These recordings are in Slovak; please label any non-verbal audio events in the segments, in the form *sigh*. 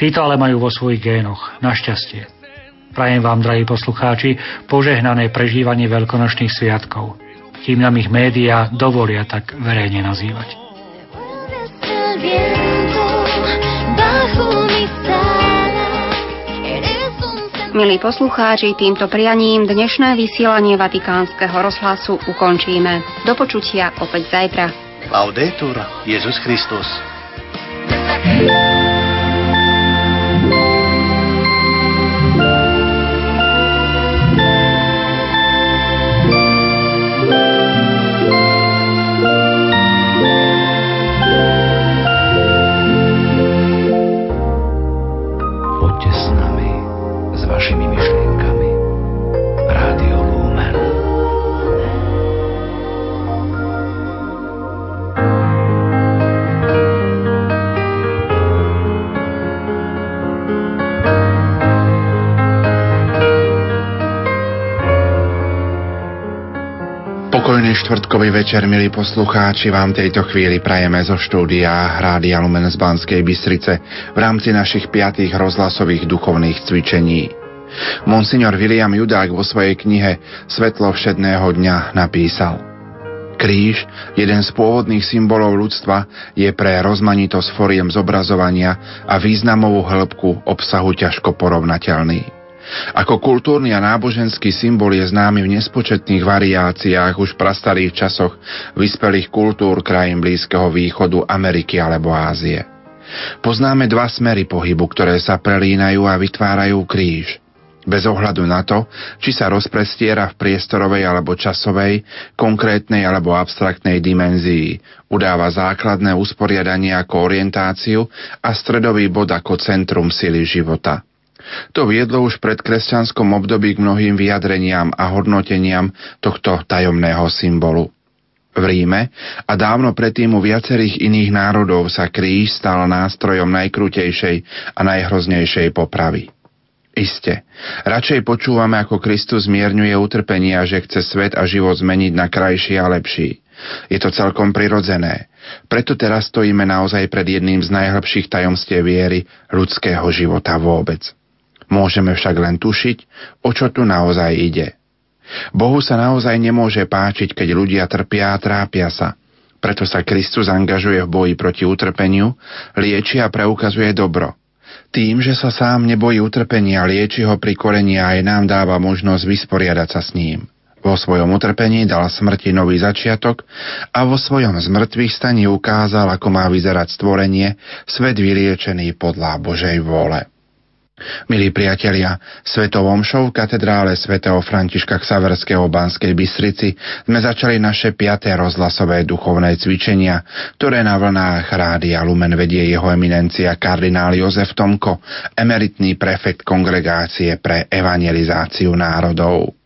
Títo ale majú vo svojich génoch, našťastie. Prajem vám, drahí poslucháči, požehnané prežívanie veľkonočných sviatkov. Kým nám ich médiá dovolia tak verejne nazývať. Milí poslucháči, týmto prianím dnešné vysielanie Vatikánskeho rozhlasu ukončíme. Do počutia opäť zajtra. Laudetur Jezus Christus. Štvrtkový večer, milí poslucháči, vám tejto chvíli prajeme zo štúdia Rádia Lumen z Banskej Bystrice v rámci našich piatých rozhlasových duchovných cvičení. Monsignor William Judák vo svojej knihe Svetlo všedného dňa napísal Kríž, jeden z pôvodných symbolov ľudstva, je pre rozmanitosť foriem zobrazovania a významovú hĺbku obsahu ťažko porovnateľný. Ako kultúrny a náboženský symbol je známy v nespočetných variáciách už prastarých časoch vyspelých kultúr krajín Blízkeho východu, Ameriky alebo Ázie. Poznáme dva smery pohybu, ktoré sa prelínajú a vytvárajú kríž. Bez ohľadu na to, či sa rozprestiera v priestorovej alebo časovej, konkrétnej alebo abstraktnej dimenzii, udáva základné usporiadanie ako orientáciu a stredový bod ako centrum sily života – to viedlo už pred kresťanskom období k mnohým vyjadreniam a hodnoteniam tohto tajomného symbolu. V Ríme a dávno predtým u viacerých iných národov sa kríž stal nástrojom najkrutejšej a najhroznejšej popravy. Iste, radšej počúvame, ako Kristus zmierňuje utrpenie a že chce svet a život zmeniť na krajší a lepší. Je to celkom prirodzené. Preto teraz stojíme naozaj pred jedným z najhlbších tajomstiev viery ľudského života vôbec. Môžeme však len tušiť, o čo tu naozaj ide. Bohu sa naozaj nemôže páčiť, keď ľudia trpia a trápia sa. Preto sa Kristus angažuje v boji proti utrpeniu, lieči a preukazuje dobro. Tým, že sa sám nebojí utrpenia, lieči ho pri korení a aj nám dáva možnosť vysporiadať sa s ním. Vo svojom utrpení dal smrti nový začiatok a vo svojom zmrtvých staní ukázal, ako má vyzerať stvorenie, svet vyliečený podľa Božej vôle. Milí priatelia, svetovom show v katedrále svätého Františka Ksaverského Banskej Bystrici sme začali naše piaté rozhlasové duchovné cvičenia, ktoré na vlnách Rádia Lumen vedie jeho eminencia kardinál Jozef Tomko, emeritný prefekt kongregácie pre evangelizáciu národov.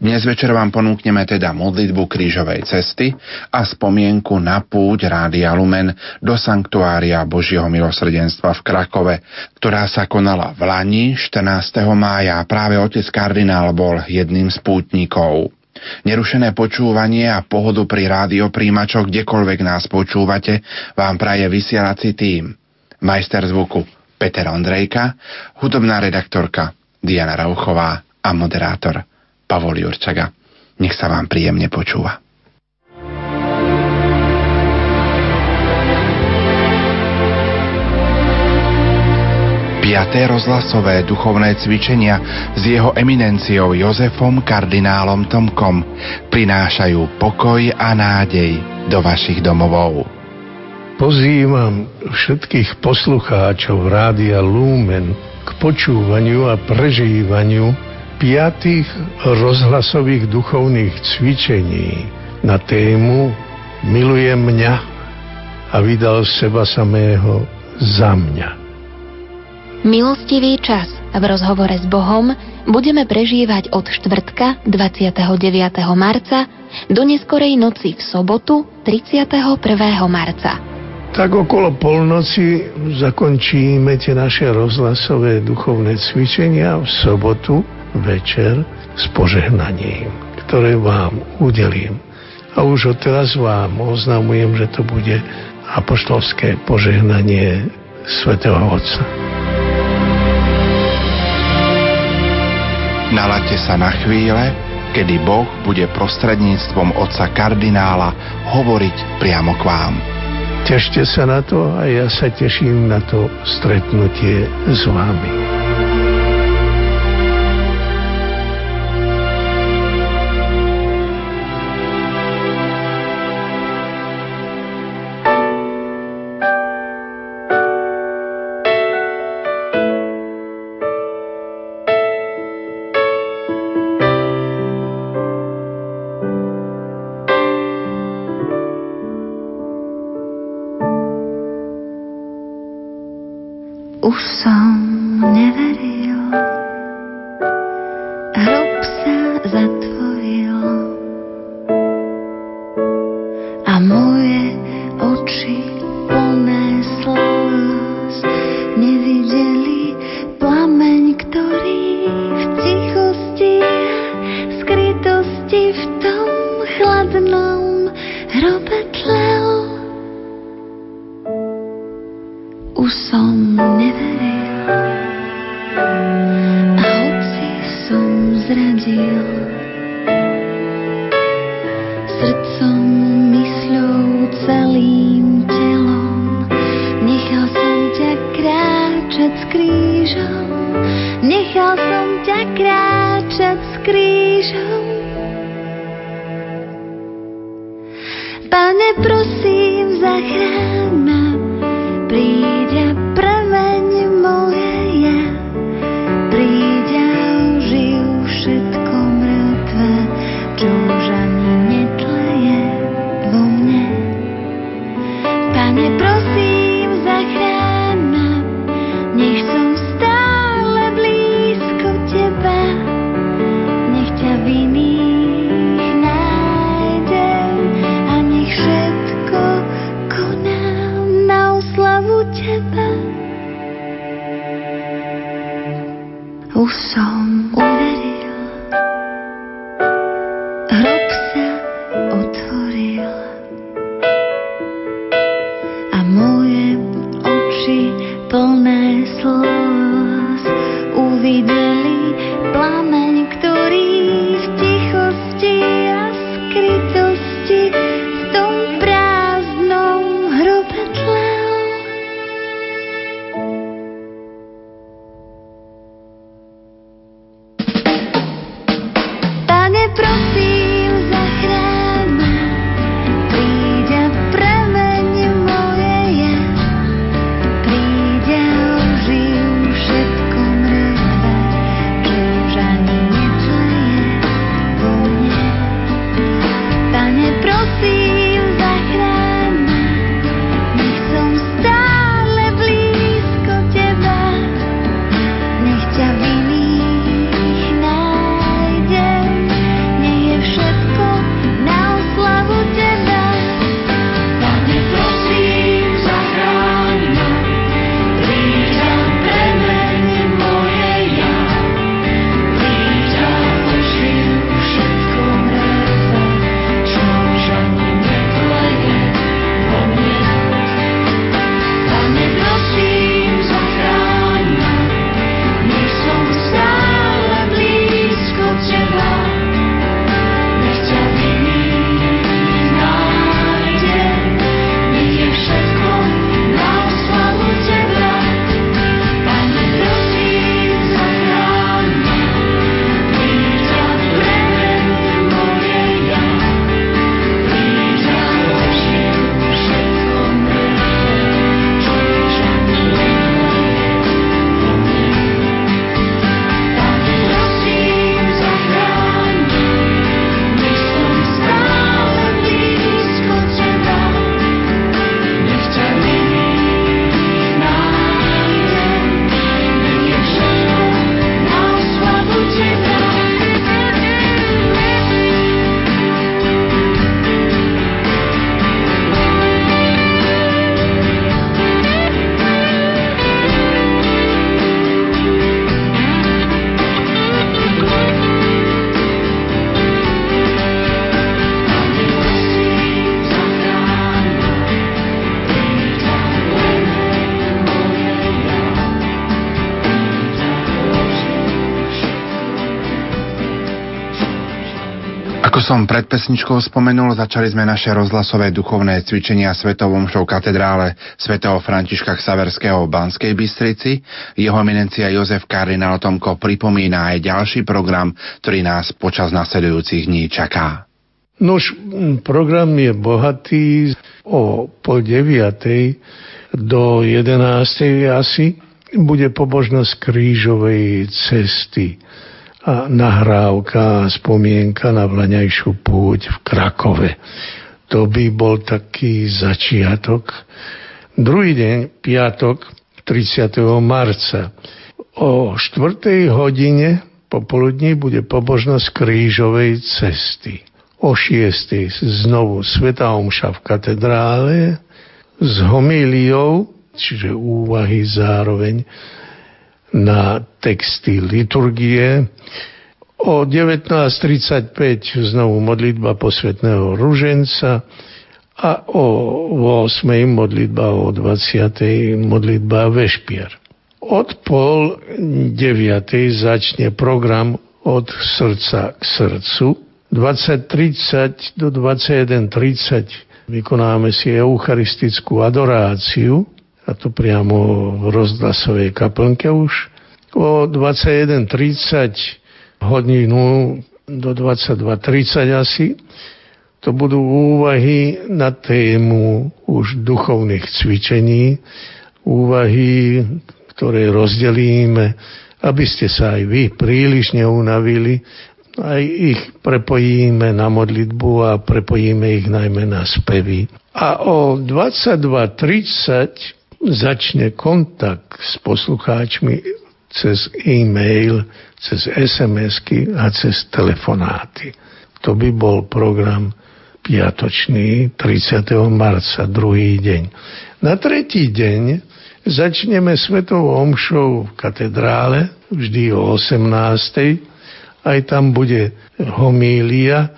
Dnes večer vám ponúkneme teda modlitbu krížovej cesty a spomienku na púť Rádia Lumen do Sanktuária Božieho milosrdenstva v Krakove, ktorá sa konala v Lani 14. mája. Práve otec kardinál bol jedným z pútnikov. Nerušené počúvanie a pohodu pri rádiopríjimačoch, kdekoľvek nás počúvate, vám praje vysielací tým. Majster zvuku Peter Ondrejka, hudobná redaktorka Diana Rauchová a moderátor Pavol Jurčaga. Nech sa vám príjemne počúva. Piaté rozhlasové duchovné cvičenia s jeho eminenciou Jozefom kardinálom Tomkom prinášajú pokoj a nádej do vašich domovov. Pozývam všetkých poslucháčov Rádia Lumen k počúvaniu a prežívaniu piatých rozhlasových duchovných cvičení na tému Milujem mňa a vydal seba samého za mňa. Milostivý čas v rozhovore s Bohom budeme prežívať od štvrtka 29. marca do neskorej noci v sobotu 31. marca. Tak okolo polnoci zakončíme tie naše rozhlasové duchovné cvičenia v sobotu večer s požehnaním, ktoré vám udelím. A už odteraz vám oznamujem, že to bude apoštolské požehnanie svätého Otca. Nalaďte sa na chvíle, kedy Boh bude prostredníctvom otca kardinála hovoriť priamo k vám. Tešte sa na to a ja sa teším na to stretnutie s vami. Som pred pesničkou spomenul, začali sme naše rozhlasové duchovné cvičenia Svetovom show katedrále svätého Františka Saverského v Banskej Bystrici. Jeho eminencia Jozef Kardinál Tomko pripomína aj ďalší program, ktorý nás počas nasledujúcich dní čaká. Nož, program je bohatý o pol deviatej do jedenástej asi bude pobožnosť krížovej cesty a nahrávka, spomienka na vlaňajšiu púť v Krakove. To by bol taký začiatok. Druhý deň, piatok, 30. marca. O 4. hodine popoludní bude pobožnosť krížovej cesty. O 6. znovu Sveta Omša v katedrále s homíliou, čiže úvahy zároveň na texty liturgie. O 19.35 znovu modlitba posvetného ruženca a o 8. modlitba o 20. modlitba vešpier. Od pol 9. začne program od srdca k srdcu. 20.30 do 21.30 vykonáme si eucharistickú adoráciu a to priamo v rozhlasovej kaplnke už. O 21.30 hodinu do 22.30 asi to budú úvahy na tému už duchovných cvičení, úvahy, ktoré rozdelíme, aby ste sa aj vy príliš neunavili, aj ich prepojíme na modlitbu a prepojíme ich najmä na spevy. A o 22.30 začne kontakt s poslucháčmi cez e-mail, cez SMS-ky a cez telefonáty. To by bol program piatočný 30. marca, druhý deň. Na tretí deň začneme svetovou omšou v katedrále, vždy o 18. Aj tam bude homília,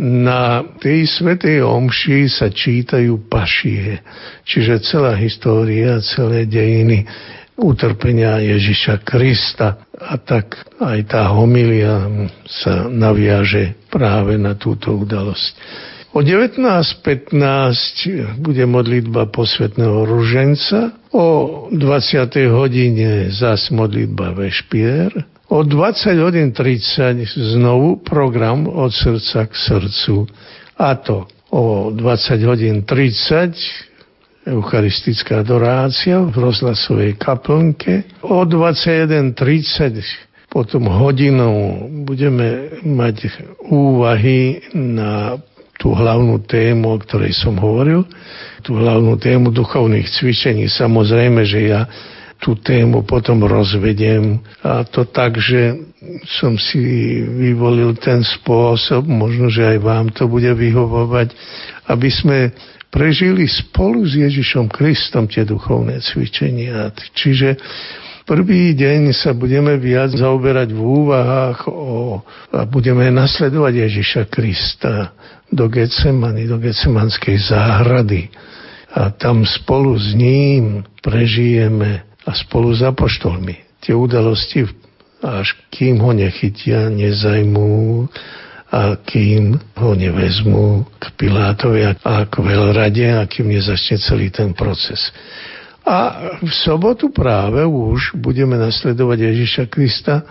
na tej svetej omši sa čítajú pašie, čiže celá história, celé dejiny utrpenia Ježiša Krista. A tak aj tá homilia sa naviaže práve na túto udalosť. O 19.15 bude modlitba posvetného ruženca, o 20. hodine zas modlitba vešpier, O 20 hodín 30 znovu program od srdca k srdcu. A to o 20 hodín 30 eucharistická adorácia v rozhlasovej kaplnke. O 21.30 potom hodinou budeme mať úvahy na tú hlavnú tému, o ktorej som hovoril, tú hlavnú tému duchovných cvičení. Samozrejme, že ja tú tému potom rozvediem a to tak, že som si vyvolil ten spôsob, možno, že aj vám to bude vyhovovať, aby sme prežili spolu s Ježišom Kristom tie duchovné cvičenia. Čiže prvý deň sa budeme viac zaoberať v úvahách o, a budeme nasledovať Ježiša Krista do Getsemany, do Getsemanskej záhrady. A tam spolu s ním prežijeme a spolu s apoštolmi. Tie udalosti, až kým ho nechytia, nezajmú a kým ho nevezmú k Pilátovi a k veľrade a kým nezačne celý ten proces. A v sobotu práve už budeme nasledovať Ježiša Krista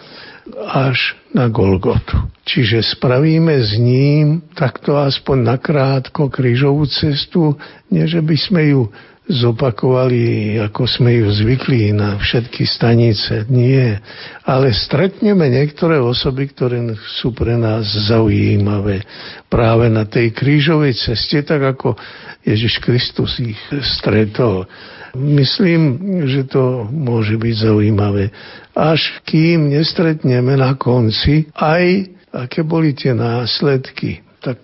až na Golgotu. Čiže spravíme s ním takto aspoň nakrátko krížovú cestu, nie že by sme ju zopakovali, ako sme ju zvykli na všetky stanice. Nie. Ale stretneme niektoré osoby, ktoré sú pre nás zaujímavé. Práve na tej krížovej ceste, tak ako Ježiš Kristus ich stretol. Myslím, že to môže byť zaujímavé. Až kým nestretneme na konci aj aké boli tie následky, tak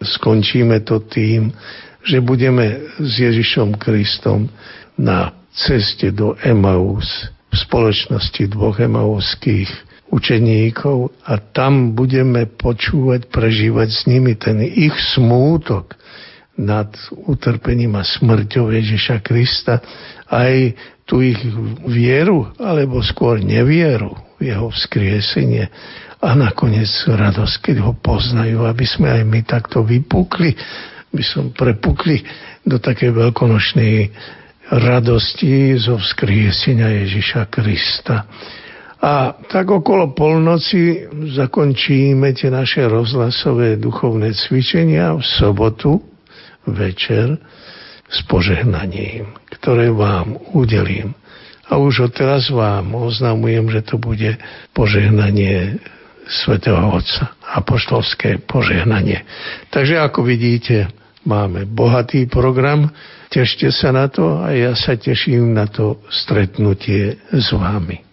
skončíme to tým, že budeme s Ježišom Kristom na ceste do Emaus v spoločnosti dvoch emauských učeníkov a tam budeme počúvať, prežívať s nimi ten ich smútok nad utrpením a smrťou Ježiša Krista, aj tú ich vieru, alebo skôr nevieru v jeho vzkriesenie a nakoniec radosť, keď ho poznajú, aby sme aj my takto vypukli, by som prepukli do takej veľkonočnej radosti zo vzkriesenia Ježiša Krista. A tak okolo polnoci zakončíme tie naše rozhlasové duchovné cvičenia v sobotu večer s požehnaním, ktoré vám udelím. A už odteraz vám oznamujem, že to bude požehnanie svätého Otca, apoštolské požehnanie. Takže ako vidíte, máme bohatý program, tešte sa na to a ja sa teším na to stretnutie s vami.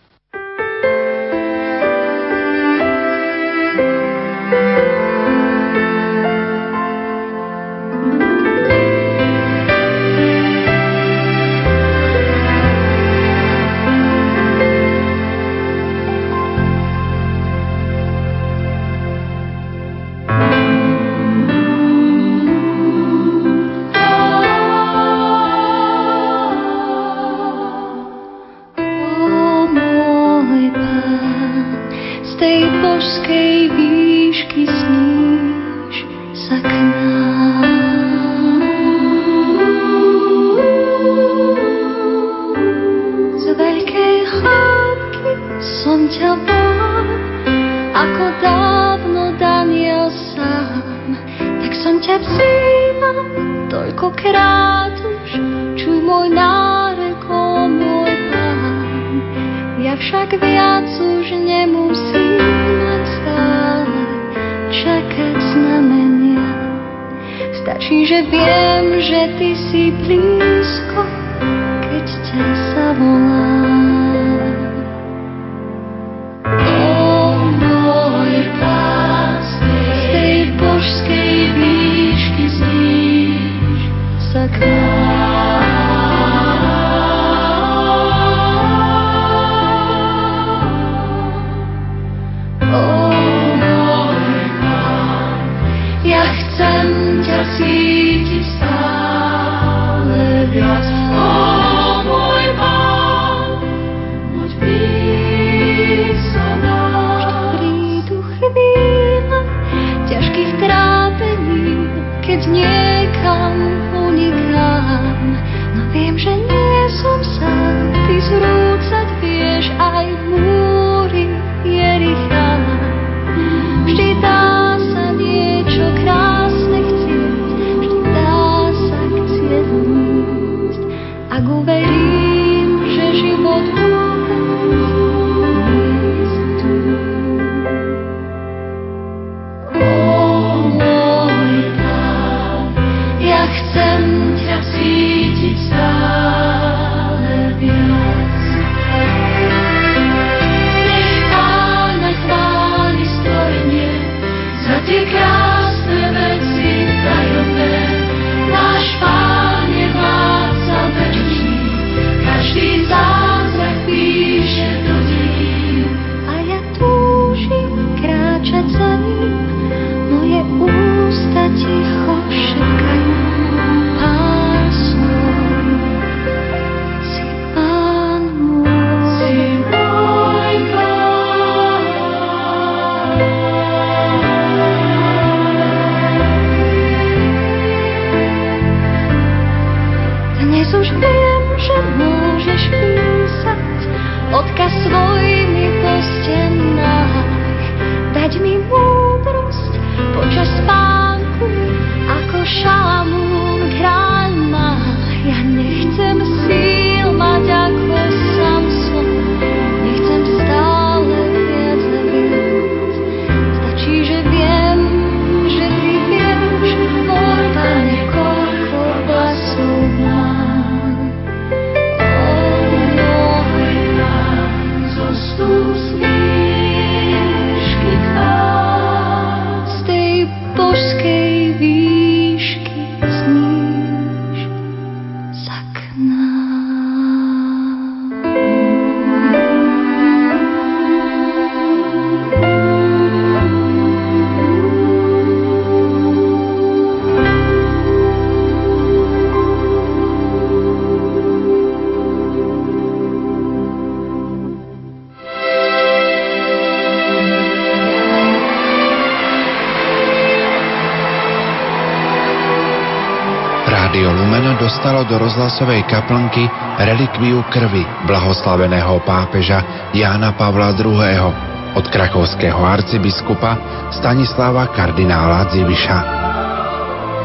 Dostalo do rozhlasovej kaplnky relikviu krvi blahoslaveného pápeža Jána Pavla II. od krakovského arcybiskupa Stanislava kardinála Dziwisza.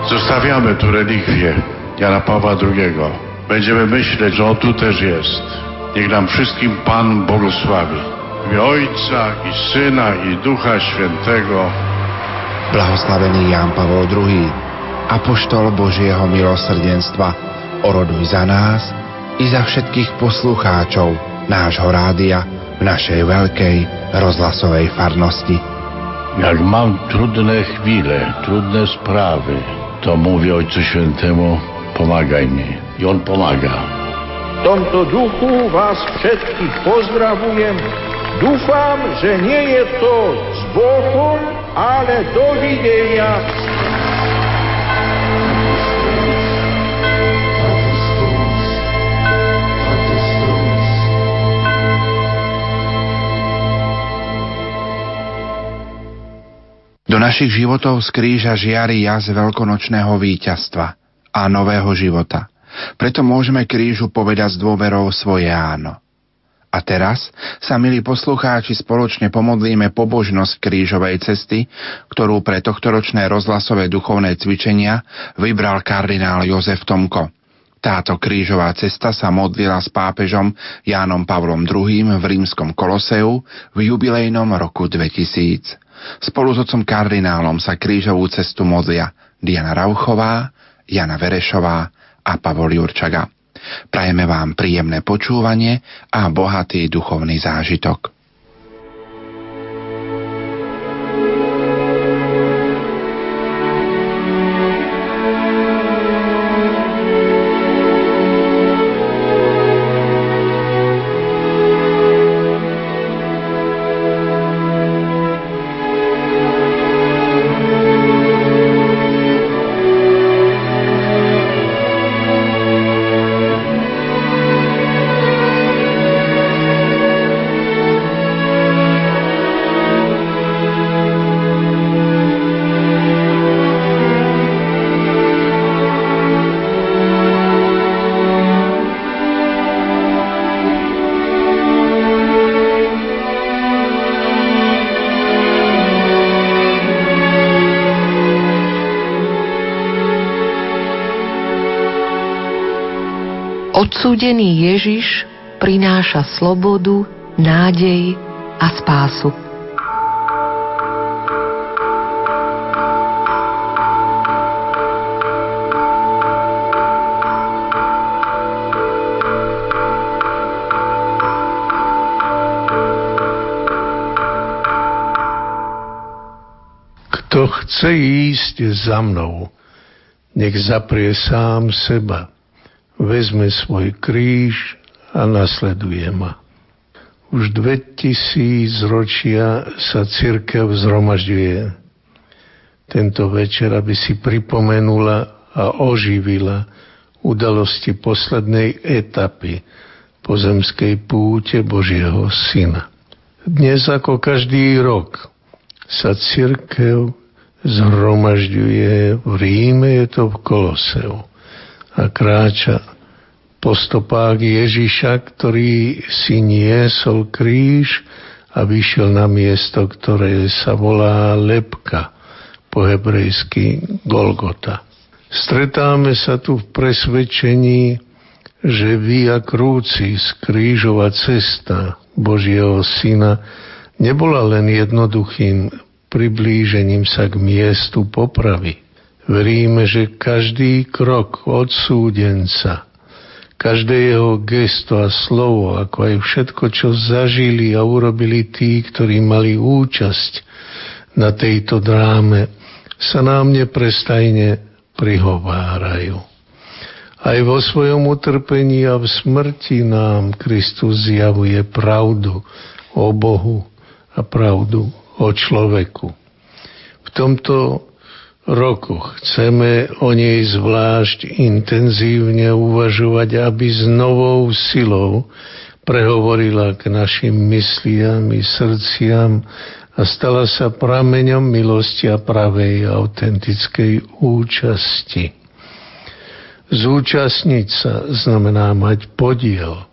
Zostawiamy tu relikwie Jana Pawła II. Będziemy myśleć, że on tu też jest. Niech nam wszystkim Pan błogosławi. W imię Ojca i Syna i Ducha Świętego. Blahoslavený Ján Pavol II, apoštol Božieho milosrdenstva, oroduj za nás i za všetkých poslucháčov nášho rádia v našej veľkej rozhlasovej farnosti. Jak mam trudne chwile, trudne sprawy, to mówię Ojcu Świętemu, pomagaj mi. I On pomaga. W tomto duchu Was všetkých pozdravujem. Dúfam, že nie je to s Bohom, ale dovidenia. Do našich životov z kríža žiari jas veľkonočného víťazstva a nového života. Preto môžeme krížu povedať s dôverou svoje áno. A teraz sa, milí poslucháči, spoločne pomodlíme pobožnosť krížovej cesty, ktorú pre tohtoročné rozhlasové duchovné cvičenia vybral kardinál Jozef Tomko. Táto krížová cesta sa modlila s pápežom Jánom Pavlom II v rímskom Koloseu v jubilejnom roku 2000. Spolu s otcom kardinálom sa krížovú cestu modlia Diana Rauchová, Jana Verešová a Pavol Jurčaga. Prajeme vám príjemné počúvanie a bohatý duchovný zážitok. Odsúdený Ježiš prináša slobodu, nádej a spásu. Kto chce ísť za mnou, nech zaprie sám seba vezme svoj kríž a nasleduje ma. Už dve tisíc ročia sa církev zhromažďuje tento večer, aby si pripomenula a oživila udalosti poslednej etapy pozemskej púte Božieho Syna. Dnes ako každý rok sa církev zhromažďuje v Ríme, je to v Koloseu a kráča po stopách Ježiša, ktorý si niesol kríž a vyšiel na miesto, ktoré sa volá Lepka, po hebrejsky Golgota. Stretáme sa tu v presvedčení, že via krúcis, krížová cesta Božieho Syna nebola len jednoduchým priblížením sa k miestu popravy, Veríme, že každý krok odsúdenca, každé jeho gesto a slovo, ako aj všetko, čo zažili a urobili tí, ktorí mali účasť na tejto dráme, sa nám neprestajne prihovárajú. Aj vo svojom utrpení a v smrti nám Kristus zjavuje pravdu o Bohu a pravdu o človeku. V tomto roku. Chceme o nej zvlášť intenzívne uvažovať, aby s novou silou prehovorila k našim mysliam i srdciam a stala sa prameňom milosti a pravej autentickej účasti. Zúčastniť sa znamená mať podiel.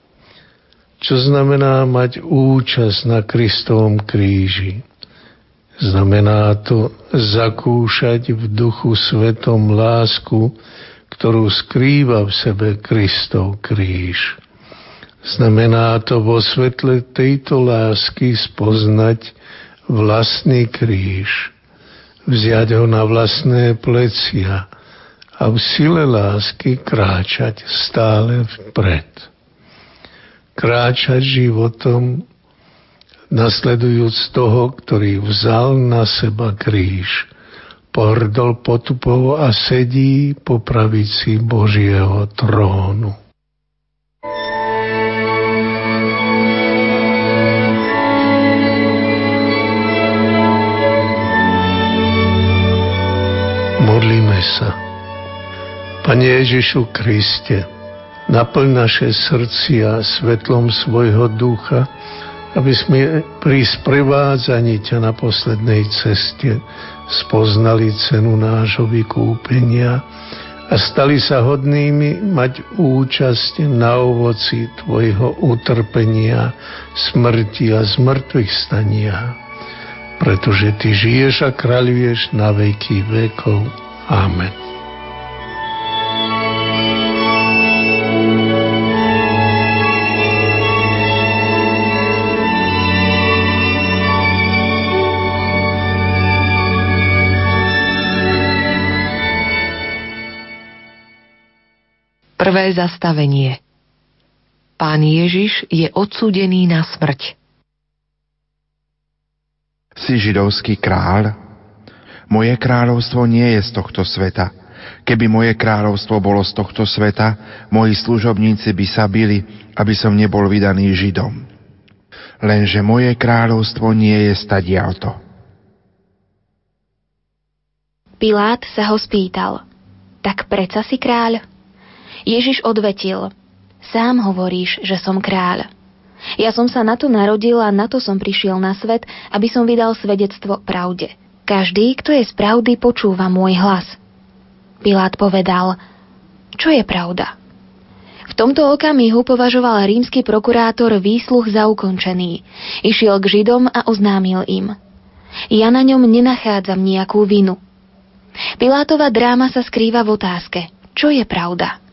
Čo znamená mať účasť na Kristovom kríži? Znamená to zakúšať v duchu svetom lásku, ktorú skrýva v sebe Kristov kríž. Znamená to vo svetle tejto lásky spoznať vlastný kríž, vziať ho na vlastné plecia a v sile lásky kráčať stále vpred. Kráčať životom nasledujúc toho, ktorý vzal na seba kríž, pohrdol potupov a sedí po pravici Božieho trónu. Modlíme sa. Pane Ježišu Kriste, naplň naše srdcia svetlom svojho ducha, aby sme pri sprevádzaní ťa na poslednej ceste spoznali cenu nášho vykúpenia a stali sa hodnými mať účasť na ovoci Tvojho utrpenia, smrti a zmrtvých stania. Pretože Ty žiješ a kráľuješ na veky vekov. Amen. Prvé zastavenie Pán Ježiš je odsúdený na smrť. Si židovský kráľ? Moje kráľovstvo nie je z tohto sveta. Keby moje kráľovstvo bolo z tohto sveta, moji služobníci by sa bili, aby som nebol vydaný Židom. Lenže moje kráľovstvo nie je stadialto. Pilát sa ho spýtal, tak preca si kráľ? Ježiš odvetil, sám hovoríš, že som kráľ. Ja som sa na to narodil a na to som prišiel na svet, aby som vydal svedectvo pravde. Každý, kto je z pravdy, počúva môj hlas. Pilát povedal, čo je pravda? V tomto okamihu považoval rímsky prokurátor výsluch za ukončený. Išiel k Židom a oznámil im. Ja na ňom nenachádzam nejakú vinu. Pilátova dráma sa skrýva v otázke, čo je pravda?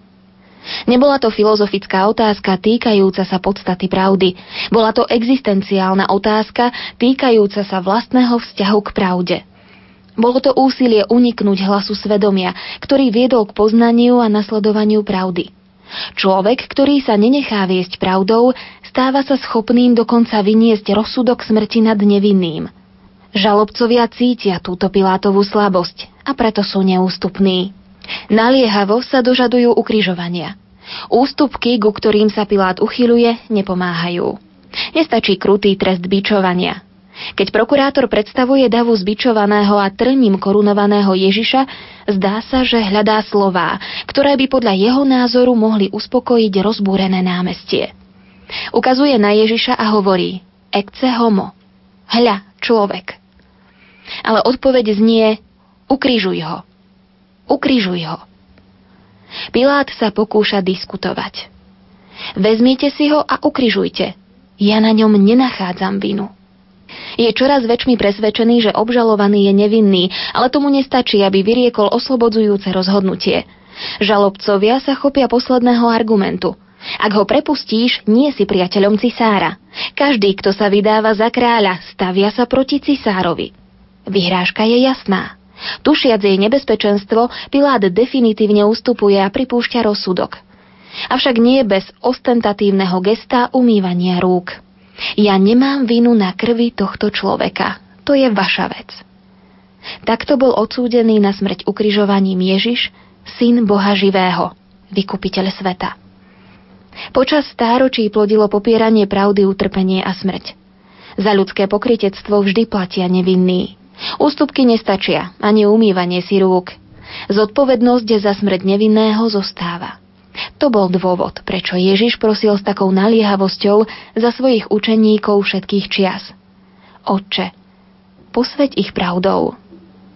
Nebola to filozofická otázka týkajúca sa podstaty pravdy. Bola to existenciálna otázka týkajúca sa vlastného vzťahu k pravde. Bolo to úsilie uniknúť hlasu svedomia, ktorý viedol k poznaniu a nasledovaniu pravdy. Človek, ktorý sa nenechá viesť pravdou, stáva sa schopným dokonca vyniesť rozsudok smrti nad nevinným. Žalobcovia cítia túto Pilátovú slabosť a preto sú neústupní. Naliehavo sa dožadujú ukrižovania. Ústupky, ku ktorým sa Pilát uchyluje, nepomáhajú. Nestačí krutý trest bičovania. Keď prokurátor predstavuje davu zbičovaného a trním korunovaného Ježiša, zdá sa, že hľadá slová, ktoré by podľa jeho názoru mohli uspokojiť rozbúrené námestie. Ukazuje na Ježiša a hovorí Ecce homo. Hľa, človek. Ale odpoveď znie Ukrižuj ho. Ukrižuj ho. Pilát sa pokúša diskutovať. Vezmite si ho a ukrižujte. Ja na ňom nenachádzam vinu. Je čoraz väčšmi presvedčený, že obžalovaný je nevinný, ale tomu nestačí, aby vyriekol oslobodzujúce rozhodnutie. Žalobcovia sa chopia posledného argumentu. Ak ho prepustíš, nie si priateľom cisára. Každý, kto sa vydáva za kráľa, stavia sa proti cisárovi. Vyhrážka je jasná. Tušiac jej nebezpečenstvo, Pilát definitívne ustupuje a pripúšťa rozsudok. Avšak nie bez ostentatívneho gesta umývania rúk. Ja nemám vinu na krvi tohto človeka. To je vaša vec. Takto bol odsúdený na smrť ukrižovaním Ježiš, syn Boha živého, vykupiteľ sveta. Počas stáročí plodilo popieranie pravdy, utrpenie a smrť. Za ľudské pokritectvo vždy platia nevinní. Ústupky nestačia, ani umývanie si rúk. Zodpovednosť za smrť nevinného zostáva. To bol dôvod, prečo Ježiš prosil s takou naliehavosťou za svojich učeníkov všetkých čias. Otče, posveď ich pravdou.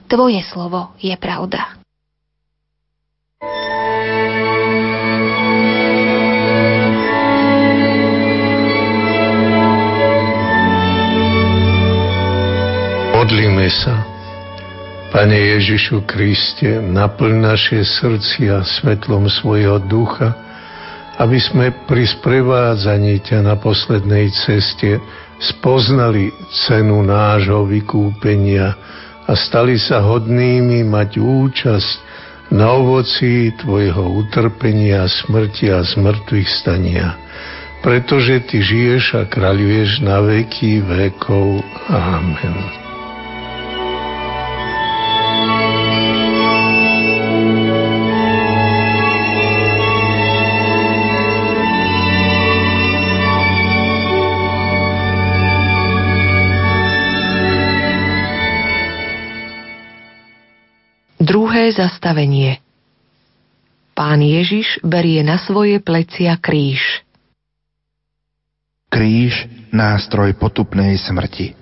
Tvoje slovo je pravda. Modlíme sa. Pane Ježišu Kriste, naplň naše srdcia svetlom svojho ducha, aby sme pri sprevádzaní ťa na poslednej ceste spoznali cenu nášho vykúpenia a stali sa hodnými mať účasť na ovoci Tvojho utrpenia, smrti a zmrtvých stania. Pretože Ty žiješ a kráľuješ na veky vekov. Amen. Druhé zastavenie Pán Ježiš berie na svoje plecia kríž. Kríž, nástroj potupnej smrti.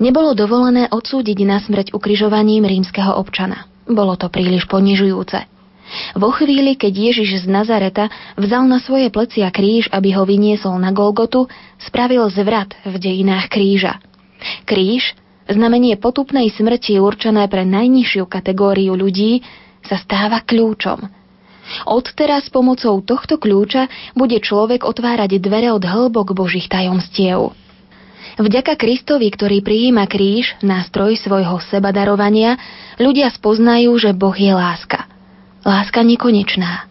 Nebolo dovolené odsúdiť na smrť ukrižovaním rímskeho občana. Bolo to príliš ponižujúce. Vo chvíli, keď Ježiš z Nazareta vzal na svoje plecia kríž, aby ho vyniesol na Golgotu, spravil zvrat v dejinách kríža. Kríž, znamenie potupnej smrti určené pre najnižšiu kategóriu ľudí, sa stáva kľúčom. Odteraz pomocou tohto kľúča bude človek otvárať dvere od hĺbok Božích tajomstiev. Vďaka Kristovi, ktorý prijíma kríž, nástroj svojho sebadarovania, ľudia spoznajú, že Boh je láska. Láska nekonečná.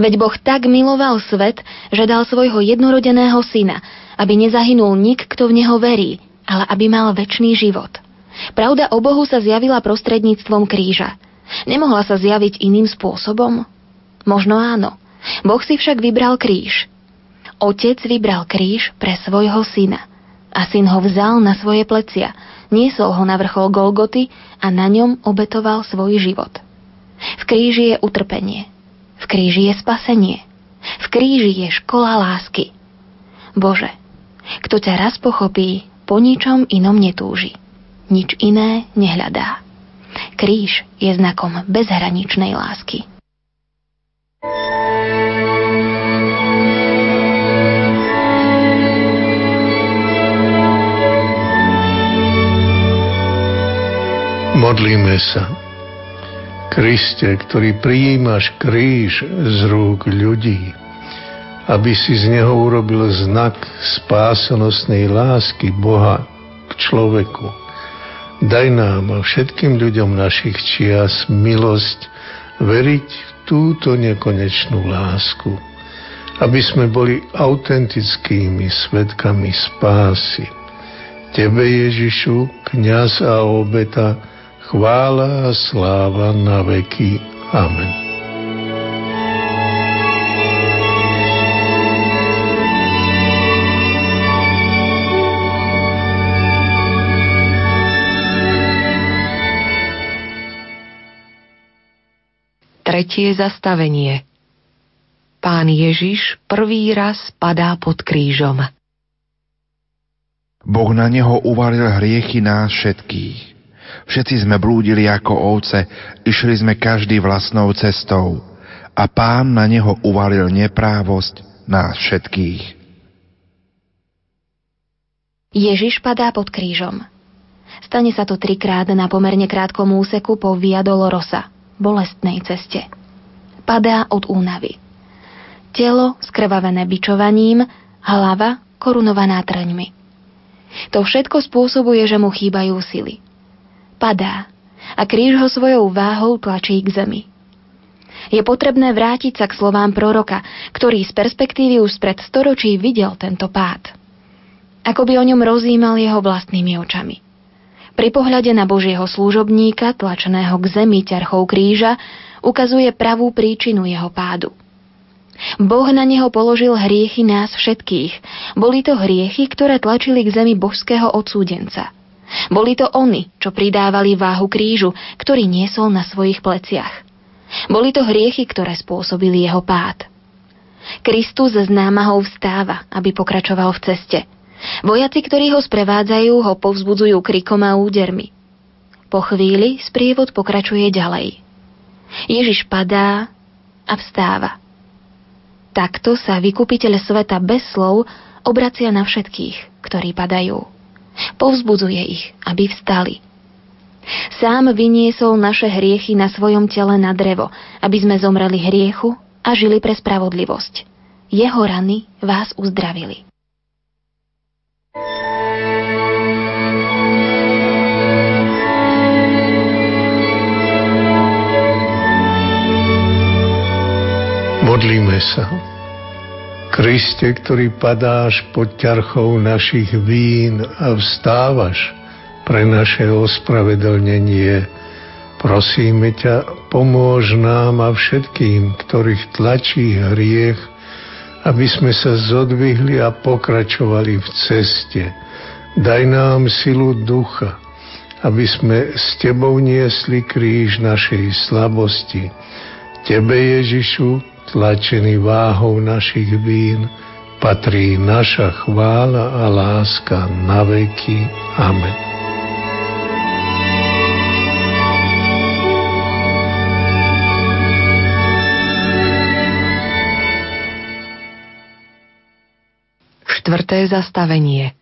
Veď Boh tak miloval svet, že dal svojho jednorodeného syna, aby nezahynul nik, kto v neho verí, ale aby mal väčší život. Pravda o Bohu sa zjavila prostredníctvom kríža. Nemohla sa zjaviť iným spôsobom? Možno áno. Boh si však vybral kríž. Otec vybral kríž pre svojho syna. A syn ho vzal na svoje plecia, niesol ho na vrchol Golgoty a na ňom obetoval svoj život. V kríži je utrpenie. V kríži je spasenie. V kríži je škola lásky. Bože, kto ťa raz pochopí, po ničom inom netúži. Nič iné nehľadá. Kríž je znakom bezhraničnej lásky. Modlíme sa. Kriste, ktorý prijímaš kríž z rúk ľudí, aby si z neho urobil znak spásonosnej lásky Boha k človeku. Daj nám a všetkým ľuďom našich čias milosť veriť v túto nekonečnú lásku, aby sme boli autentickými svetkami spásy. Tebe, Ježišu, kniaz a obeta, chvála a sláva na veky. Amen. Tretie zastavenie Pán Ježiš prvý raz padá pod krížom. Boh na neho uvalil hriechy nás všetkých. Všetci sme blúdili ako ovce, išli sme každý vlastnou cestou a pán na neho uvalil neprávosť nás všetkých. Ježiš padá pod krížom. Stane sa to trikrát na pomerne krátkom úseku po Via Dolorosa – bolestnej ceste. Padá od únavy. Telo skrvavené bičovaním, hlava korunovaná trňmi. To všetko spôsobuje, že mu chýbajú sily. Padá a kríž ho svojou váhou tlačí k zemi. Je potrebné vrátiť sa k slovám proroka, ktorý z perspektívy už spred storočí videl tento pád. Ako by o ňom rozímal jeho vlastnými očami. Pri pohľade na Božieho služobníka, tlačeného k zemi ťarchou kríža, ukazuje pravú príčinu jeho pádu. Boh na neho položil hriechy nás všetkých. Boli to hriechy, ktoré tlačili k zemi božského odsúdenca. Boli to oni, čo pridávali váhu krížu, ktorý niesol na svojich pleciach. Boli to hriechy, ktoré spôsobili jeho pád. Kristus z námahou vstáva, aby pokračoval v ceste – Vojaci, ktorí ho sprevádzajú, ho povzbudzujú krikom a údermi. Po chvíli sprievod pokračuje ďalej. Ježiš padá a vstáva. Takto sa vykupiteľ sveta bez slov obracia na všetkých, ktorí padajú. Povzbudzuje ich, aby vstali. Sám vyniesol naše hriechy na svojom tele na drevo, aby sme zomreli hriechu a žili pre spravodlivosť. Jeho rany vás uzdravili. Modlíme sa. Kriste, ktorý padáš pod ťarchou našich vín a vstávaš pre naše ospravedlnenie, prosíme ťa, pomôž nám a všetkým, ktorých tlačí hriech, aby sme sa zodvihli a pokračovali v ceste. Daj nám silu ducha, aby sme s Tebou niesli kríž našej slabosti. Tebe, Ježišu, tlačený váhou našich vín, patrí naša chvála a láska na veky. Amen. Štvrté zastavenie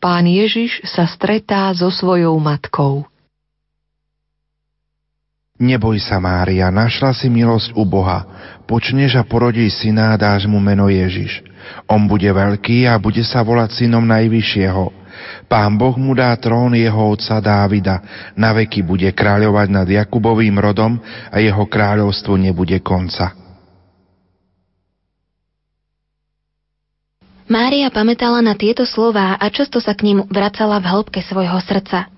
Pán Ježiš sa stretá so svojou matkou. Neboj sa, Mária, našla si milosť u Boha. Počneš a porodí syna a dáš mu meno Ježiš. On bude veľký a bude sa volať synom Najvyššieho. Pán Boh mu dá trón jeho otca Dávida. Na veky bude kráľovať nad Jakubovým rodom a jeho kráľovstvo nebude konca. Mária pamätala na tieto slová a často sa k ním vracala v hĺbke svojho srdca.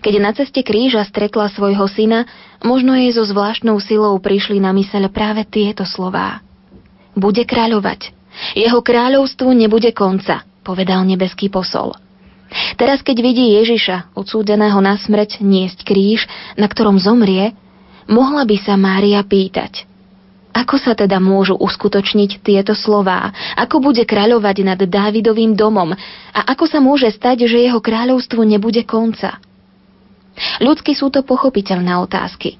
Keď na ceste kríža stretla svojho syna, možno jej so zvláštnou silou prišli na myseľ práve tieto slová. Bude kráľovať. Jeho kráľovstvu nebude konca, povedal nebeský posol. Teraz, keď vidí Ježiša, odsúdeného na smrť, niesť kríž, na ktorom zomrie, mohla by sa Mária pýtať – ako sa teda môžu uskutočniť tieto slová? Ako bude kráľovať nad Dávidovým domom? A ako sa môže stať, že jeho kráľovstvu nebude konca? Ľudsky sú to pochopiteľné otázky.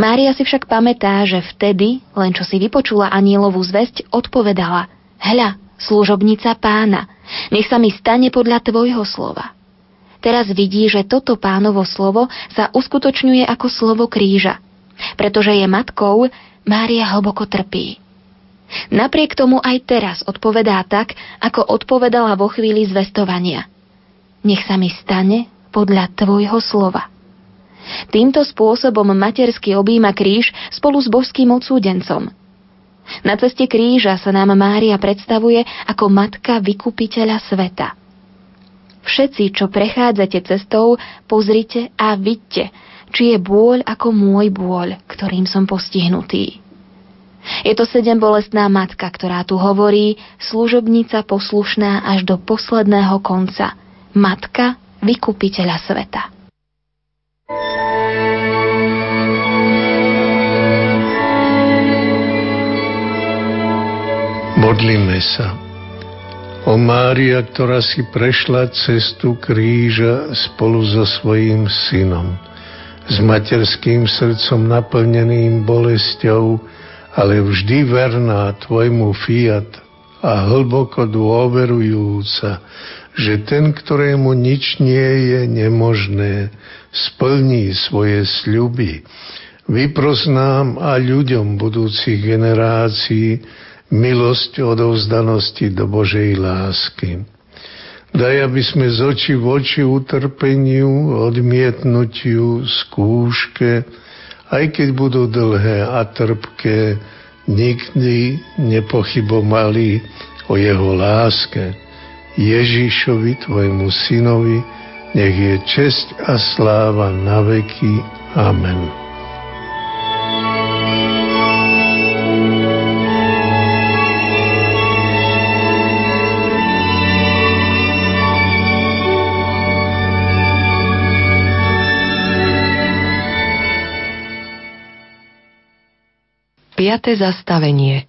Mária si však pamätá, že vtedy, len čo si vypočula anielovú zväzť, odpovedala Hľa, služobnica pána, nech sa mi stane podľa tvojho slova. Teraz vidí, že toto pánovo slovo sa uskutočňuje ako slovo kríža. Pretože je matkou, Mária hlboko trpí. Napriek tomu aj teraz odpovedá tak, ako odpovedala vo chvíli zvestovania. Nech sa mi stane podľa Tvojho slova. Týmto spôsobom matersky objíma kríž spolu s božským odsúdencom. Na ceste kríža sa nám Mária predstavuje ako matka vykupiteľa sveta. Všetci, čo prechádzate cestou, pozrite a vidte, či je bôľ ako môj bôľ, ktorým som postihnutý. Je to sedem bolestná matka, ktorá tu hovorí, služobnica poslušná až do posledného konca. Matka vykupiteľa sveta. Modlíme sa. O Mária, ktorá si prešla cestu kríža spolu so svojím synom, s materským srdcom naplneným bolesťou, ale vždy verná tvojmu fiat a hlboko dôverujúca, že ten, ktorému nič nie je nemožné, splní svoje sľuby. Vypros nám a ľuďom budúcich generácií milosť odovzdanosti do Božej lásky. Daj, aby sme z oči v oči utrpeniu, odmietnutiu, skúške, aj keď budú dlhé a trpké, nikdy nepochybomali o jeho láske Ježišovi, tvojmu synovi, nech je česť a sláva na veky. Amen. Piaté zastavenie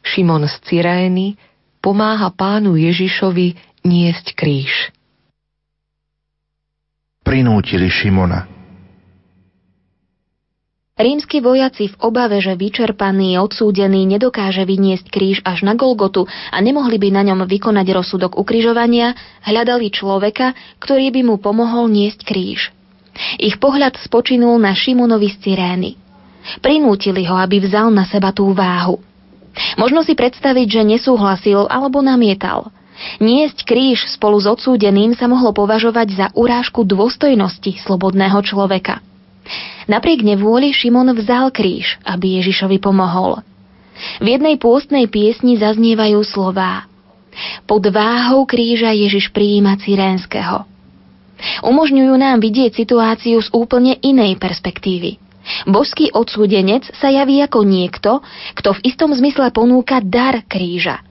Šimon z Cyrény pomáha pánu Ježišovi niesť kríž. Prinútili Šimona. Rímsky vojaci v obave, že vyčerpaný, odsúdený nedokáže vyniesť kríž až na Golgotu a nemohli by na ňom vykonať rozsudok ukrižovania, hľadali človeka, ktorý by mu pomohol niesť kríž. Ich pohľad spočinul na Šimonovi z Cyrény. Prinútili ho, aby vzal na seba tú váhu. Možno si predstaviť, že nesúhlasil alebo namietal. Niesť kríž spolu s odsúdeným sa mohlo považovať za urážku dôstojnosti slobodného človeka. Napriek nevôli Šimon vzal kríž, aby Ježišovi pomohol. V jednej pôstnej piesni zaznievajú slová Pod váhou kríža Ježiš prijíma Cyrénskeho. Umožňujú nám vidieť situáciu z úplne inej perspektívy. Božský odsúdenec sa javí ako niekto, kto v istom zmysle ponúka dar kríža.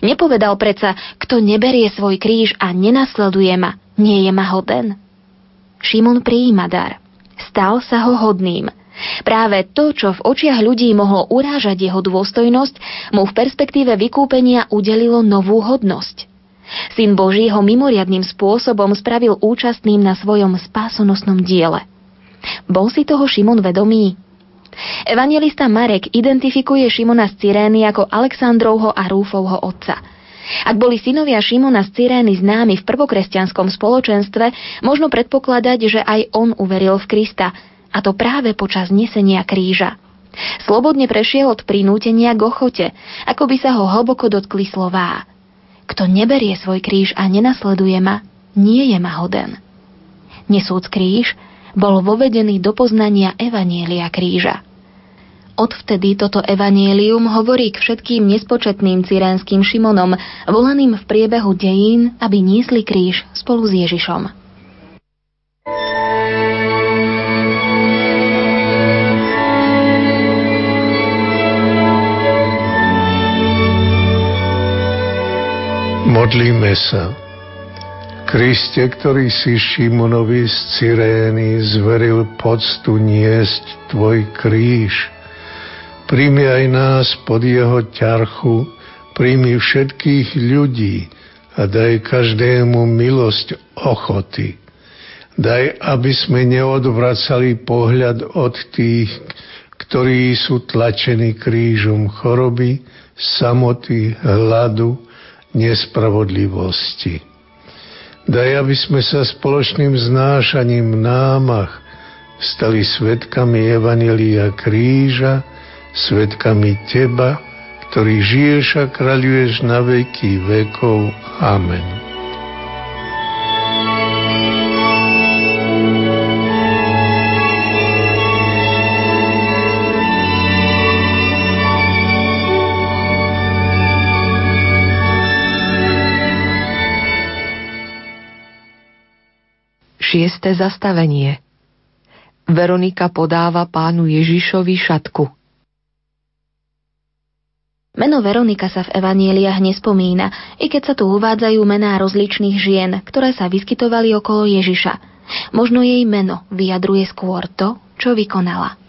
Nepovedal predsa, kto neberie svoj kríž a nenasleduje ma, nie je ma hoden. Šimon prijíma dar stal sa ho hodným. Práve to, čo v očiach ľudí mohlo urážať jeho dôstojnosť, mu v perspektíve vykúpenia udelilo novú hodnosť. Syn Boží ho mimoriadným spôsobom spravil účastným na svojom spásonosnom diele. Bol si toho Šimon vedomý? Evangelista Marek identifikuje Šimona z Cyrény ako Aleksandrovho a Rúfovho otca – ak boli synovia Šimona z Cyrény známi v prvokresťanskom spoločenstve, možno predpokladať, že aj on uveril v Krista, a to práve počas nesenia kríža. Slobodne prešiel od prinútenia k ochote, ako by sa ho hlboko dotkli slová. Kto neberie svoj kríž a nenasleduje ma, nie je ma hoden. Nesúc kríž, bol vovedený do poznania Evanielia kríža. Odvtedy toto evanielium hovorí k všetkým nespočetným cyrenským Šimonom, volaným v priebehu dejín, aby niesli kríž spolu s Ježišom. Modlíme sa. Kriste, ktorý si Šimonovi z Cyrény zveril poctu niesť Tvoj kríž – Príjmi aj nás pod jeho ťarchu, príjmi všetkých ľudí a daj každému milosť ochoty. Daj, aby sme neodvracali pohľad od tých, ktorí sú tlačení krížom choroby, samoty, hladu, nespravodlivosti. Daj, aby sme sa spoločným znášaním námach stali svetkami Evanelia kríža, svetkami Teba, ktorý žiješ a kráľuješ na veky vekov. Amen. Šieste zastavenie Veronika podáva pánu Ježišovi šatku. Meno Veronika sa v evanieliach nespomína, i keď sa tu uvádzajú mená rozličných žien, ktoré sa vyskytovali okolo Ježiša. Možno jej meno vyjadruje skôr to, čo vykonala.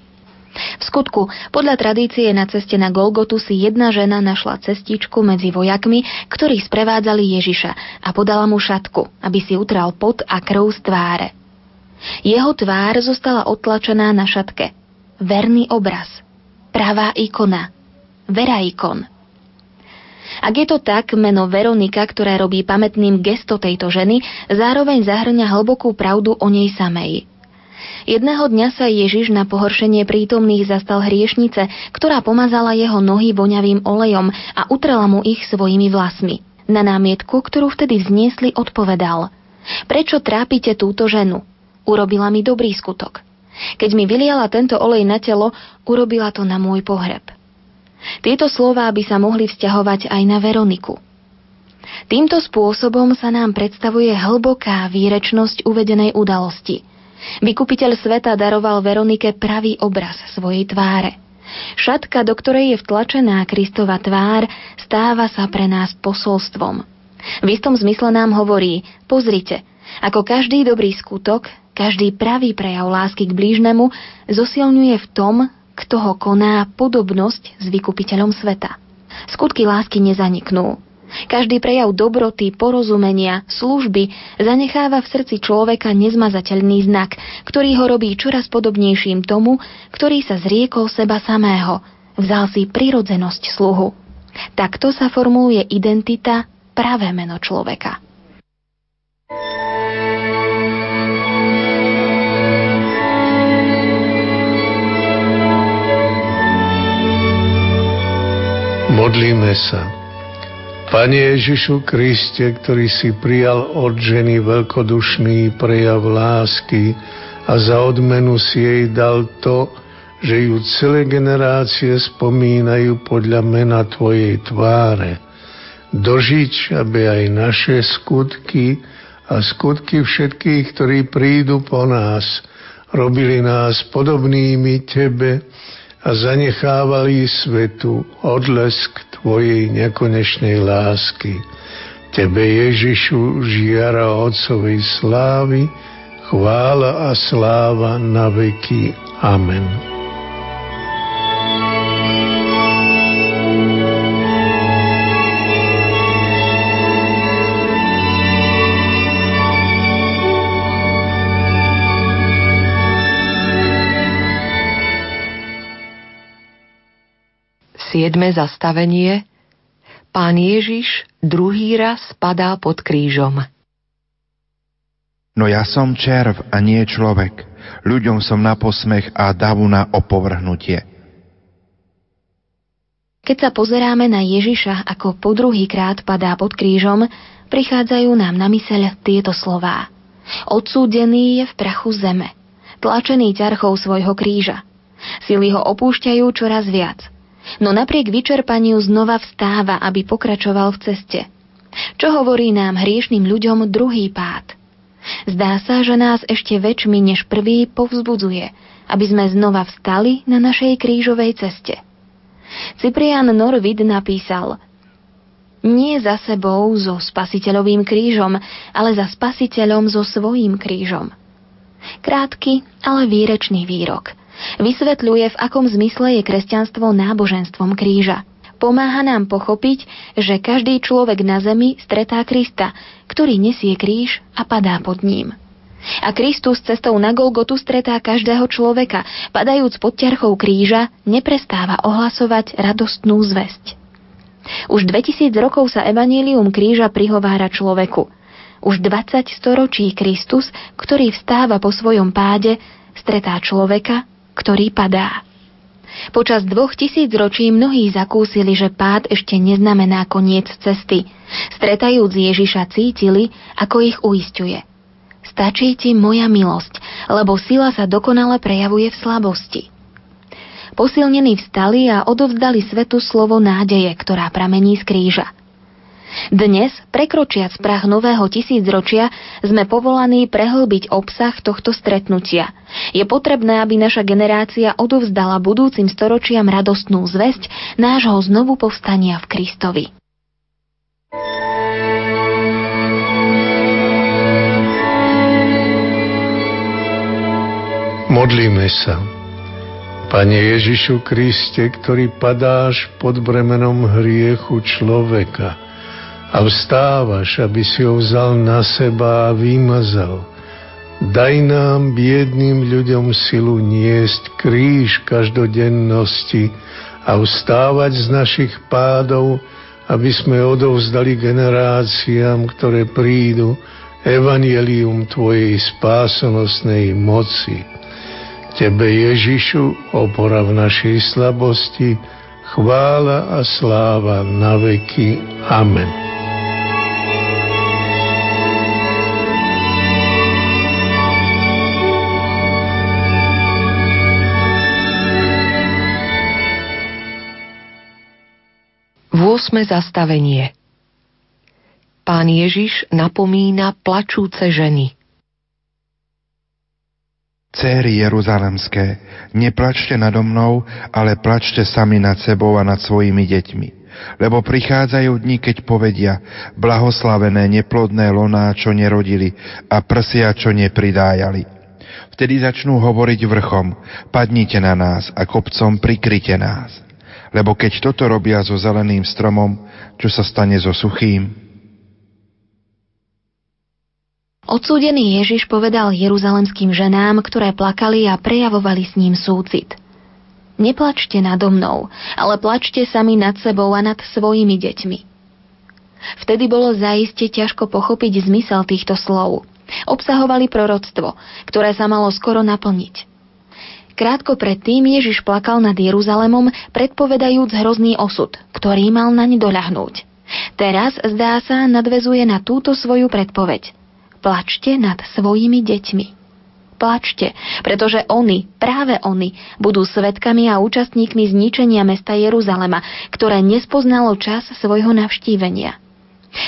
V skutku, podľa tradície na ceste na Golgotu si jedna žena našla cestičku medzi vojakmi, ktorí sprevádzali Ježiša a podala mu šatku, aby si utral pot a krv z tváre. Jeho tvár zostala otlačená na šatke. Verný obraz. Pravá ikona – Veraikon. Ak je to tak, meno Veronika, ktoré robí pamätným gesto tejto ženy, zároveň zahrňa hlbokú pravdu o nej samej. Jedného dňa sa Ježiš na pohoršenie prítomných zastal hriešnice, ktorá pomazala jeho nohy voňavým olejom a utrela mu ich svojimi vlasmi. Na námietku, ktorú vtedy vzniesli, odpovedal Prečo trápite túto ženu? Urobila mi dobrý skutok. Keď mi vyliala tento olej na telo, urobila to na môj pohreb. Tieto slová by sa mohli vzťahovať aj na Veroniku. Týmto spôsobom sa nám predstavuje hlboká výrečnosť uvedenej udalosti. Vykupiteľ sveta daroval Veronike pravý obraz svojej tváre. Šatka, do ktorej je vtlačená Kristova tvár, stáva sa pre nás posolstvom. V istom zmysle nám hovorí, pozrite, ako každý dobrý skutok, každý pravý prejav lásky k blížnemu zosilňuje v tom, kto ho koná podobnosť s vykupiteľom sveta. Skutky lásky nezaniknú. Každý prejav dobroty, porozumenia, služby zanecháva v srdci človeka nezmazateľný znak, ktorý ho robí čoraz podobnejším tomu, ktorý sa zriekol seba samého, vzal si prirodzenosť sluhu. Takto sa formuluje identita, pravé meno človeka. Modlíme sa. Pane Ježišu Kriste, ktorý si prijal od ženy veľkodušný prejav lásky a za odmenu si jej dal to, že ju celé generácie spomínajú podľa mena Tvojej tváre. Dožič, aby aj naše skutky a skutky všetkých, ktorí prídu po nás, robili nás podobnými Tebe a zanechávali svetu odlesk Tvojej nekonečnej lásky. Tebe Ježišu žiara Otcovej slávy, chvála a sláva na veky. Amen. Siedme zastavenie Pán Ježiš druhý raz padá pod krížom. No ja som červ a nie človek. Ľuďom som na posmech a davu na opovrhnutie. Keď sa pozeráme na Ježiša, ako po druhý krát padá pod krížom, prichádzajú nám na myseľ tieto slová. Odsúdený je v prachu zeme, tlačený ťarchou svojho kríža. Sily ho opúšťajú čoraz viac – no napriek vyčerpaniu znova vstáva, aby pokračoval v ceste. Čo hovorí nám hriešným ľuďom druhý pád? Zdá sa, že nás ešte väčšmi než prvý povzbudzuje, aby sme znova vstali na našej krížovej ceste. Cyprian Norvid napísal Nie za sebou so spasiteľovým krížom, ale za spasiteľom so svojím krížom. Krátky, ale výrečný výrok – Vysvetľuje, v akom zmysle je kresťanstvo náboženstvom kríža. Pomáha nám pochopiť, že každý človek na zemi stretá Krista, ktorý nesie kríž a padá pod ním. A Kristus cestou na Golgotu stretá každého človeka, padajúc pod ťarchou kríža, neprestáva ohlasovať radostnú zväzť. Už 2000 rokov sa evanílium kríža prihovára človeku. Už 20 storočí Kristus, ktorý vstáva po svojom páde, stretá človeka, ktorý padá. Počas dvoch tisíc ročí mnohí zakúsili, že pád ešte neznamená koniec cesty. Stretajúc Ježiša cítili, ako ich uistuje. Stačí ti moja milosť, lebo sila sa dokonale prejavuje v slabosti. Posilnení vstali a odovzdali svetu slovo nádeje, ktorá pramení z kríža. Dnes, prekročiac prach nového tisícročia, sme povolaní prehlbiť obsah tohto stretnutia. Je potrebné, aby naša generácia odovzdala budúcim storočiam radostnú zväzť nášho znovu povstania v Kristovi. Modlíme sa. Pane Ježišu Kriste, ktorý padáš pod bremenom hriechu človeka, a vstávaš, aby si ho vzal na seba a vymazal. Daj nám, biedným ľuďom, silu niesť kríž každodennosti a vstávať z našich pádov, aby sme odovzdali generáciám, ktoré prídu, evanielium Tvojej spásonosnej moci. Tebe, Ježišu, opora v našej slabosti, chvála a sláva na veky. Amen. Osme zastavenie Pán Ježiš napomína plačúce ženy. Céry Jeruzalemské, neplačte nado mnou, ale plačte sami nad sebou a nad svojimi deťmi. Lebo prichádzajú dni, keď povedia, blahoslavené neplodné loná, čo nerodili, a prsia, čo nepridájali. Vtedy začnú hovoriť vrchom, padnite na nás a kopcom prikryte nás lebo keď toto robia so zeleným stromom, čo sa stane so suchým? Odsúdený Ježiš povedal jeruzalemským ženám, ktoré plakali a prejavovali s ním súcit. Neplačte nado mnou, ale plačte sami nad sebou a nad svojimi deťmi. Vtedy bolo zaiste ťažko pochopiť zmysel týchto slov. Obsahovali proroctvo, ktoré sa malo skoro naplniť. Krátko predtým Ježiš plakal nad Jeruzalemom, predpovedajúc hrozný osud, ktorý mal naň doľahnúť. Teraz, zdá sa, nadvezuje na túto svoju predpoveď. Plačte nad svojimi deťmi. Plačte, pretože oni, práve oni, budú svetkami a účastníkmi zničenia mesta Jeruzalema, ktoré nespoznalo čas svojho navštívenia.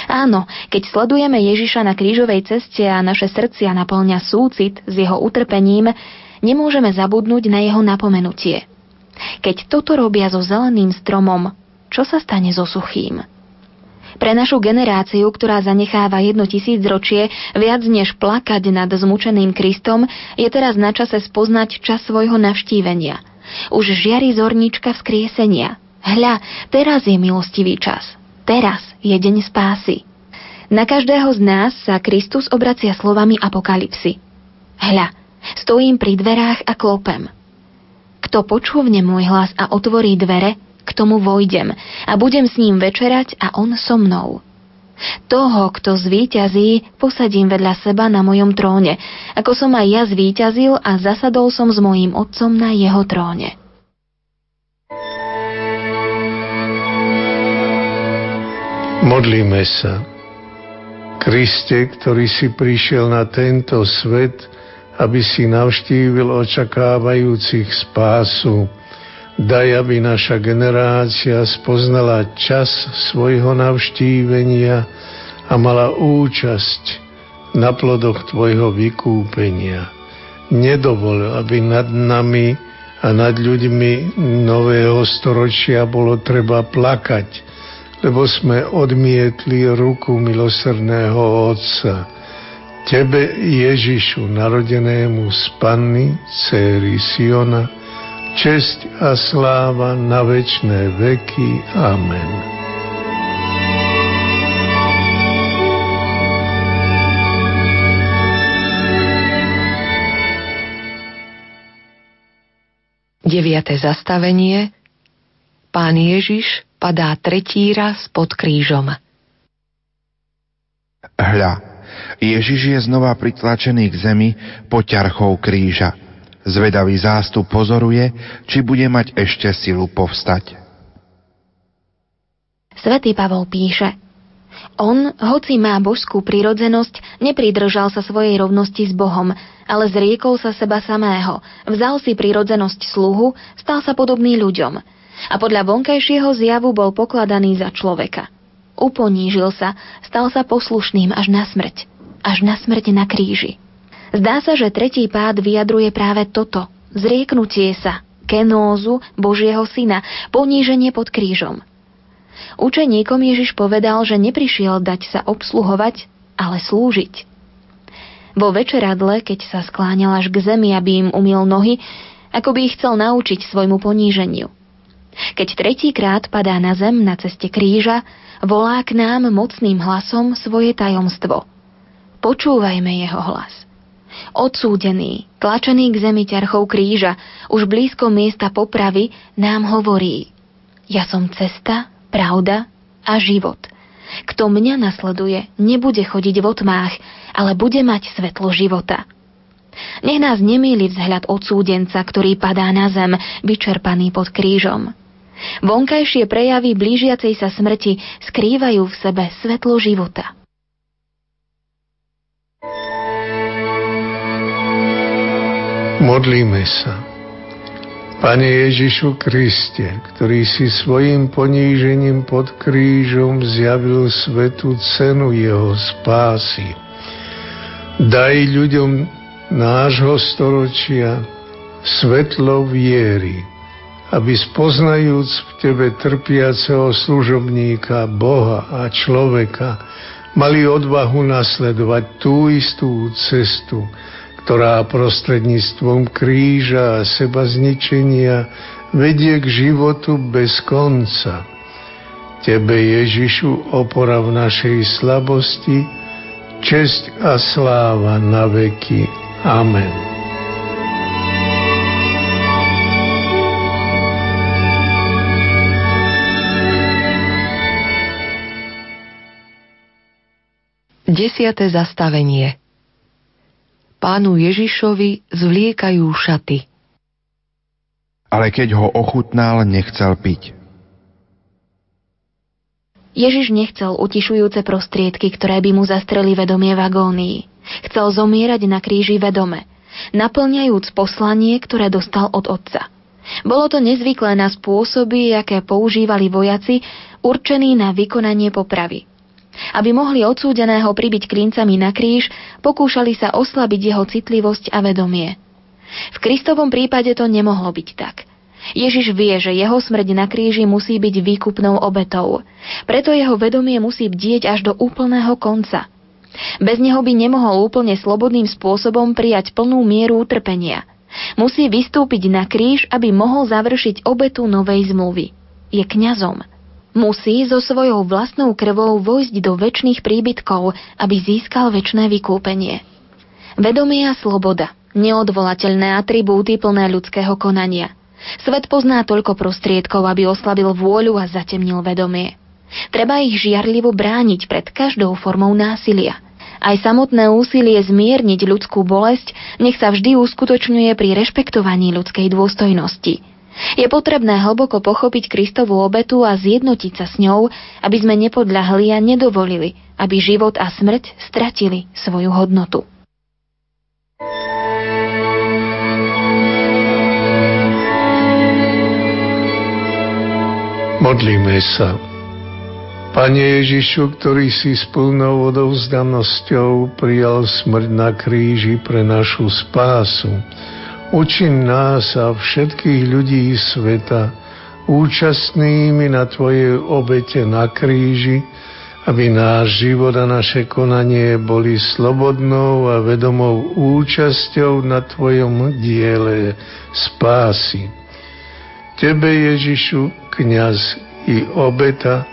Áno, keď sledujeme Ježiša na krížovej ceste a naše srdcia naplňa súcit s jeho utrpením, nemôžeme zabudnúť na jeho napomenutie. Keď toto robia so zeleným stromom, čo sa stane so suchým? Pre našu generáciu, ktorá zanecháva jedno tisíc ročie, viac než plakať nad zmučeným Kristom, je teraz na čase spoznať čas svojho navštívenia. Už žiari zornička vzkriesenia. Hľa, teraz je milostivý čas. Teraz je deň spásy. Na každého z nás sa Kristus obracia slovami apokalipsy. Hľa, Stojím pri dverách a klopem. Kto počúvne môj hlas a otvorí dvere, k tomu vojdem a budem s ním večerať a on so mnou. Toho, kto zvíťazí, posadím vedľa seba na mojom tróne, ako som aj ja zvíťazil a zasadol som s mojím otcom na jeho tróne. Modlíme sa. Kriste, ktorý si prišiel na tento svet, aby si navštívil očakávajúcich spásu. Daj, aby naša generácia spoznala čas svojho navštívenia a mala účasť na plodoch Tvojho vykúpenia. Nedovol, aby nad nami a nad ľuďmi nového storočia bolo treba plakať, lebo sme odmietli ruku milosrdného Otca Tebe, Ježišu, narodenému z Panny, céry Siona, česť a sláva na večné veky. Amen. Deviate zastavenie Pán Ježiš padá tretí raz pod krížom. Hľa, Ježiš je znova pritlačený k zemi po ťarchou kríža. Zvedavý zástup pozoruje, či bude mať ešte silu povstať. Svetý Pavol píše On, hoci má božskú prirodzenosť, nepridržal sa svojej rovnosti s Bohom, ale zriekol sa seba samého, vzal si prirodzenosť sluhu, stal sa podobný ľuďom a podľa vonkajšieho zjavu bol pokladaný za človeka. Uponížil sa, stal sa poslušným až na smrť až na smrť na kríži. Zdá sa, že tretí pád vyjadruje práve toto. Zrieknutie sa, kenózu Božieho syna, poníženie pod krížom. Učeníkom Ježiš povedal, že neprišiel dať sa obsluhovať, ale slúžiť. Vo večeradle, keď sa skláňal až k zemi, aby im umil nohy, ako by ich chcel naučiť svojmu poníženiu. Keď tretíkrát padá na zem na ceste kríža, volá k nám mocným hlasom svoje tajomstvo – Počúvajme jeho hlas. Odsúdený, tlačený k zemi ťarchou kríža, už blízko miesta popravy, nám hovorí Ja som cesta, pravda a život. Kto mňa nasleduje, nebude chodiť v otmách, ale bude mať svetlo života. Nech nás nemýli vzhľad odsúdenca, ktorý padá na zem, vyčerpaný pod krížom. Vonkajšie prejavy blížiacej sa smrti skrývajú v sebe svetlo života. Modlíme sa. Pane Ježišu Kriste, ktorý si svojim ponížením pod krížom zjavil svetu cenu jeho spásy, daj ľuďom nášho storočia svetlo viery, aby spoznajúc v Tebe trpiaceho služobníka, Boha a človeka, mali odvahu nasledovať tú istú cestu, ktorá prostredníctvom kríža a seba zničenia vedie k životu bez konca. Tebe, Ježišu, opora v našej slabosti, česť a sláva na veky. Amen. Desiate zastavenie Pánu Ježišovi zvliekajú šaty. Ale keď ho ochutnal, nechcel piť. Ježiš nechcel utišujúce prostriedky, ktoré by mu zastreli vedomie v agónii. Chcel zomierať na kríži vedome, naplňajúc poslanie, ktoré dostal od Otca. Bolo to nezvyklé na spôsoby, aké používali vojaci, určení na vykonanie popravy. Aby mohli odsúdeného pribiť klincami na kríž, pokúšali sa oslabiť jeho citlivosť a vedomie. V Kristovom prípade to nemohlo byť tak. Ježiš vie, že jeho smrť na kríži musí byť výkupnou obetou. Preto jeho vedomie musí bdieť až do úplného konca. Bez neho by nemohol úplne slobodným spôsobom prijať plnú mieru utrpenia. Musí vystúpiť na kríž, aby mohol završiť obetu novej zmluvy. Je kňazom. Musí so svojou vlastnou krvou vojsť do väčšných príbytkov, aby získal väčšné vykúpenie. Vedomie a sloboda, neodvolateľné atribúty plné ľudského konania – Svet pozná toľko prostriedkov, aby oslabil vôľu a zatemnil vedomie. Treba ich žiarlivo brániť pred každou formou násilia. Aj samotné úsilie zmierniť ľudskú bolesť nech sa vždy uskutočňuje pri rešpektovaní ľudskej dôstojnosti. Je potrebné hlboko pochopiť Kristovú obetu a zjednotiť sa s ňou, aby sme nepodľahli a nedovolili, aby život a smrť stratili svoju hodnotu. Modlíme sa. Pane Ježišu, ktorý si s plnou odovzdanosťou prijal smrť na kríži pre našu spásu, učin nás a všetkých ľudí sveta účastnými na Tvojej obete na kríži, aby náš život a naše konanie boli slobodnou a vedomou účasťou na Tvojom diele spásy. Tebe, Ježišu, kniaz i obeta,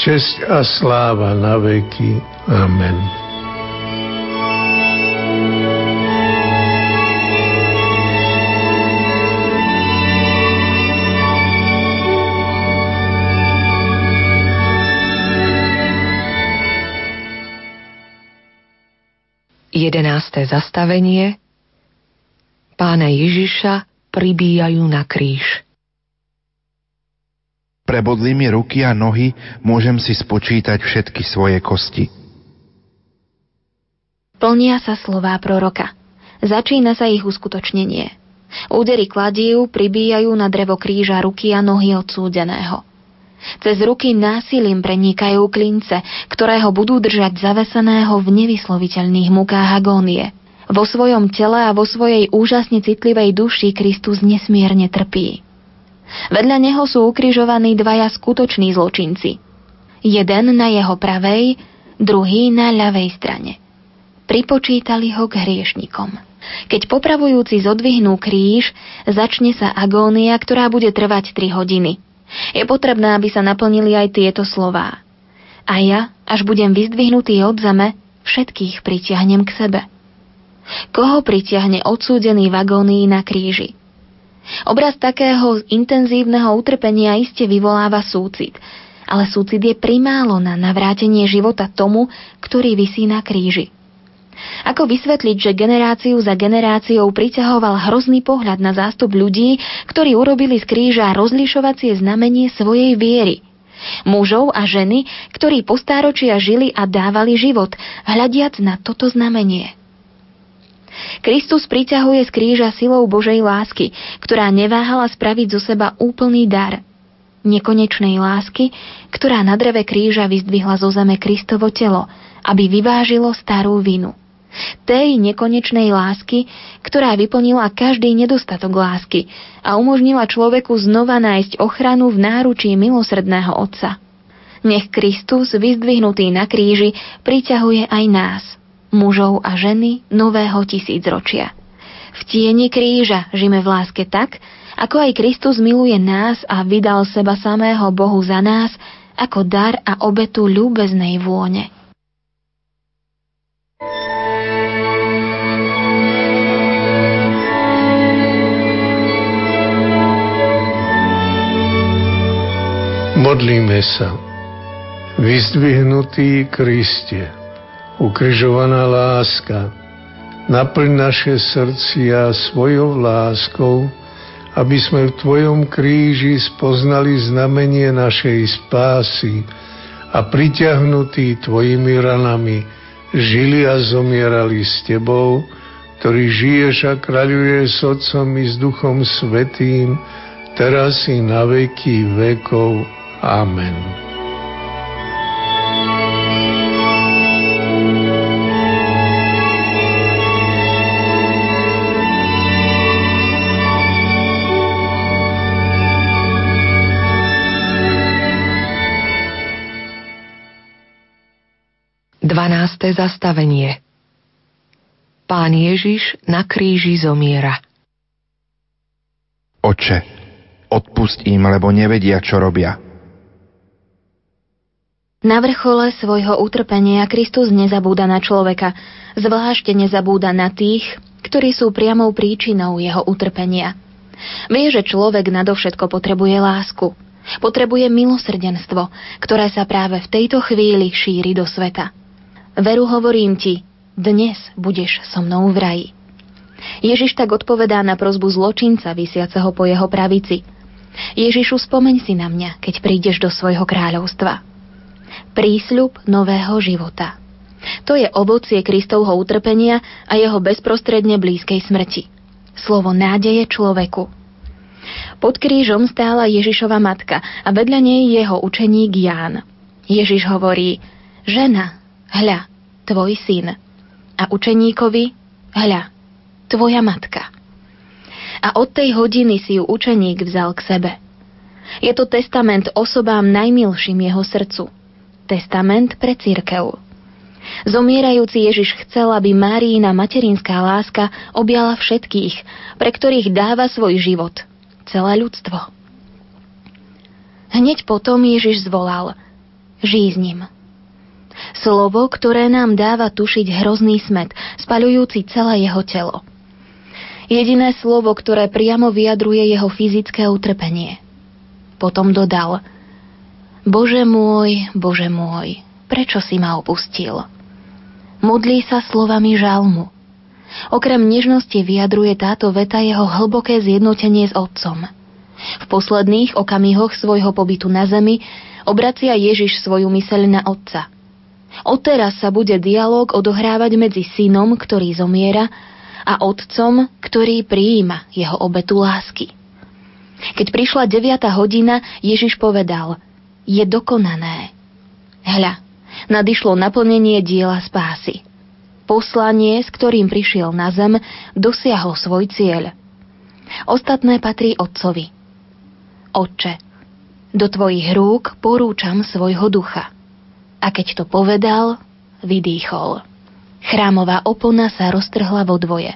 česť a sláva na veky. Amen. Jedenácté zastavenie Pána Ježiša pribíjajú na kríž. Prebodli mi ruky a nohy, môžem si spočítať všetky svoje kosti. Plnia sa slová proroka. Začína sa ich uskutočnenie. Údery kladiev pribíjajú na drevo kríža ruky a nohy odsúdeného. Cez ruky násilím prenikajú klince, ktoré ho budú držať zaveseného v nevysloviteľných mukách agónie. Vo svojom tele a vo svojej úžasne citlivej duši Kristus nesmierne trpí. Vedľa neho sú ukrižovaní dvaja skutoční zločinci. Jeden na jeho pravej, druhý na ľavej strane. Pripočítali ho k hriešnikom. Keď popravujúci zodvihnú kríž, začne sa agónia, ktorá bude trvať 3 hodiny. Je potrebné, aby sa naplnili aj tieto slová. A ja, až budem vyzdvihnutý od zeme, všetkých pritiahnem k sebe. Koho pritiahne odsúdený v agónii na kríži? Obraz takého intenzívneho utrpenia iste vyvoláva súcit, ale súcit je primálo na navrátenie života tomu, ktorý vysí na kríži. Ako vysvetliť, že generáciu za generáciou priťahoval hrozný pohľad na zástup ľudí, ktorí urobili z kríža rozlišovacie znamenie svojej viery? Mužov a ženy, ktorí postáročia žili a dávali život, hľadiac na toto znamenie. Kristus priťahuje z kríža silou Božej lásky, ktorá neváhala spraviť zo seba úplný dar. Nekonečnej lásky, ktorá na dreve kríža vyzdvihla zo zeme Kristovo telo, aby vyvážilo starú vinu. Tej nekonečnej lásky, ktorá vyplnila každý nedostatok lásky a umožnila človeku znova nájsť ochranu v náručí milosrdného Otca. Nech Kristus, vyzdvihnutý na kríži, priťahuje aj nás – mužov a ženy nového tisícročia. V tieni kríža žime v láske tak, Ako aj Kristus miluje nás a vydal seba samého Bohu za nás, ako dar a obetu ľúbeznej vône. Modlíme sa. Vyzdvihnutý Kriste, ukrižovaná láska, naplň naše srdcia svojou láskou, aby sme v Tvojom kríži spoznali znamenie našej spásy a priťahnutí Tvojimi ranami žili a zomierali s Tebou, ktorý žiješ a kráľuješ s Otcom i s Duchom Svetým, teraz i na veky vekov. Amen. Dvanácté zastavenie Pán Ježiš na kríži zomiera. Oče, odpust im, lebo nevedia, čo robia. Na vrchole svojho utrpenia Kristus nezabúda na človeka, zvlášť nezabúda na tých, ktorí sú priamou príčinou jeho utrpenia. Vie, že človek nadovšetko potrebuje lásku, potrebuje milosrdenstvo, ktoré sa práve v tejto chvíli šíri do sveta. Veru hovorím ti, dnes budeš so mnou v raji. Ježiš tak odpovedá na prozbu zločinca vysiaceho po jeho pravici. Ježišu, spomeň si na mňa, keď prídeš do svojho kráľovstva prísľub nového života. To je ovocie Kristovho utrpenia a jeho bezprostredne blízkej smrti. Slovo nádeje človeku. Pod krížom stála Ježišova matka a vedľa nej jeho učeník Ján. Ježiš hovorí, žena, hľa, tvoj syn. A učeníkovi, hľa, tvoja matka. A od tej hodiny si ju učeník vzal k sebe. Je to testament osobám najmilším jeho srdcu – testament pre církev. Zomierajúci Ježiš chcel, aby Máriina materinská láska objala všetkých, pre ktorých dáva svoj život, celé ľudstvo. Hneď potom Ježiš zvolal Žij s ním. Slovo, ktoré nám dáva tušiť hrozný smet, spaľujúci celé jeho telo. Jediné slovo, ktoré priamo vyjadruje jeho fyzické utrpenie. Potom dodal – Bože môj, Bože môj, prečo si ma opustil? Modlí sa slovami žalmu. Okrem nežnosti vyjadruje táto veta jeho hlboké zjednotenie s Otcom. V posledných okamihoch svojho pobytu na zemi obracia Ježiš svoju myseľ na Otca. Odteraz sa bude dialog odohrávať medzi synom, ktorý zomiera, a otcom, ktorý prijíma jeho obetu lásky. Keď prišla 9. hodina, Ježiš povedal – je dokonané. Hľa, nadišlo naplnenie diela spásy. Poslanie, s ktorým prišiel na zem, dosiahlo svoj cieľ. Ostatné patrí Otcovi. Otče, do tvojich rúk porúčam svojho ducha. A keď to povedal, vydýchol. Chrámová opona sa roztrhla vo dvoje.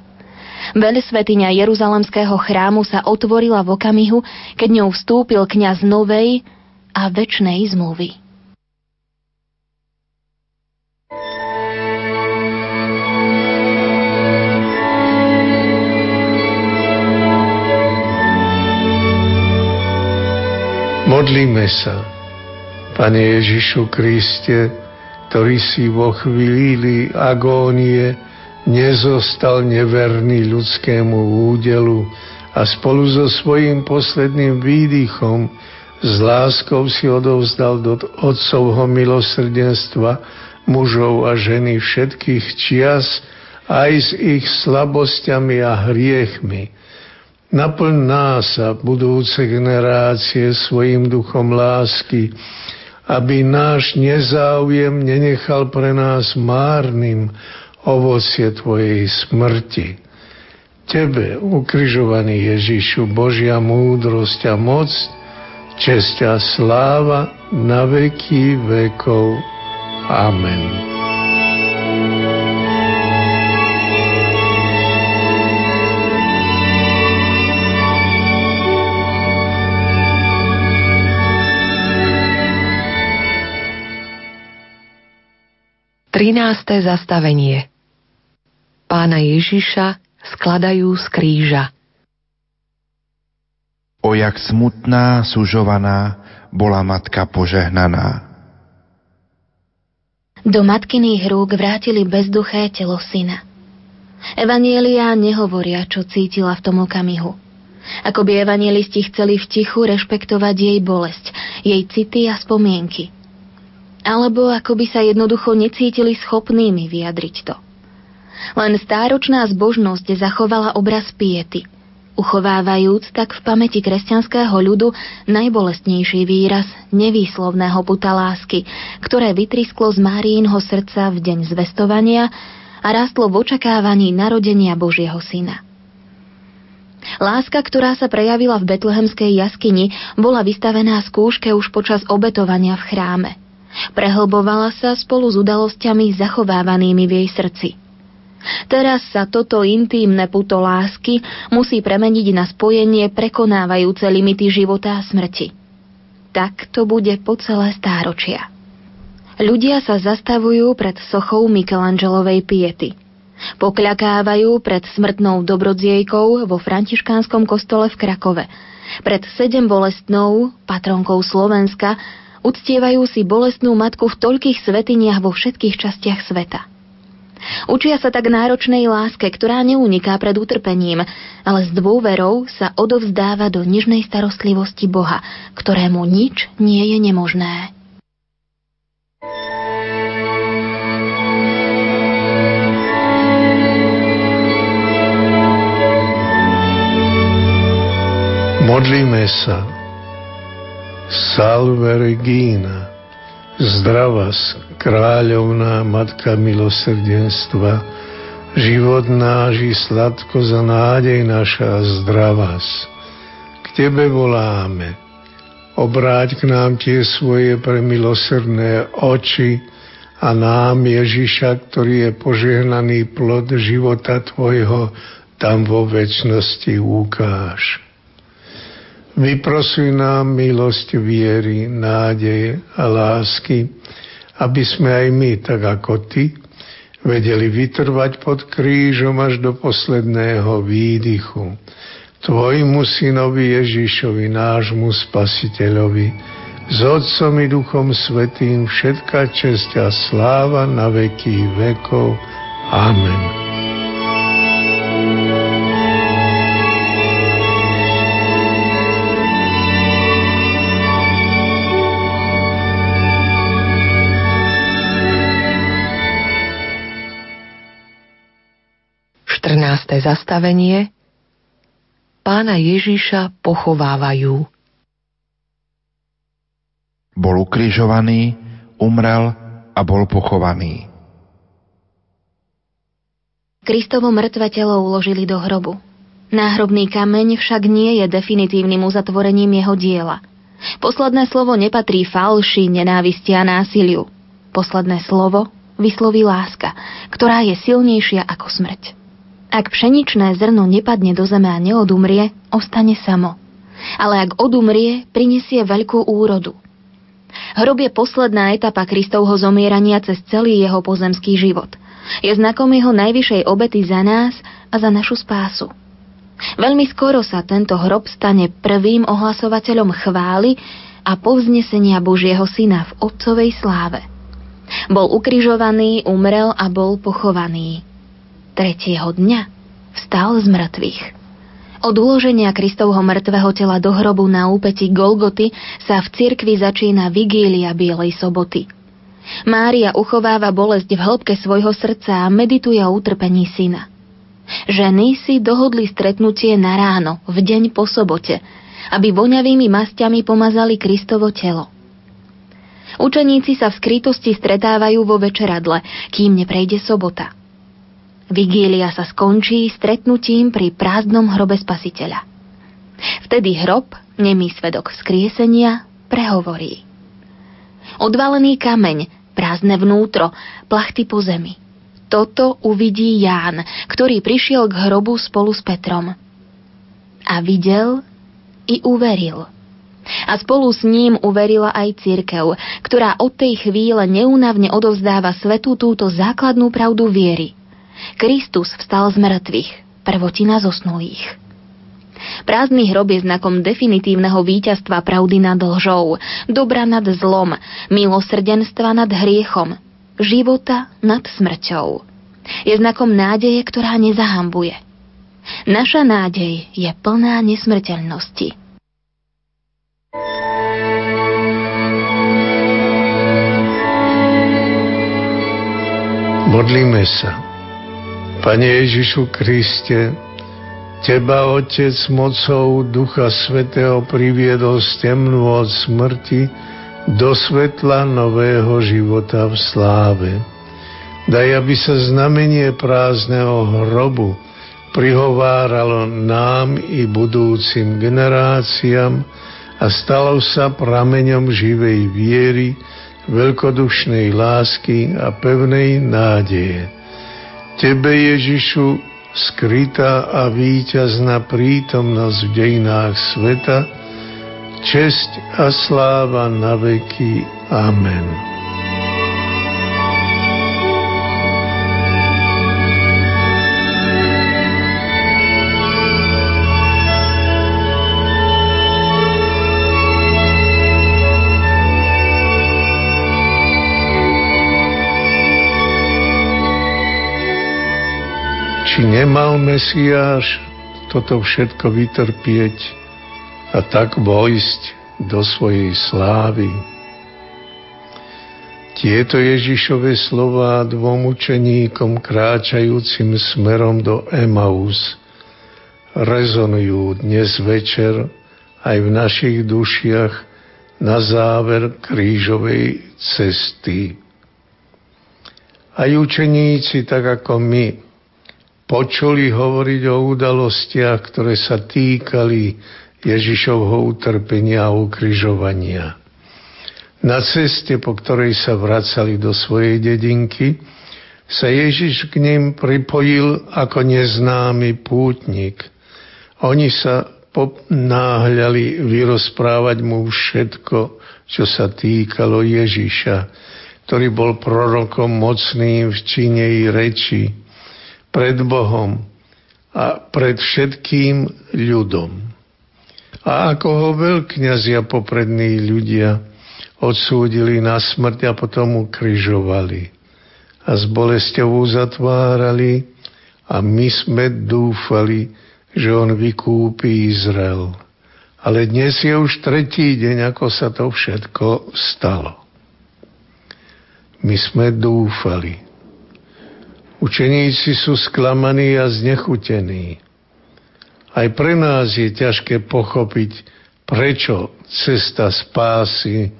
Veľsvetiňa Jeruzalemského chrámu sa otvorila v okamihu, keď ňou vstúpil kňaz novej, a väčšnej zmluvy. Modlíme sa, Pane Ježišu Kriste, ktorý si vo chvíli agónie nezostal neverný ľudskému údelu a spolu so svojím posledným výdychom s láskou si odovzdal do Otcovho milosrdenstva mužov a ženy všetkých čias, aj s ich slabosťami a hriechmi. Naplň nás a budúce generácie svojim duchom lásky, aby náš nezáujem nenechal pre nás márnym ovocie Tvojej smrti. Tebe, ukrižovaný Ježišu, Božia múdrosť a moc, česť a sláva na veky vekov. Amen. Trinácté zastavenie Pána Ježiša skladajú z kríža – O jak smutná, sužovaná bola matka požehnaná. Do matkyných rúk vrátili bezduché telo syna. Evanielia nehovoria, čo cítila v tom okamihu. Ako by evanielisti chceli v tichu rešpektovať jej bolesť, jej city a spomienky. Alebo ako by sa jednoducho necítili schopnými vyjadriť to. Len stáročná zbožnosť zachovala obraz piety – uchovávajúc tak v pamäti kresťanského ľudu najbolestnejší výraz nevýslovného puta lásky, ktoré vytrisklo z Márínho srdca v deň zvestovania a rástlo v očakávaní narodenia Božieho syna. Láska, ktorá sa prejavila v betlehemskej jaskyni, bola vystavená skúške už počas obetovania v chráme. Prehlbovala sa spolu s udalosťami zachovávanými v jej srdci – Teraz sa toto intímne puto lásky musí premeniť na spojenie prekonávajúce limity života a smrti. Tak to bude po celé stáročia. Ľudia sa zastavujú pred sochou Michelangelovej piety. Pokľakávajú pred smrtnou dobrodziejkou vo františkánskom kostole v Krakove. Pred sedem bolestnou, patronkou Slovenska, uctievajú si bolestnú matku v toľkých svetiniach vo všetkých častiach sveta. Učia sa tak náročnej láske, ktorá neuniká pred utrpením, ale s dôverou sa odovzdáva do nižnej starostlivosti Boha, ktorému nič nie je nemožné. Modlíme sa. Salve Regina, zdravá kráľovná Matka milosrdenstva, život náš i sladko za nádej naša zdravás. K Tebe voláme, obráť k nám tie svoje premilosrdné oči a nám Ježiša, ktorý je požehnaný plod života Tvojho, tam vo väčšnosti ukáž. Vyprosuj nám milosť viery, nádeje a lásky, aby sme aj my, tak ako Ty, vedeli vytrvať pod krížom až do posledného výdychu. Tvojmu synovi Ježišovi, nášmu spasiteľovi, s Otcom i Duchom Svetým všetka česť a sláva na veky vekov. Amen. 14. zastavenie Pána Ježiša pochovávajú. Bol ukrižovaný, umrel a bol pochovaný. Kristovo mŕtve telo uložili do hrobu. Náhrobný kameň však nie je definitívnym uzatvorením jeho diela. Posledné slovo nepatrí falši, nenávisti a násiliu. Posledné slovo vysloví láska, ktorá je silnejšia ako smrť. Ak pšeničné zrno nepadne do zeme a neodumrie, ostane samo. Ale ak odumrie, prinesie veľkú úrodu. Hrob je posledná etapa Kristovho zomierania cez celý jeho pozemský život. Je znakom jeho najvyššej obety za nás a za našu spásu. Veľmi skoro sa tento hrob stane prvým ohlasovateľom chvály a povznesenia Božieho Syna v Otcovej sláve. Bol ukrižovaný, umrel a bol pochovaný tretieho dňa vstal z mŕtvych. Od uloženia Kristovho mŕtvého tela do hrobu na úpeti Golgoty sa v cirkvi začína vigília Bielej soboty. Mária uchováva bolesť v hĺbke svojho srdca a medituje o utrpení syna. Ženy si dohodli stretnutie na ráno, v deň po sobote, aby voňavými masťami pomazali Kristovo telo. Učeníci sa v skrytosti stretávajú vo večeradle, kým neprejde sobota – Vigília sa skončí stretnutím pri prázdnom hrobe spasiteľa. Vtedy hrob, nemý svedok vzkriesenia, prehovorí. Odvalený kameň, prázdne vnútro, plachty po zemi. Toto uvidí Ján, ktorý prišiel k hrobu spolu s Petrom. A videl i uveril. A spolu s ním uverila aj cirkev, ktorá od tej chvíle neúnavne odovzdáva svetu túto základnú pravdu viery. Kristus vstal z mŕtvych, prvotina zosnulých. Prázdny hrob je znakom definitívneho víťazstva pravdy nad lžou, dobra nad zlom, milosrdenstva nad hriechom, života nad smrťou. Je znakom nádeje, ktorá nezahambuje. Naša nádej je plná nesmrteľnosti. Modlíme sa. Pane Ježišu Kriste, Teba, Otec, mocou Ducha Svetého priviedol z temnú od smrti do svetla nového života v sláve. Daj, aby sa znamenie prázdneho hrobu prihováralo nám i budúcim generáciám a stalo sa prameňom živej viery, veľkodušnej lásky a pevnej nádeje. Tebe, Ježišu, skrytá a víťazná prítomnosť v dejinách sveta, česť a sláva na veky. Amen. Či nemal Mesiáš toto všetko vytrpieť a tak vojsť do svojej slávy? Tieto Ježišove slova dvom učeníkom kráčajúcim smerom do Emaus rezonujú dnes večer aj v našich dušiach na záver krížovej cesty. Aj učeníci, tak ako my, počuli hovoriť o udalostiach, ktoré sa týkali Ježišovho utrpenia a ukryžovania. Na ceste, po ktorej sa vracali do svojej dedinky, sa Ježiš k ním pripojil ako neznámy pútnik. Oni sa ponáhľali vyrozprávať mu všetko, čo sa týkalo Ježiša, ktorý bol prorokom mocným v čine i reči, pred Bohom a pred všetkým ľudom. A ako ho veľkňazia poprední ľudia odsúdili na smrť a potom ukryžovali a s bolesťou zatvárali a my sme dúfali, že on vykúpi Izrael. Ale dnes je už tretí deň, ako sa to všetko stalo. My sme dúfali. Učeníci sú sklamaní a znechutení. Aj pre nás je ťažké pochopiť, prečo cesta spásy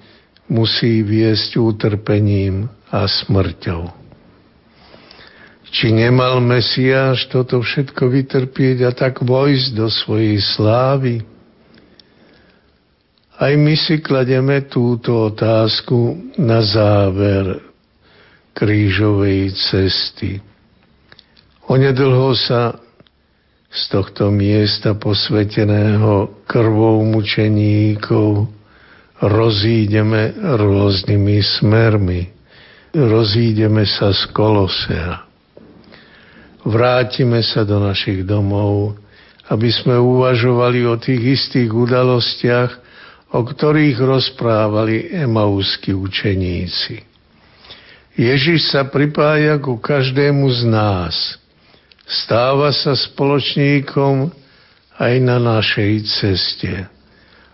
musí viesť utrpením a smrťou. Či nemal Mesiáš toto všetko vytrpieť a tak vojsť do svojej slávy? Aj my si klademe túto otázku na záver krížovej cesty. Onedlho sa z tohto miesta posveteného krvou mučeníkov rozídeme rôznymi smermi. Rozídeme sa z Kolosea. Vrátime sa do našich domov, aby sme uvažovali o tých istých udalostiach, o ktorých rozprávali emauskí učeníci. Ježiš sa pripája ku každému z nás – stáva sa spoločníkom aj na našej ceste.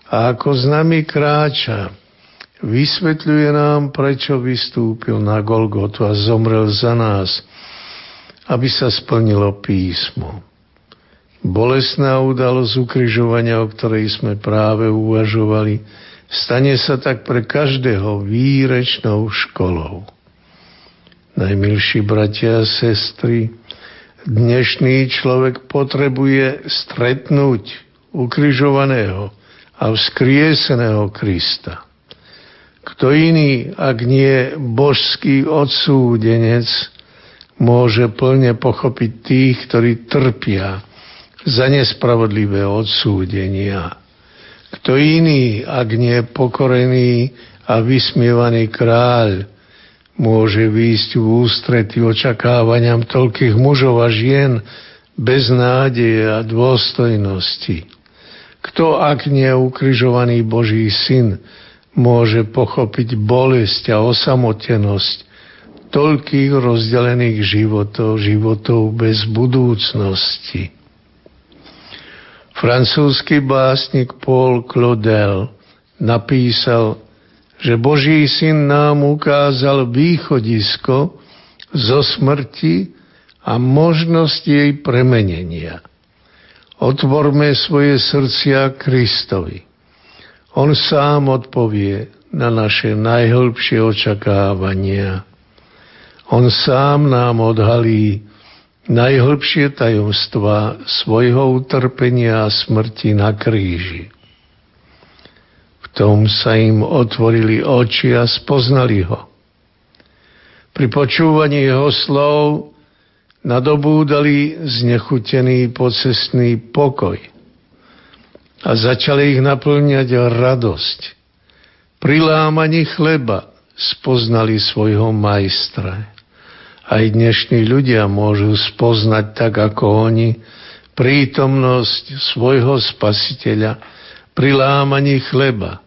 A ako s nami kráča, vysvetľuje nám, prečo vystúpil na Golgotu a zomrel za nás, aby sa splnilo písmo. Bolesná udalosť ukryžovania, o ktorej sme práve uvažovali, stane sa tak pre každého výrečnou školou. Najmilší bratia a sestry, Dnešný človek potrebuje stretnúť ukrižovaného a vzkrieseného Krista. Kto iný, ak nie božský odsúdenec, môže plne pochopiť tých, ktorí trpia za nespravodlivé odsúdenia. Kto iný, ak nie pokorený a vysmievaný kráľ, môže výjsť v ústrety očakávaniam toľkých mužov a žien bez nádeje a dôstojnosti. Kto, ak nie ukrižovaný Boží syn, môže pochopiť bolesť a osamotenosť toľkých rozdelených životov, životov bez budúcnosti. Francúzsky básnik Paul Claudel napísal že Boží syn nám ukázal východisko zo smrti a možnosť jej premenenia. Otvorme svoje srdcia Kristovi. On sám odpovie na naše najhlbšie očakávania. On sám nám odhalí najhlbšie tajomstva svojho utrpenia a smrti na kríži tom sa im otvorili oči a spoznali ho. Pri počúvaní jeho slov nadobúdali znechutený pocestný pokoj a začali ich naplňať radosť. Pri lámaní chleba spoznali svojho majstra. Aj dnešní ľudia môžu spoznať tak ako oni prítomnosť svojho spasiteľa pri lámaní chleba –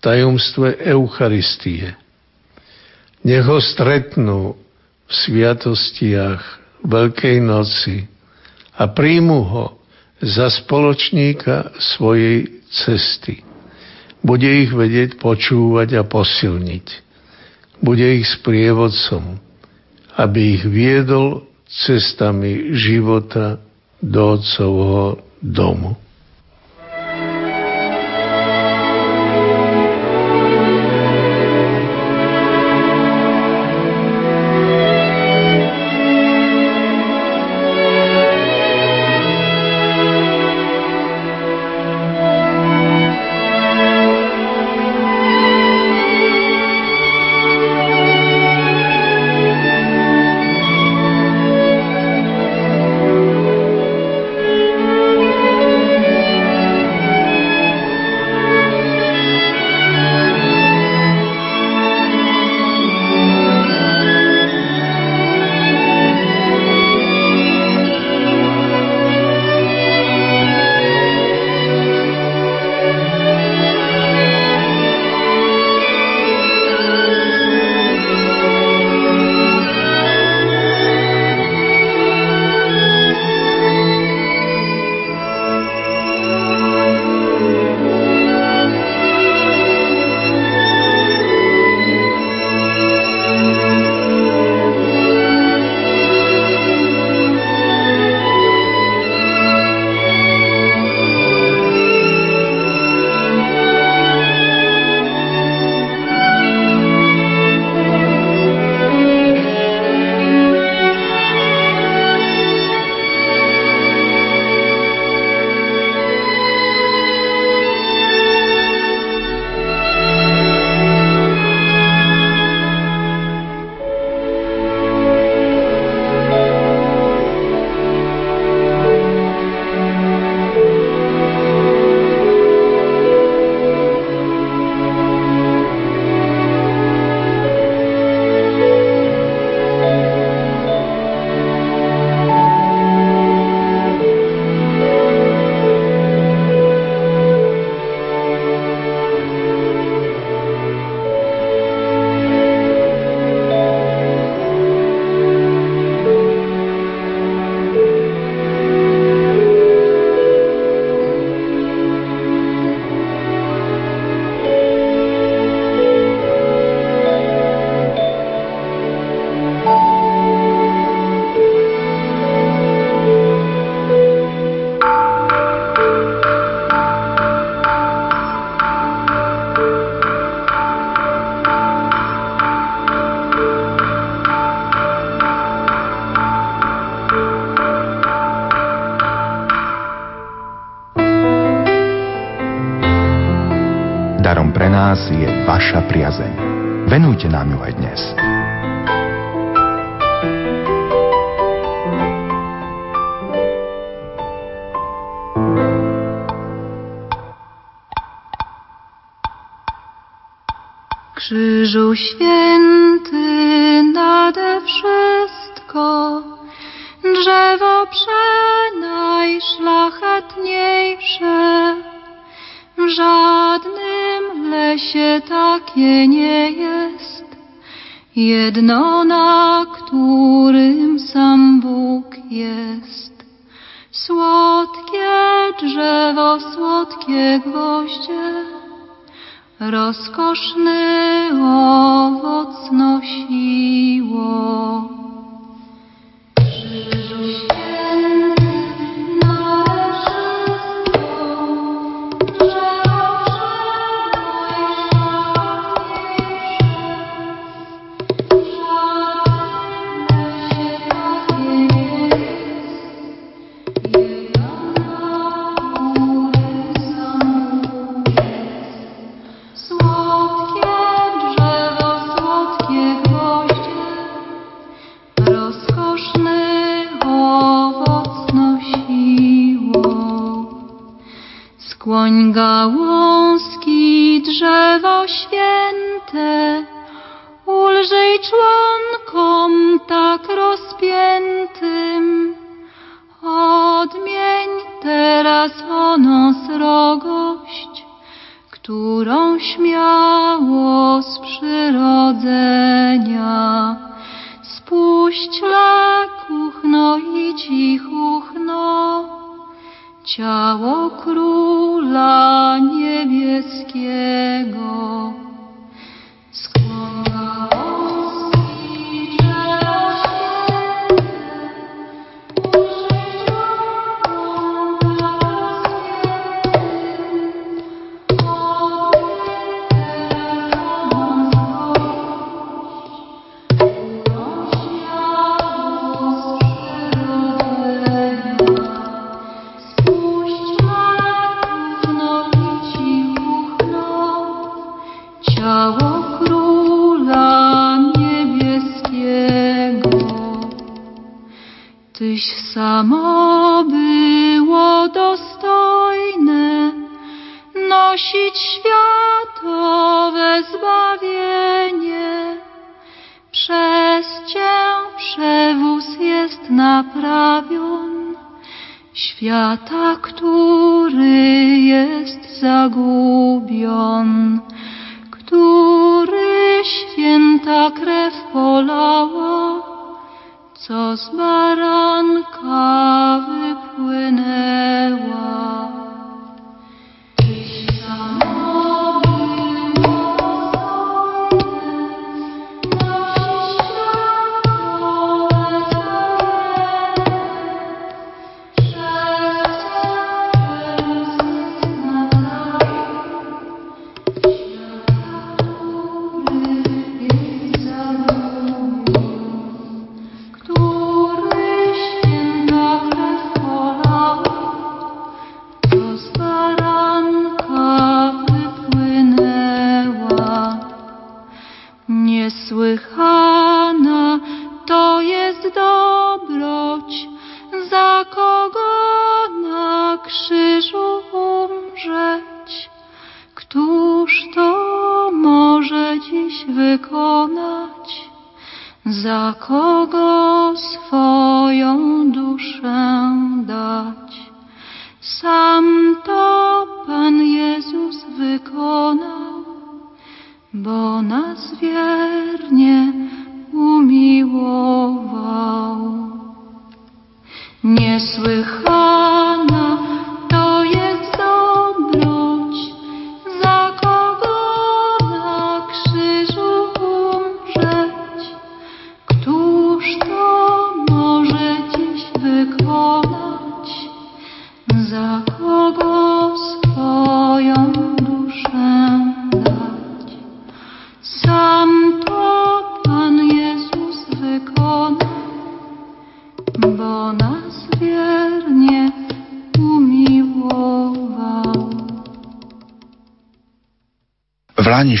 tajomstve Eucharistie. Nech ho stretnú v sviatostiach Veľkej noci a príjmu ho za spoločníka svojej cesty. Bude ich vedieť počúvať a posilniť. Bude ich sprievodcom, aby ich viedol cestami života do Otcovho domu. darom pre nás je vaša priazeň. Venujte nám ju aj dnes. Krzyżu święty nie jest, jedno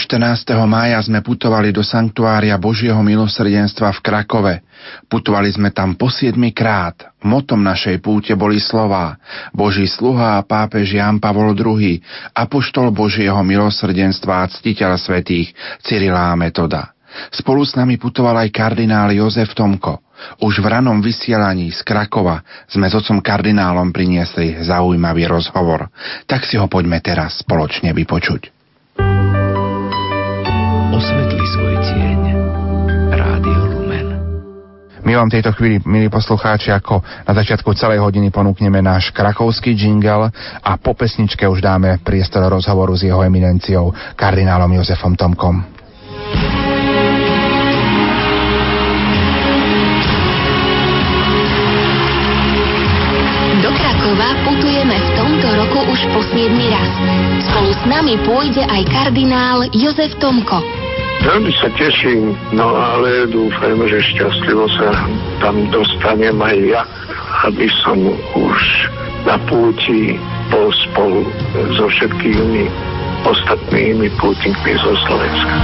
14. mája sme putovali do sanktuária Božieho milosrdenstva v Krakove. Putovali sme tam po 7 krát. Motom našej púte boli slová Boží sluha a pápež Jan Pavol II, apoštol Božieho milosrdenstva a ctiteľ svetých Cyrila a Metoda. Spolu s nami putoval aj kardinál Jozef Tomko. Už v ranom vysielaní z Krakova sme s otcom kardinálom priniesli zaujímavý rozhovor. Tak si ho poďme teraz spoločne vypočuť osvetli svoj tieň. Rádio Lumen. My vám tejto chvíli, milí poslucháči, ako na začiatku celej hodiny ponúkneme náš krakovský jingle a po pesničke už dáme priestor rozhovoru s jeho eminenciou kardinálom Jozefom Tomkom. Do Krakova putujeme v tomto roku už po 7 raz. Spolu s nami pôjde aj kardinál Jozef Tomko. Veľmi sa teším, no ale dúfajme, že šťastlivo sa tam dostanem aj ja, aby som už na púti bol spolu so všetkými ostatnými pútnikmi zo Slovenska.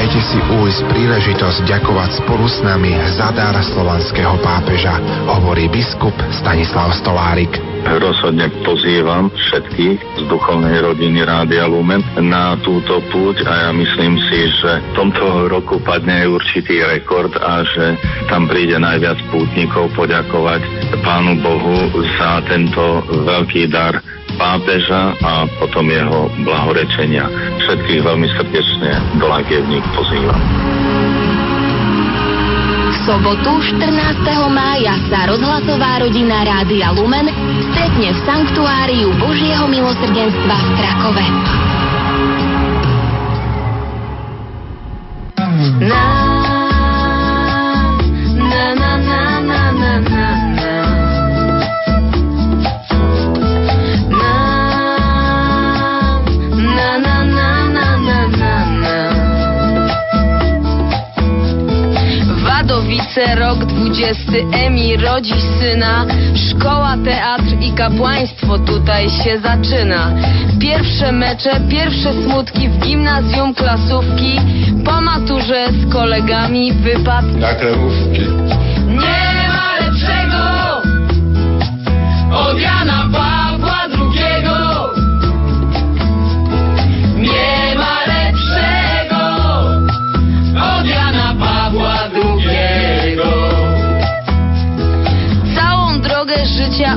Nenechajte si újsť príležitosť ďakovať spolu s nami za dar slovanského pápeža, hovorí biskup Stanislav Stolárik. Rozhodne pozývam všetkých z duchovnej rodiny Rádia Lumen na túto púť a ja myslím si, že v tomto roku padne určitý rekord a že tam príde najviac pútnikov poďakovať Pánu Bohu za tento veľký dar pápeža a potom jeho blahorečenia. Všetkých veľmi srdečne do Lagievník pozývam. V sobotu 14. mája sa rozhlasová rodina Rádia Lumen stretne v sanktuáriu Božieho milosrdenstva v Krakove. Na, na, na, na, na, Wadowice, rok dwudziesty, Emi rodzi syna. Szkoła, teatr i kapłaństwo tutaj się zaczyna. Pierwsze mecze, pierwsze smutki w gimnazjum, klasówki. Po maturze z kolegami wypad. Na kremówki. Nie ma lepszego od Jana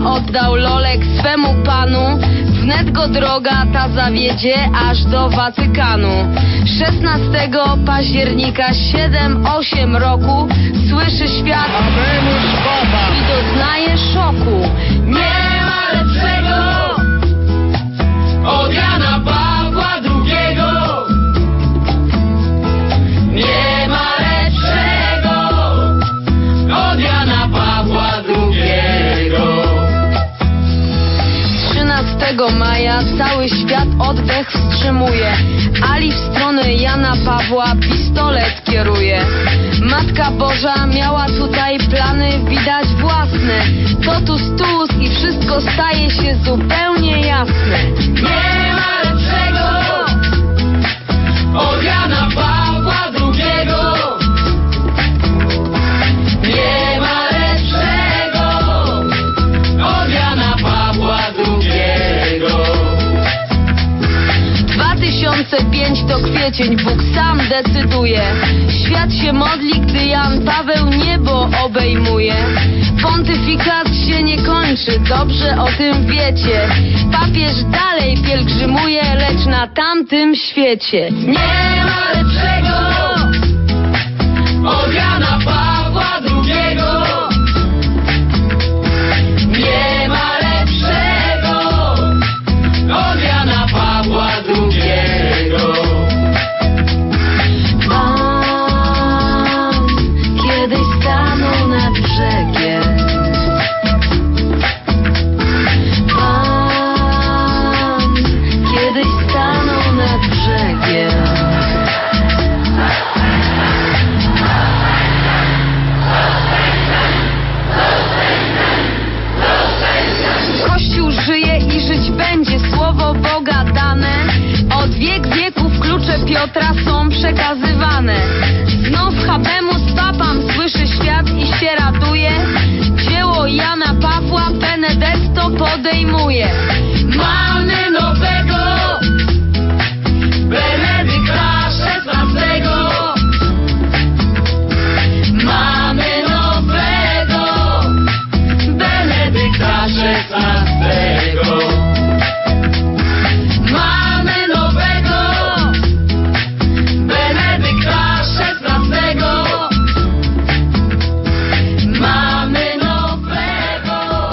oddał Lolek swemu panu. Wnet go droga ta zawiedzie aż do Watykanu. 16 października 7-8 roku słyszy świat i doznaje szoku. Nie ma lepszego od Jana Pawła II. Nie 13 maja cały świat oddech wstrzymuje. Ali w stronę Jana Pawła pistolet kieruje. Matka Boża miała tutaj plany widać własne. Totus tus i wszystko staje się zupełnie jasne. Nie ma lepszego od Jana Pawła 2005 to kwiecień, Bóg sam decyduje. Świat się modli, gdy Jan Paweł niebo obejmuje. Pontyfikat się nie kończy, dobrze o tym wiecie. Papież dalej pielgrzymuje, lecz na tamtym świecie. Nie ma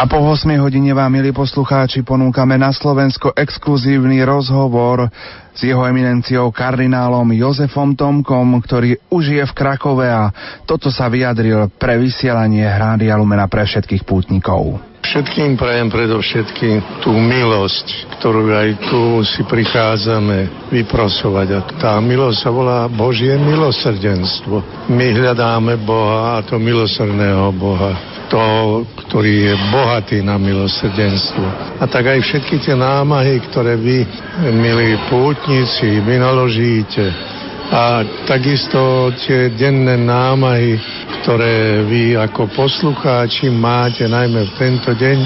A po 8 hodine vám, milí poslucháči, ponúkame na Slovensko exkluzívny rozhovor s jeho eminenciou kardinálom Jozefom Tomkom, ktorý už je v Krakove a toto sa vyjadril pre vysielanie Hrády Lumena pre všetkých pútnikov. Všetkým prajem predovšetkým tú milosť, ktorú aj tu si prichádzame vyprosovať. A tá milosť sa volá Božie milosrdenstvo. My hľadáme Boha a to milosrdného Boha. To, ktorý je bohatý na milosrdenstvo. A tak aj všetky tie námahy, ktoré vy, milí pútnici, vynaložíte, a takisto tie denné námahy, ktoré vy ako poslucháči máte najmä v tento deň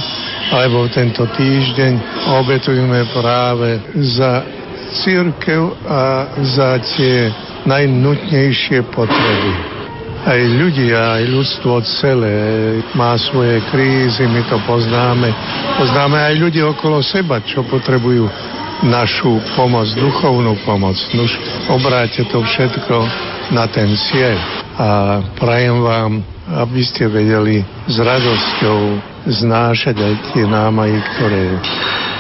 alebo v tento týždeň, obetujeme práve za církev a za tie najnutnejšie potreby. Aj ľudia, aj ľudstvo celé má svoje krízy, my to poznáme. Poznáme aj ľudí okolo seba, čo potrebujú našu pomoc, duchovnú pomoc. Nuž obráte to všetko na ten cieľ. A prajem vám, aby ste vedeli s radosťou znášať aj tie námahy, ktoré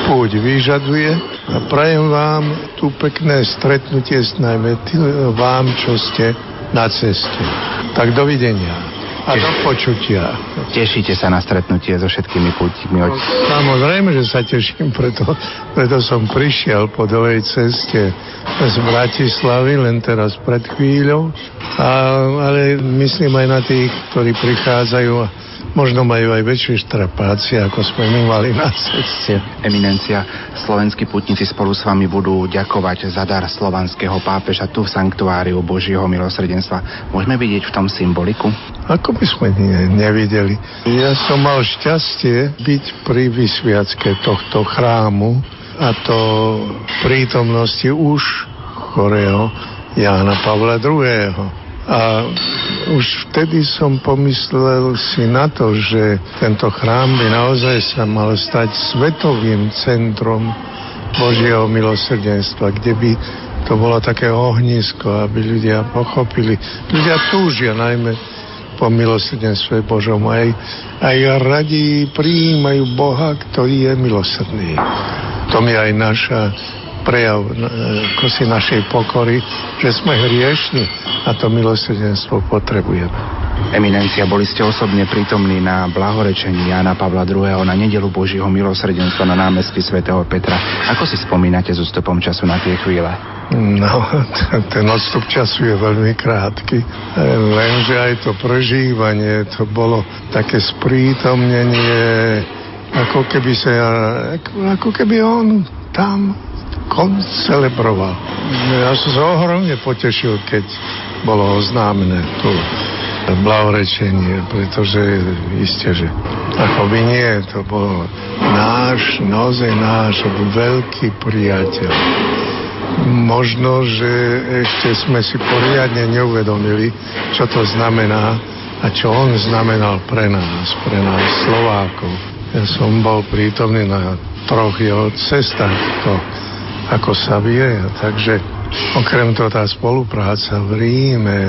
púť vyžaduje. A prajem vám tu pekné stretnutie s najmä tým vám, čo ste na ceste. Tak dovidenia. A do počutia. Tešíte sa na stretnutie so všetkými pútnikmi? Samozrejme, že sa teším, preto, preto som prišiel po dlhej ceste z Bratislavy, len teraz pred chvíľou. A, ale myslím aj na tých, ktorí prichádzajú možno majú aj väčšie štrapácie, ako sme my mali na ceste. Eminencia, slovenskí putníci spolu s vami budú ďakovať za dar slovanského pápeža tu v Sanktuáriu Božieho milosrdenstva. Môžeme vidieť v tom symboliku? Ako by sme ne, nevideli? Ja som mal šťastie byť pri vysviacke tohto chrámu a to prítomnosti už chorého Jána Pavla II. A už vtedy som pomyslel si na to, že tento chrám by naozaj sa mal stať svetovým centrom Božieho milosrdenstva, kde by to bolo také ohnisko, aby ľudia pochopili. Ľudia túžia najmä po milosrdenstve Božom aj, aj radi prijímajú Boha, ktorý je milosrdný. To mi aj naša prejav si našej pokory, že sme hriešni a to milosrdenstvo potrebujeme. Eminencia, boli ste osobne prítomní na blahorečení Jana Pavla II. na nedelu Božího milosrdenstva na námestí svätého Petra. Ako si spomínate s ústupom času na tie chvíle? No, *laughs* ten odstup času je veľmi krátky, lenže aj to prežívanie, to bolo také sprítomnenie, ako keby sa, ako keby on tam koncelebroval. Ja som sa ohromne potešil, keď bolo oznámené tu blahorečenie, pretože isté, že ako by nie, to bol náš, naozaj náš veľký priateľ. Možno, že ešte sme si poriadne neuvedomili, čo to znamená a čo on znamenal pre nás, pre nás Slovákov. Ja som bol prítomný na troch jeho cestách, to ako sa vie. Takže okrem toho tá spolupráca v Ríme,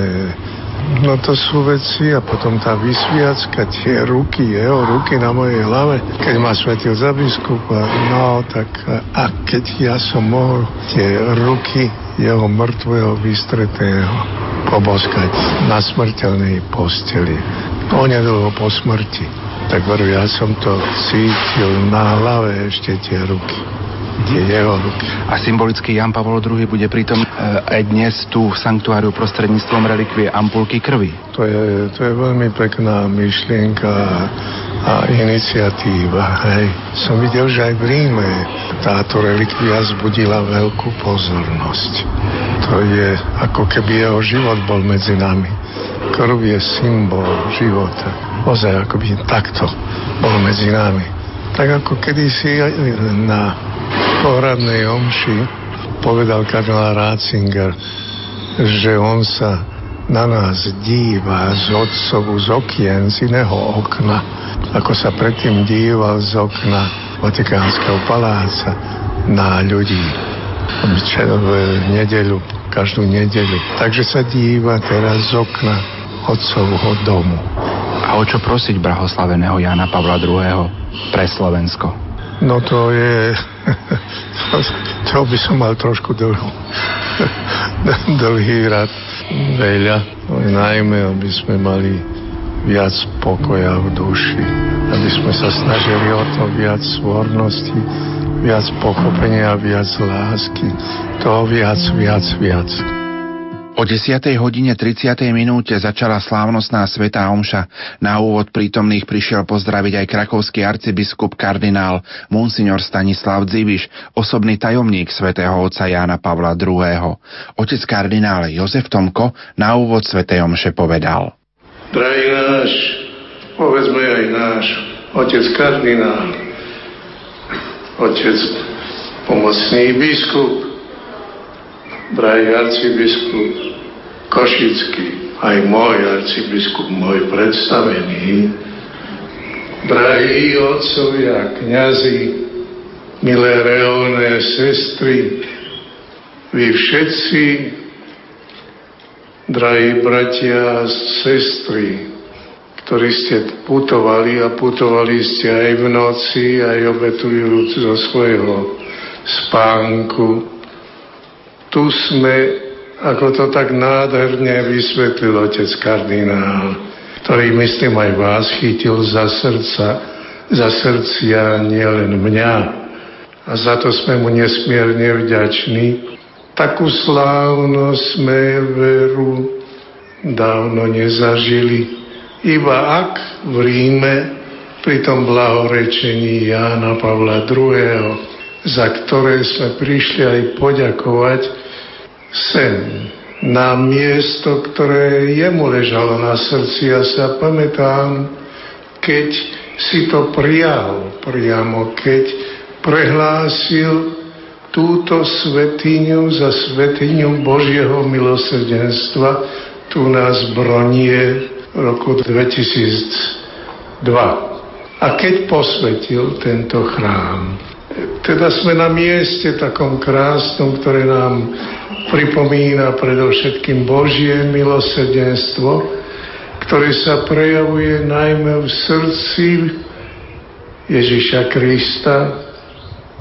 no to sú veci a potom tá vysviacka, tie ruky, jeho ruky na mojej hlave, keď ma svetil za biskupa, no tak a keď ja som mohol tie ruky jeho mŕtvého vystretého poboskať na smrteľnej posteli. Onedlho po smrti. Tak veru, ja som to cítil na hlave ešte tie ruky tie jeho ruky. A symbolicky Jan Pavol II bude pritom e, aj dnes tu v sanktuáriu prostredníctvom relikvie ampulky krvi. To je, to je veľmi pekná myšlienka a iniciatíva. Hej. Som videl, že aj v Ríme táto relikvia zbudila veľkú pozornosť. To je ako keby jeho život bol medzi nami. Krv je symbol života. Ozaj, ako by takto bol medzi nami. Tak ako kedysi na pohradnej omši povedal kardinál Ratzinger, že on sa na nás díva z otcovu z okien, z iného okna, ako sa predtým díval z okna Vatikánskeho paláca na ľudí v nedeľu, každú nedeľu. Takže sa díva teraz z okna otcovho domu. A o čo prosiť brahoslaveného Jana Pavla II. pre Slovensko? No to je... *laughs* to by som mal trošku dlhú, *laughs* dlhý rad. Veľa. Najmä, aby sme mali viac pokoja v duši. Aby sme sa snažili o to viac svornosti, viac pochopenia, viac lásky. To viac, viac, viac. O 10. hodine 30. minúte začala slávnostná svetá omša. Na úvod prítomných prišiel pozdraviť aj krakovský arcibiskup kardinál Monsignor Stanislav Dziviš, osobný tajomník svätého otca Jána Pavla II. Otec kardinál Jozef Tomko na úvod svetej omše povedal. Drahý náš, povedzme aj náš otec kardinál, otec pomocný biskup, drahý arcibiskup Košický, aj môj arcibiskup, môj predstavený, drahí otcovia, kniazy, milé reolné sestry, vy všetci, drahí bratia a sestry, ktorí ste putovali a putovali ste aj v noci, aj obetujúc zo svojho spánku. Tu sme ako to tak nádherne vysvetlil otec kardinál, ktorý myslím aj vás chytil za srdca, za srdcia nielen mňa. A za to sme mu nesmierne vďační. Takú slávnosť sme veru dávno nezažili. Iba ak v Ríme pri tom blahorečení Jána Pavla II., za ktoré sme prišli aj poďakovať, sem na miesto, ktoré jemu ležalo na srdci. Ja sa pamätám, keď si to prijal priamo, keď prehlásil túto svetiňu za svetiňu Božieho milosrdenstva tu nás v roku 2002. A keď posvetil tento chrám, teda sme na mieste takom krásnom, ktoré nám pripomína predovšetkým Božie milosrdenstvo, ktoré sa prejavuje najmä v srdci Ježiša Krista,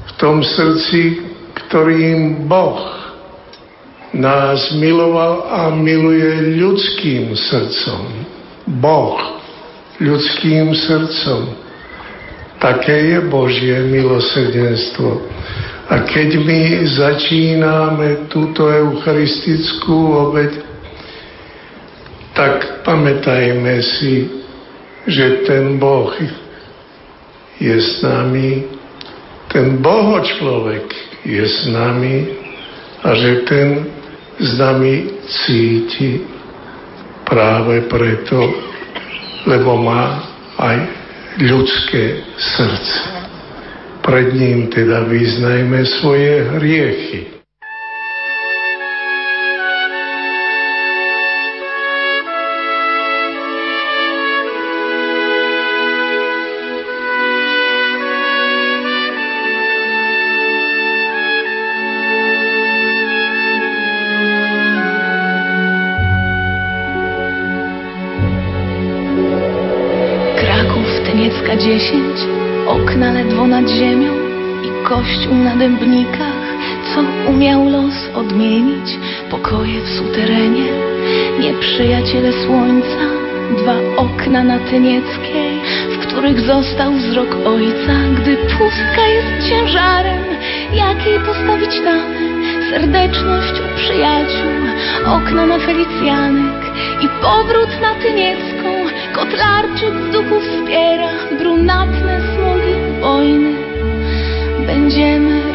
v tom srdci, ktorým Boh nás miloval a miluje ľudským srdcom. Boh ľudským srdcom. Také je Božie milosrdenstvo. A keď my začíname túto eucharistickú obeď, tak pamätajme si, že ten Boh je s nami, ten Boho človek je s nami a že ten s nami cíti práve preto, lebo má aj ľudské srdce. Pred ním teda vyznajme svoje hriechy. Dębnikach, co umiał los odmienić, pokoje w suterenie, nieprzyjaciele słońca, dwa okna na Tynieckiej, w których został wzrok ojca, gdy pustka jest ciężarem, jakiej postawić tamę, serdeczność u przyjaciół, okna na Felicjanek i powrót na Tyniecką, kotlarczyk w duchu wspiera brunatne smogi wojny. Będziemy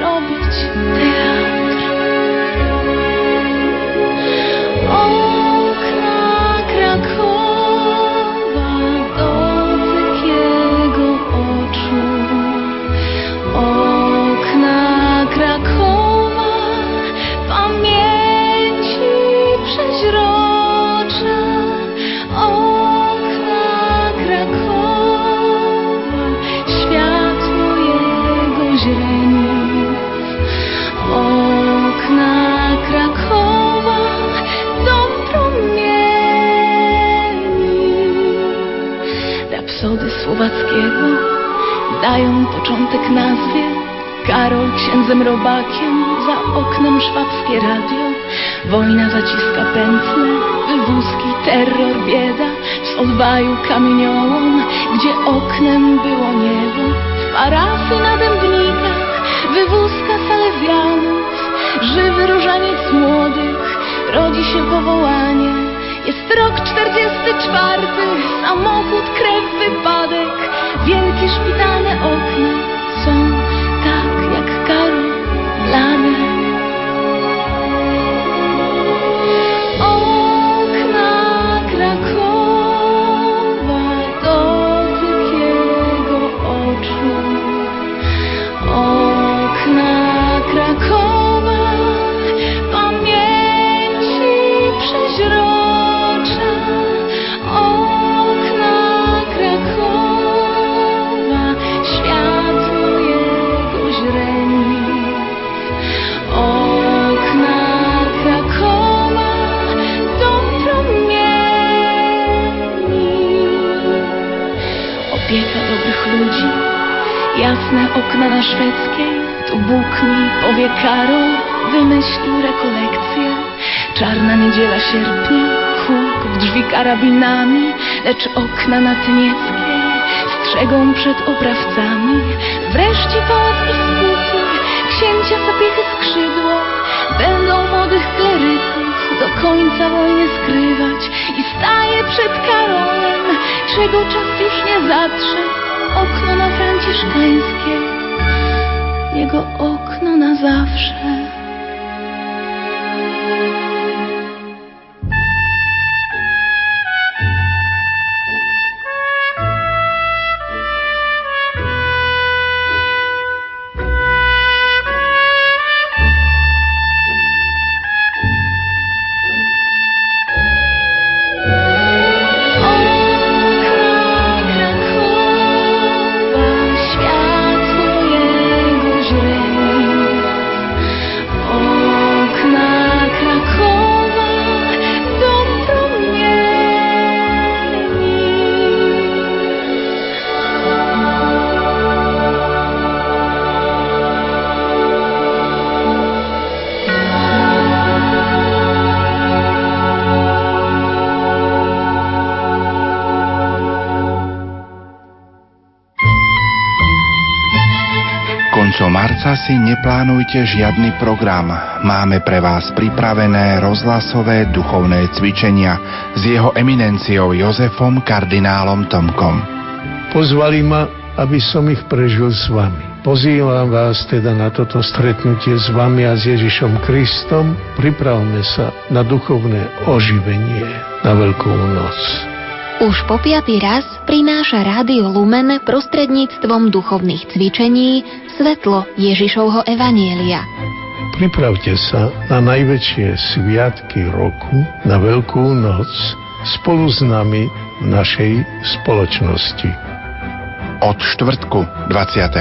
Dają początek nazwie Karol księdzem robakiem, za oknem szwabskie radio. Wojna zaciska pętle, wywózki, terror, bieda. W odwaju kamieniołom, gdzie oknem było niebo. W parafii na dębnikach, wywózka salezjanów. Żywy różaniec młodych, rodzi się powołanie. Rok 44, samochód, krew, wypadek. Wielkie szpitalne okna Tu Bóg mi powie Karol, wymyślił rekolekcję. Czarna niedziela sierpnia, huk w drzwi karabinami, lecz okna na Tynieckiej strzegą przed oprawcami. Wreszcie pałac i skuty, księcia zapiechy skrzydło, będą młodych kleryków do końca wojny skrywać i staje przed Karolem, czego czas już nie zatrze, okno na franciszkańskie, jego okno na zawsze. Koncom marca si neplánujte žiadny program. Máme pre vás pripravené rozhlasové duchovné cvičenia s jeho eminenciou Jozefom kardinálom Tomkom. Pozvali ma, aby som ich prežil s vami. Pozývam vás teda na toto stretnutie s vami a s Ježišom Kristom. Pripravme sa na duchovné oživenie na Veľkú noc. Už po piatý raz prináša Rádio Lumen prostredníctvom duchovných cvičení svetlo Ježišovho Evanielia. Pripravte sa na najväčšie sviatky roku, na Veľkú noc, spolu s nami v našej spoločnosti. Od štvrtku 29.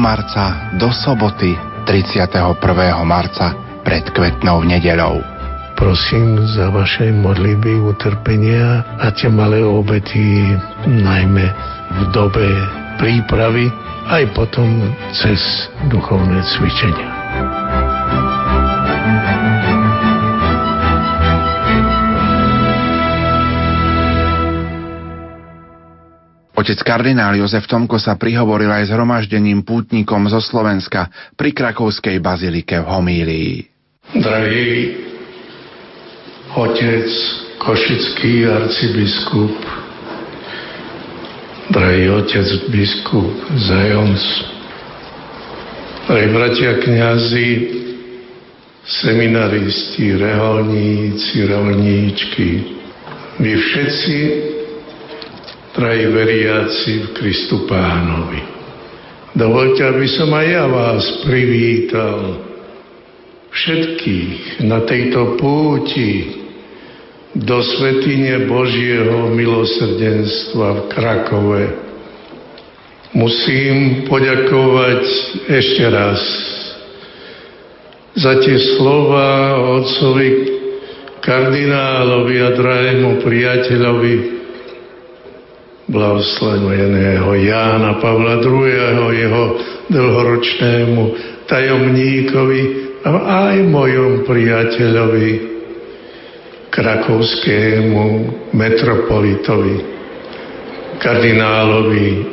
marca do soboty 31. marca pred kvetnou nedeľou. Prosím za vaše modlitby, utrpenia a tie malé obety, najmä v dobe prípravy, aj potom cez duchovné cvičenia. Otec kardinál Jozef Tomko sa prihovoril aj zhromaždením pútnikom zo Slovenska pri Krakovskej bazilike v Homílii. Drahý otec Košický arcibiskup, drahý otec biskup Zajonc, drahí bratia kňazi, seminaristi, reholníci, reholníčky, vy všetci, drahí veriaci v Kristu Pánovi. Dovolte, aby som aj ja vás privítal všetkých na tejto púti do svetine Božieho milosrdenstva v Krakove. Musím poďakovať ešte raz za tie slova otcovi kardinálovi a drahému priateľovi blahoslaveného Jána Pavla II., jeho dlhoročnému tajomníkovi a aj mojom priateľovi, krakovskému metropolitovi, kardinálovi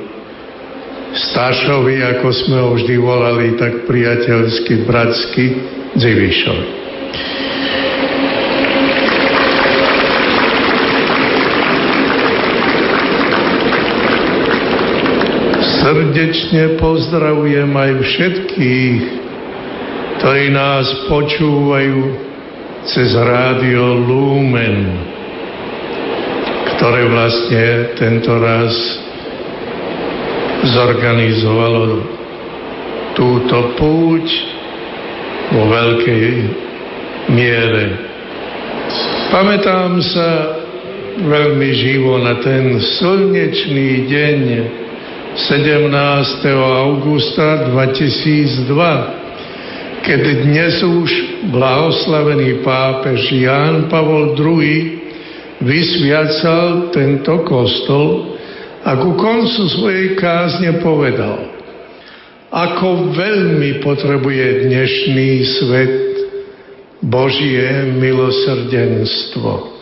Stašovi, ako sme ho vždy volali, tak priateľsky, bratsky, Dzivišovi. Srdečne pozdravujem aj všetkých, ktorí nás počúvajú cez rádio Lumen, ktoré vlastne tento raz zorganizovalo túto púť vo veľkej miere. Pamätám sa veľmi živo na ten slnečný deň 17. augusta 2002, keď dnes už blahoslavený pápež Ján Pavol II vysviacal tento kostol a ku koncu svojej kázne povedal, ako veľmi potrebuje dnešný svet Božie milosrdenstvo.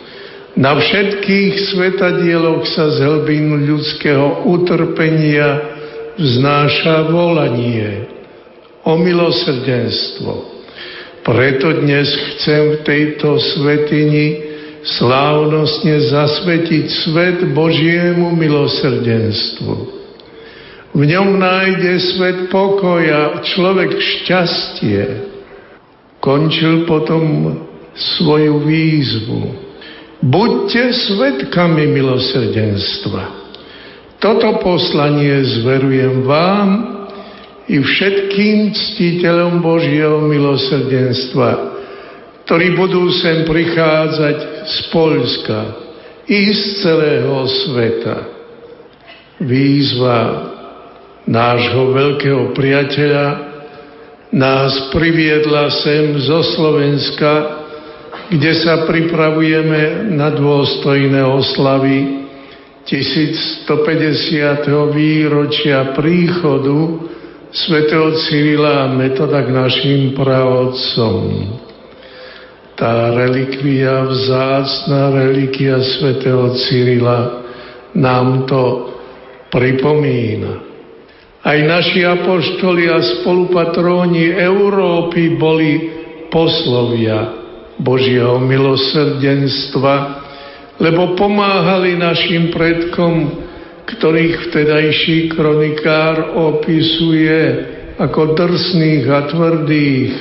Na všetkých svetadieloch sa z hlbín ľudského utrpenia vznáša volanie o milosrdenstvo. Preto dnes chcem v tejto svetini slávnostne zasvetiť svet Božiemu milosrdenstvu. V ňom nájde svet pokoja, človek šťastie. Končil potom svoju výzvu Buďte svetkami milosrdenstva. Toto poslanie zverujem vám i všetkým ctiteľom Božieho milosrdenstva, ktorí budú sem prichádzať z Polska i z celého sveta. Výzva nášho veľkého priateľa nás priviedla sem zo Slovenska kde sa pripravujeme na dôstojné oslavy 1150. výročia príchodu svätého Cyrila a Metoda k našim pravodcom. Tá relikvia, vzácná relikia svätého Cyrila nám to pripomína. Aj naši apoštoli a spolupatróni Európy boli poslovia Božieho milosrdenstva, lebo pomáhali našim predkom, ktorých vtedajší kronikár opisuje ako drsných a tvrdých,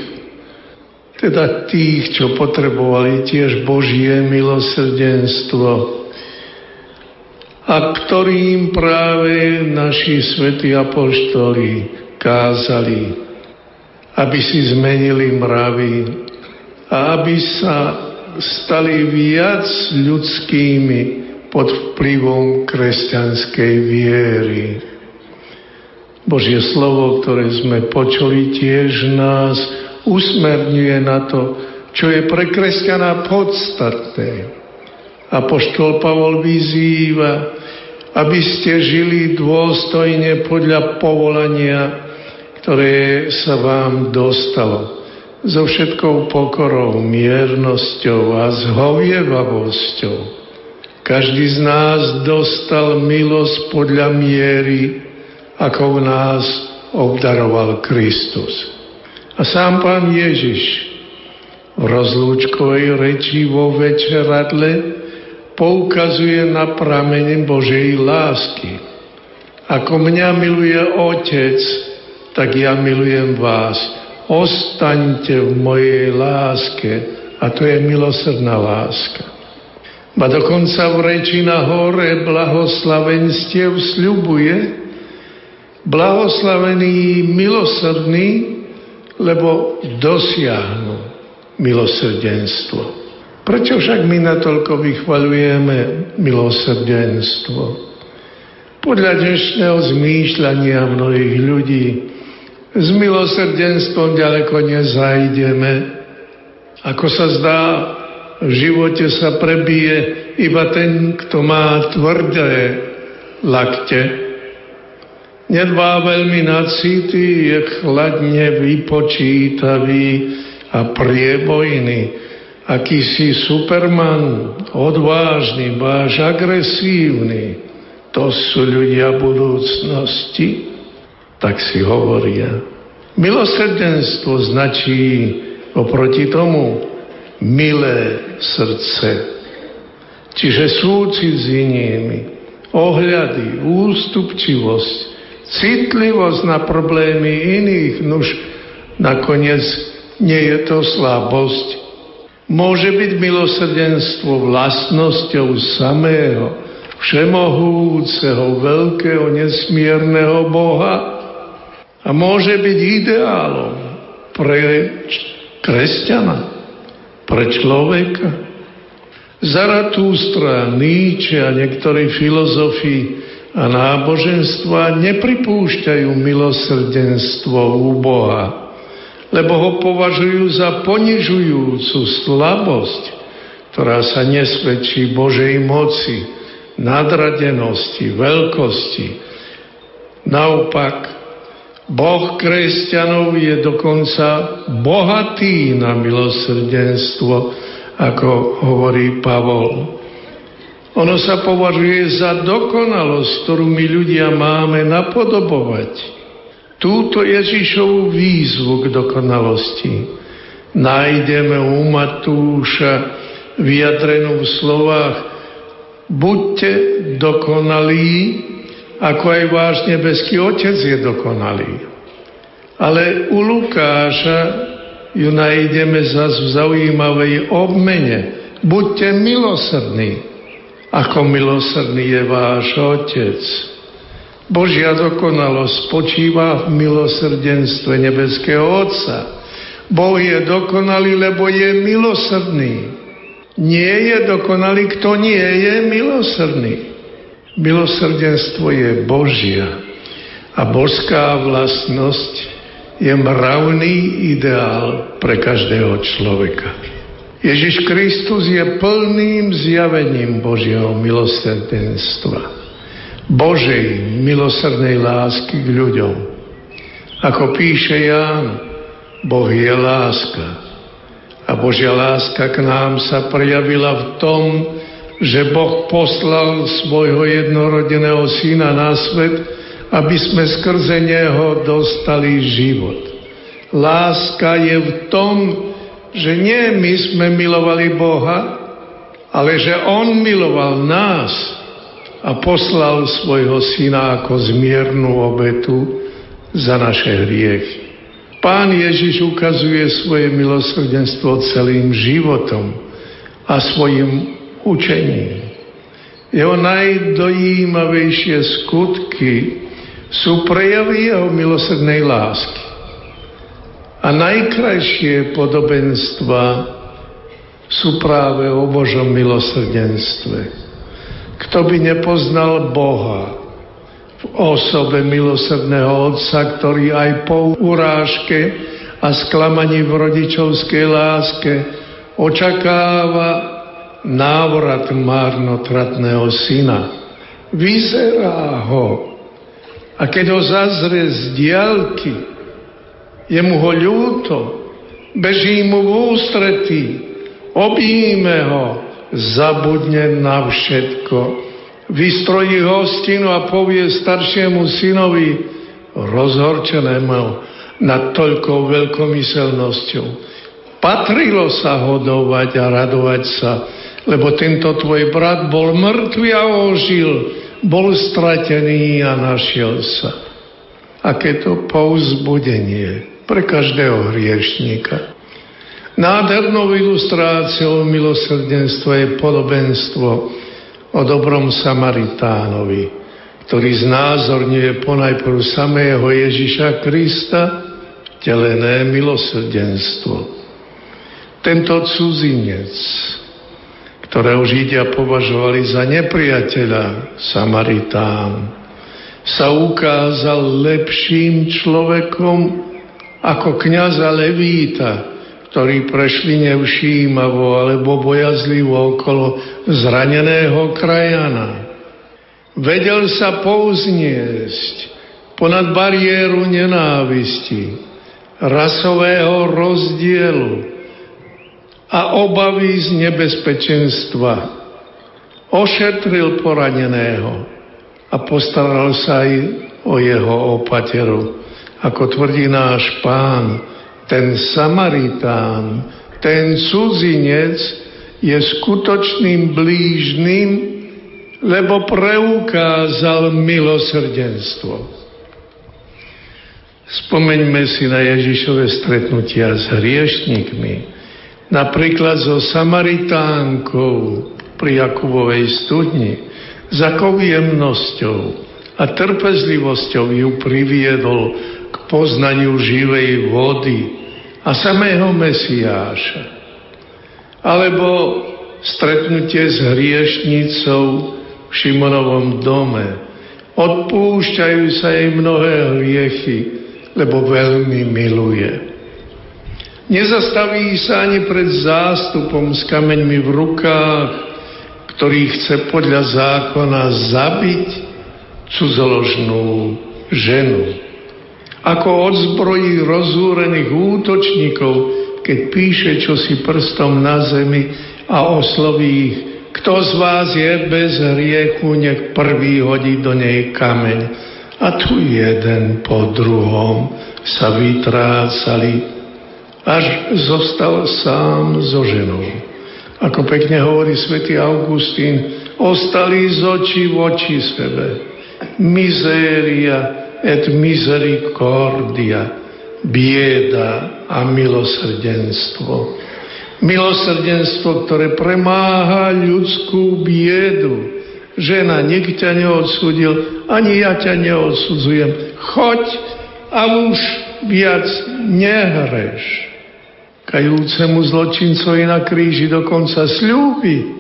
teda tých, čo potrebovali tiež Božie milosrdenstvo a ktorým práve naši svätí apoštoli kázali, aby si zmenili mravy, a aby sa stali viac ľudskými pod vplyvom kresťanskej viery. Božie slovo, ktoré sme počuli, tiež nás usmerňuje na to, čo je pre kresťana podstatné. Apoštol Pavol vyzýva, aby ste žili dôstojne podľa povolania, ktoré sa vám dostalo so všetkou pokorou, miernosťou a zhovievavosťou. Každý z nás dostal milosť podľa miery, ako nás obdaroval Kristus. A sám pán Ježiš v rozlúčkovej reči vo večeradle poukazuje na pramene Božej lásky. Ako mňa miluje Otec, tak ja milujem vás ostaňte v mojej láske a to je milosrdná láska. Ba dokonca v reči na hore blahoslavenstiev sľubuje blahoslavení milosrdní, lebo dosiahnu milosrdenstvo. Prečo však my natoľko vychvaľujeme milosrdenstvo? Podľa dnešného zmýšľania mnohých ľudí s milosrdenstvom ďaleko nezajdeme. Ako sa zdá, v živote sa prebije iba ten, kto má tvrdé lakte. Nedbá veľmi na city, je chladne vypočítavý a priebojný. Akýsi superman, odvážny, váš agresívny. To sú ľudia budúcnosti, tak si hovoria. Milosrdenstvo značí oproti tomu milé srdce. Čiže súcit s inými, ohľady, ústupčivosť, citlivosť na problémy iných, nuž nakoniec nie je to slabosť. Môže byť milosrdenstvo vlastnosťou samého, všemohúceho, veľkého, nesmierneho Boha a môže byť ideálom pre kresťana, pre človeka. Zaratústra, Níče a niektorí filozofi a náboženstva nepripúšťajú milosrdenstvo u Boha, lebo ho považujú za ponižujúcu slabosť, ktorá sa nesvedčí Božej moci, nadradenosti, veľkosti. Naopak, Boh kresťanov je dokonca bohatý na milosrdenstvo, ako hovorí Pavol. Ono sa považuje za dokonalosť, ktorú my ľudia máme napodobovať. Túto Ježišovú výzvu k dokonalosti nájdeme u Matúša vyjadrenú v slovách Buďte dokonalí, ako aj váš nebeský Otec je dokonalý. Ale u Lukáša ju nájdeme zase v zaujímavej obmene. Buďte milosrdní, ako milosrdný je váš Otec. Božia dokonalosť spočíva v milosrdenstve nebeského Otca. Boh je dokonalý, lebo je milosrdný. Nie je dokonalý, kto nie je milosrdný. Milosrdenstvo je Božia a božská vlastnosť je mravný ideál pre každého človeka. Ježiš Kristus je plným zjavením Božieho milosrdenstva. Božej milosrdnej lásky k ľuďom. Ako píše Ján, Boh je láska. A Božia láska k nám sa prejavila v tom, že Boh poslal svojho jednorodeného syna na svet, aby sme skrze Neho dostali život. Láska je v tom, že nie my sme milovali Boha, ale že On miloval nás a poslal svojho syna ako zmiernu obetu za naše hriechy. Pán Ježiš ukazuje svoje milosrdenstvo celým životom a svojim učením. Jeho najdojímavejšie skutky sú prejavy jeho milosrdnej lásky. A najkrajšie podobenstva sú práve o Božom milosrdenstve. Kto by nepoznal Boha v osobe milosrdného Otca, ktorý aj po urážke a sklamaní v rodičovskej láske očakáva návrat márnotratného syna. Vyzerá ho. A keď ho zazrie z diálky, je mu ho ľúto, beží mu v ústretí, objíme ho, zabudne na všetko, vystrojí hostinu a povie staršiemu synovi, rozhorčenému nad toľkou veľkomyselnosťou. Patrilo sa hodovať a radovať sa, lebo tento tvoj brat bol mŕtvý a ožil, bol stratený a našiel sa. Aké to povzbudenie pre každého hriešníka. Nádhernou ilustráciou milosrdenstva je podobenstvo o dobrom Samaritánovi, ktorý znázorňuje ponajprv samého Ježiša Krista telené milosrdenstvo. Tento cudzinec, ktorého Židia považovali za nepriateľa, Samaritán, sa ukázal lepším človekom ako kniaza Levíta, ktorí prešli nevšímavo alebo bojazlivo okolo zraneného krajana. Vedel sa pouzniesť ponad bariéru nenávisti, rasového rozdielu a obavy z nebezpečenstva. Ošetril poraneného a postaral sa aj o jeho opateru. Ako tvrdí náš pán, ten Samaritán, ten cudzinec je skutočným blížnym, lebo preukázal milosrdenstvo. Spomeňme si na Ježišové stretnutia s hriešnikmi, napríklad so Samaritánkou pri Jakubovej studni, za akou jemnosťou a trpezlivosťou ju priviedol k poznaniu živej vody a samého Mesiáša. Alebo stretnutie s hriešnicou v Šimonovom dome. Odpúšťajú sa jej mnohé hriechy, lebo veľmi miluje. Nezastaví sa ani pred zástupom s kameňmi v rukách, ktorý chce podľa zákona zabiť cudzoložnú ženu. Ako odzbrojí rozúrených útočníkov, keď píše čosi prstom na zemi a osloví ich. Kto z vás je bez hriechu, nech prvý hodí do nej kameň. A tu jeden po druhom sa vytrácali, až zostal sám so ženou. Ako pekne hovorí svätý Augustín, ostali z očí v oči sebe. Mizéria et misericordia, bieda a milosrdenstvo. Milosrdenstvo, ktoré premáha ľudskú biedu. Žena, nik ťa neodsudil, ani ja ťa neodsudzujem. Choď a už viac nehreš kajúcemu zločincovi na kríži dokonca sľúbi,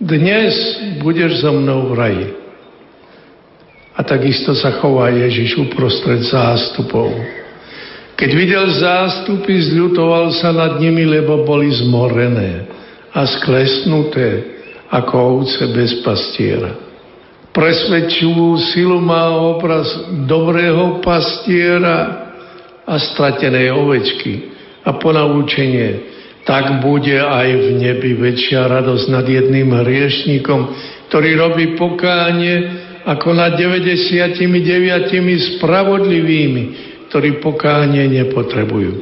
dnes budeš so mnou v raji. A takisto sa chová Ježiš uprostred zástupov. Keď videl zástupy, zľutoval sa nad nimi, lebo boli zmorené a sklesnuté ako ovce bez pastiera. Presvedčivú silu má obraz dobrého pastiera a stratenej ovečky, a ponaučenie, tak bude aj v nebi väčšia radosť nad jedným hriešníkom, ktorý robí pokánie ako nad 99 spravodlivými, ktorí pokánie nepotrebujú.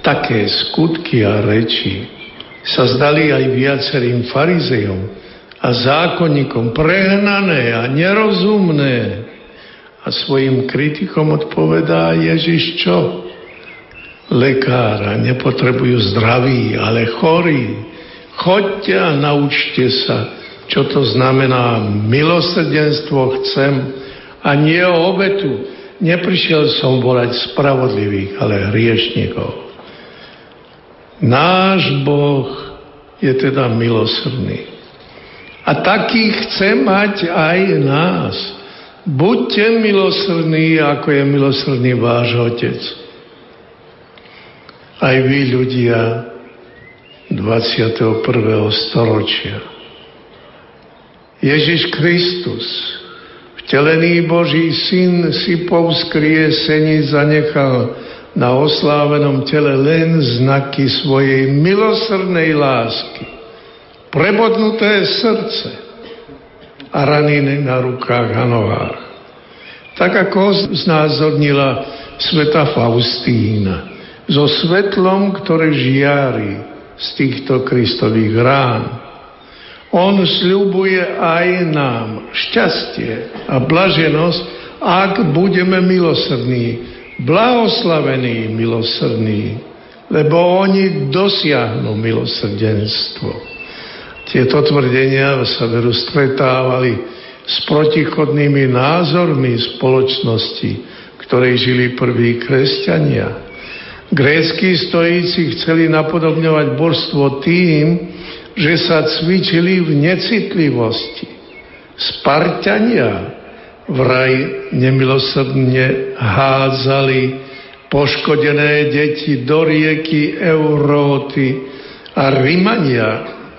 Také skutky a reči sa zdali aj viacerým farizejom a zákonníkom prehnané a nerozumné. A svojim kritikom odpovedá Ježiš čo? Lekára, nepotrebujú zdraví, ale chorí. Choďte a naučte sa, čo to znamená milosrdenstvo chcem a nie obetu. Neprišiel som volať spravodlivých, ale hriešnikov. Náš Boh je teda milosrdný. A taký chce mať aj nás. Buďte milosrdní, ako je milosrdný váš Otec aj vy ľudia 21. storočia. Ježiš Kristus, vtelený Boží syn, si po vzkriesení zanechal na oslávenom tele len znaky svojej milosrdnej lásky, prebodnuté srdce a raniny na rukách a nohách. Tak ako znázornila sveta Faustína so svetlom, ktoré žiari z týchto Kristových rán. On sľubuje aj nám šťastie a blaženosť, ak budeme milosrdní, blahoslavení milosrdní, lebo oni dosiahnu milosrdenstvo. Tieto tvrdenia sa veru stretávali s protichodnými názormi spoločnosti, ktorej žili prví kresťania. Grécky stojíci chceli napodobňovať božstvo tým, že sa cvičili v necitlivosti. Spartania vraj nemilosrdne hádzali poškodené deti do rieky Euróty a Rimania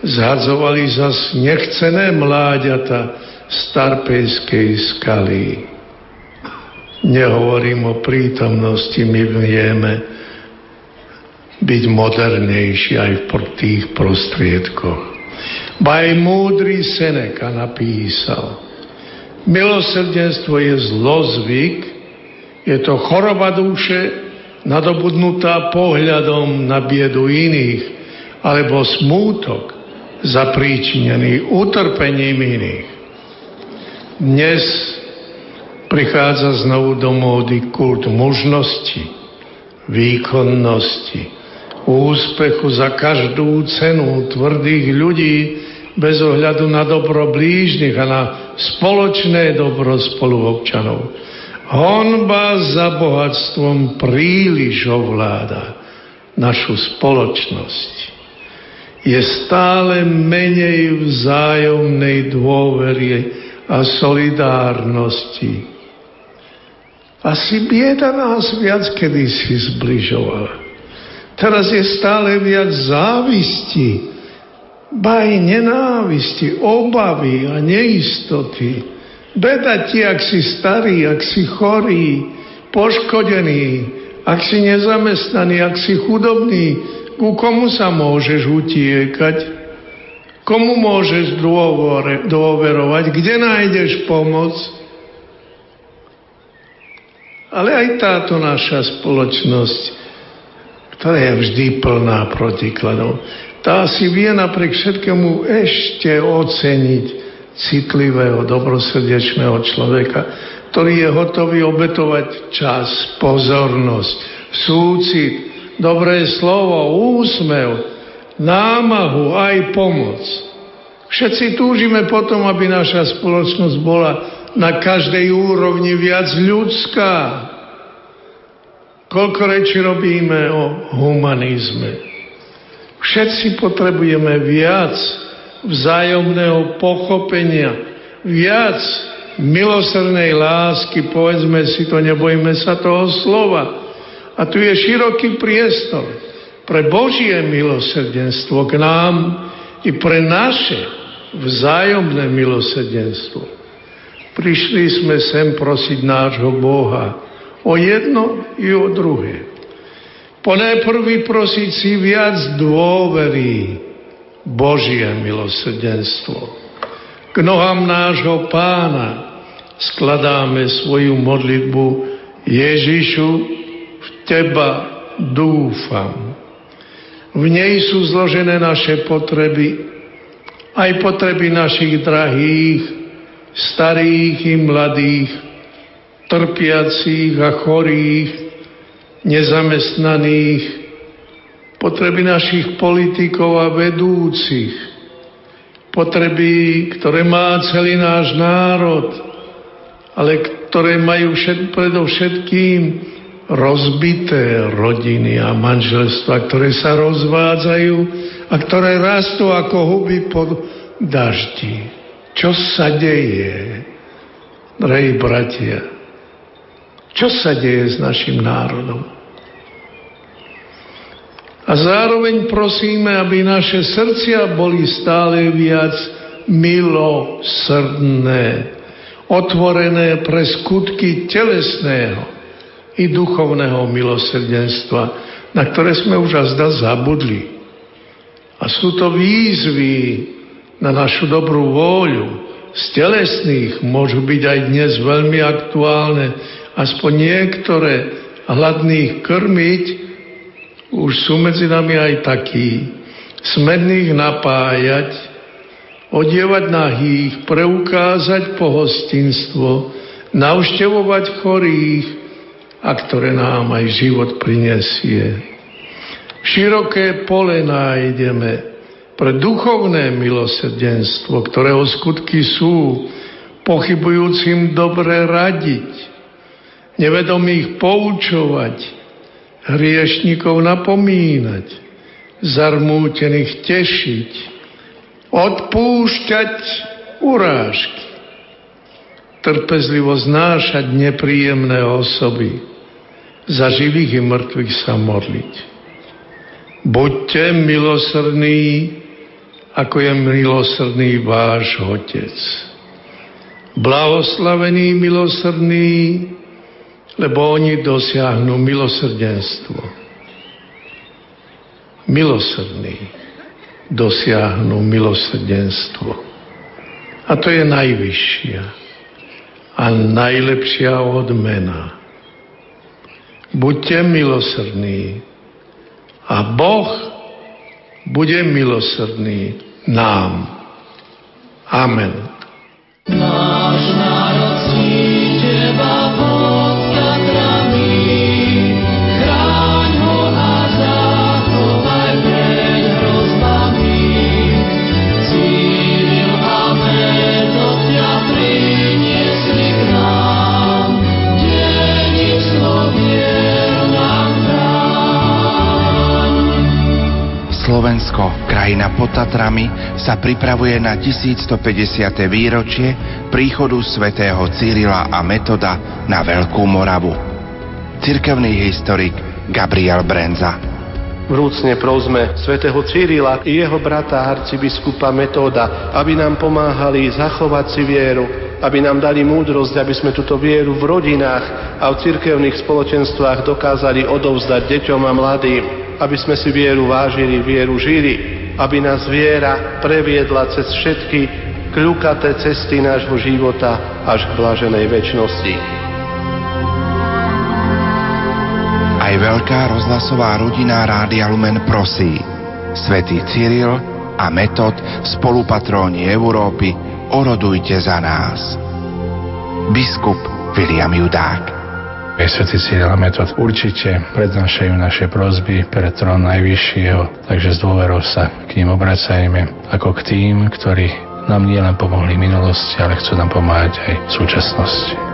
zhadzovali zas nechcené mláďata Starpejskej skaly. Nehovorím o prítomnosti, my vieme byť modernejší aj v tých prostriedkoch. Ba aj múdry Seneca napísal, milosrdenstvo je zlozvyk, je to choroba duše, nadobudnutá pohľadom na biedu iných, alebo smútok zapríčinený utrpením iných. Dnes prichádza znovu do módy kult mužnosti, výkonnosti, úspechu za každú cenu tvrdých ľudí bez ohľadu na dobro blížnych a na spoločné dobro spoluobčanov. Honba za bohatstvom príliš ovláda našu spoločnosť. Je stále menej vzájomnej dôvery a solidárnosti. Asi bieda nás viac kedysi zbližovala. Teraz je stále viac závisti, baj nenávisti, obavy a neistoty Beda ti, ak si starý, ak si chorý, poškodený, ak si nezamestnaný, ak si chudobný, ku komu sa môžeš utiekať? Komu môžeš dôvore, dôverovať? Kde nájdeš pomoc? Ale aj táto naša spoločnosť, ktorá je vždy plná protikladov, tá si vie napriek všetkému ešte oceniť citlivého, dobrosrdečného človeka, ktorý je hotový obetovať čas, pozornosť, súcit, dobré slovo, úsmev, námahu, aj pomoc. Všetci túžime potom, aby naša spoločnosť bola na každej úrovni viac ľudská. Koľko reči robíme o humanizme. Všetci potrebujeme viac vzájomného pochopenia, viac milosrdnej lásky, povedzme si to, nebojme sa toho slova. A tu je široký priestor pre Božie milosrdenstvo k nám i pre naše vzájomné milosrdenstvo. Prišli sme sem prosiť nášho Boha o jedno i o druhé. Ponajprv prosiť si viac dôvery, Božie milosrdenstvo. K nohám nášho pána skladáme svoju modlitbu Ježišu, v Teba dúfam. V nej sú zložené naše potreby, aj potreby našich drahých, starých i mladých, trpiacich a chorých, nezamestnaných, potreby našich politikov a vedúcich, potreby, ktoré má celý náš národ, ale ktoré majú všet, predovšetkým rozbité rodiny a manželstva, ktoré sa rozvádzajú a ktoré rastú ako huby pod daždi. Čo sa deje, drahí bratia? Čo sa deje s našim národom? A zároveň prosíme, aby naše srdcia boli stále viac milosrdné, otvorené pre skutky telesného i duchovného milosrdenstva, na ktoré sme už azda zabudli. A sú to výzvy na našu dobrú vôľu. Z telesných môžu byť aj dnes veľmi aktuálne, aspoň niektoré hladných krmiť, už sú medzi nami aj takí, smedných napájať, odievať nahých, preukázať pohostinstvo, navštevovať chorých, a ktoré nám aj život prinesie. Široké pole nájdeme pre duchovné milosrdenstvo, ktorého skutky sú pochybujúcim dobre radiť, nevedomých poučovať, hriešnikov napomínať, zarmútených tešiť, odpúšťať urážky, trpezlivo znášať nepríjemné osoby, za živých i mŕtvych sa modliť. Buďte milosrdní, ako je milosrdný váš Otec. Blahoslavení milosrdní, lebo oni dosiahnu milosrdenstvo. Milosrdní dosiahnu milosrdenstvo. A to je najvyššia a najlepšia odmena. Buďte milosrdní a Boh bude milosrdný nám. Amen. Náš Slovensko, krajina pod Tatrami, sa pripravuje na 1150. výročie príchodu svätého Cyrila a Metoda na Veľkú Moravu. Cirkevný historik Gabriel Brenza. Vrúcne prosme svätého Cyrila i jeho brata arcibiskupa Metóda, aby nám pomáhali zachovať si vieru, aby nám dali múdrosť, aby sme túto vieru v rodinách a v cirkevných spoločenstvách dokázali odovzdať deťom a mladým, aby sme si vieru vážili, vieru žili, aby nás viera previedla cez všetky kľukaté cesty nášho života až k blaženej väčšnosti. Aj veľká rozhlasová rodina Rádia Lumen prosí. Svetý Cyril a Metod, spolupatróni Európy, orodujte za nás. Biskup William Judák. Svetý Cyril Metod určite prednášajú naše prozby pred trón Najvyššieho, takže s dôverou sa k ním obracajme ako k tým, ktorí nám nielen pomohli minulosti, ale chcú nám pomáhať aj v súčasnosti.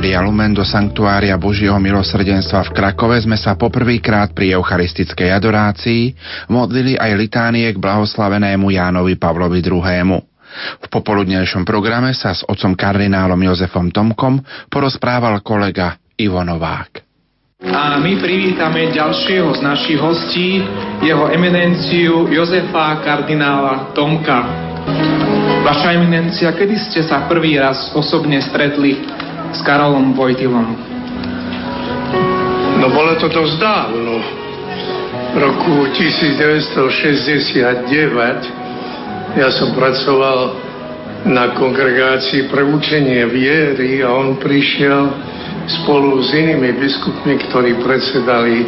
Rádia Lumen do Sanktuária Božieho milosrdenstva v Krakove sme sa poprvýkrát pri eucharistickej adorácii modlili aj litánie k blahoslavenému Jánovi Pavlovi II. V popoludnejšom programe sa s otcom kardinálom Jozefom Tomkom porozprával kolega Ivo Novák. A my privítame ďalšieho z našich hostí, jeho eminenciu Jozefa kardinála Tomka. Vaša eminencia, kedy ste sa prvý raz osobne stretli s Karolom Vojtilom? No bolo to dosť dávno. V roku 1969 ja som pracoval na kongregácii pre učenie viery a on prišiel spolu s inými biskupmi, ktorí predsedali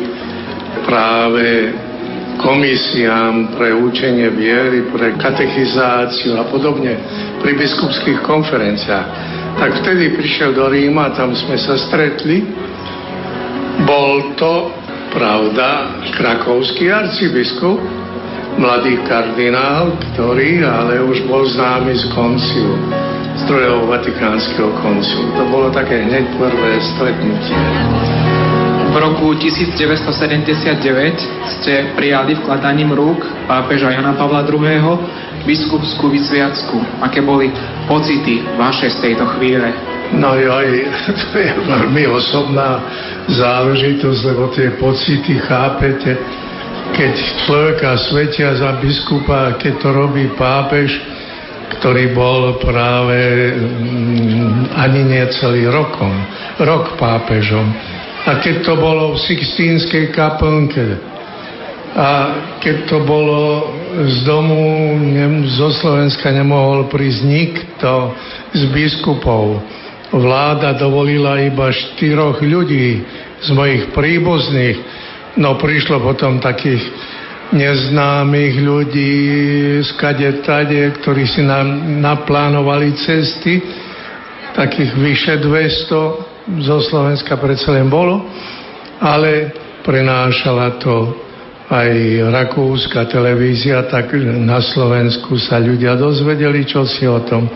práve komisiám pre učenie viery, pre katechizáciu a podobne pri biskupských konferenciách. Tak vtedy prišiel do Ríma, tam sme sa stretli. Bol to, pravda, krakovský arcibiskup, mladý kardinál, ktorý ale už bol známy z konciu, z druhého vatikánskeho konciu. To bolo také hneď prvé stretnutie. V roku 1979 ste prijali vkladaním rúk pápeža Jana Pavla II. Biskupskú vysviacku. Aké boli pocity vaše z tejto chvíle? No aj *laughs* to je veľmi osobná záležitosť, lebo tie pocity chápete, keď človeka svetia za biskupa, keď to robí pápež, ktorý bol práve mm, ani nie celý rokom, rok pápežom a keď to bolo v Sixtínskej kaplnke a keď to bolo z domu ne, zo Slovenska nemohol prísť nikto z biskupov. Vláda dovolila iba štyroch ľudí z mojich príbuzných, no prišlo potom takých neznámych ľudí z kade tade, ktorí si nám naplánovali cesty, takých vyše 200 zo Slovenska predsa len bolo, ale prenášala to aj rakúska televízia, tak na Slovensku sa ľudia dozvedeli, čo si o tom.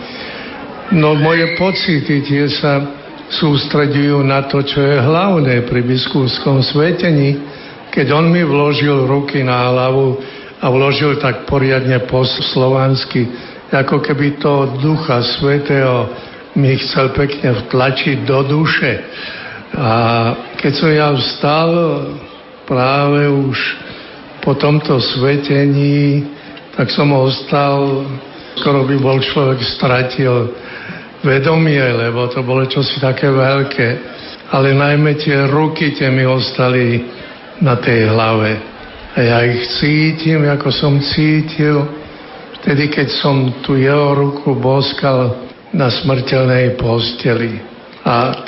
No moje pocity tie sa sústredujú na to, čo je hlavné pri biskupskom svetení, keď on mi vložil ruky na hlavu a vložil tak poriadne po slovansky, ako keby to Ducha Svetého mi chcel pekne vtlačiť do duše. A keď som ja vstal práve už po tomto svetení, tak som ostal, skoro by bol človek stratil vedomie, lebo to bolo čosi také veľké. Ale najmä tie ruky tie mi ostali na tej hlave. A ja ich cítim, ako som cítil, vtedy, keď som tu jeho ruku boskal na smrteľnej posteli. A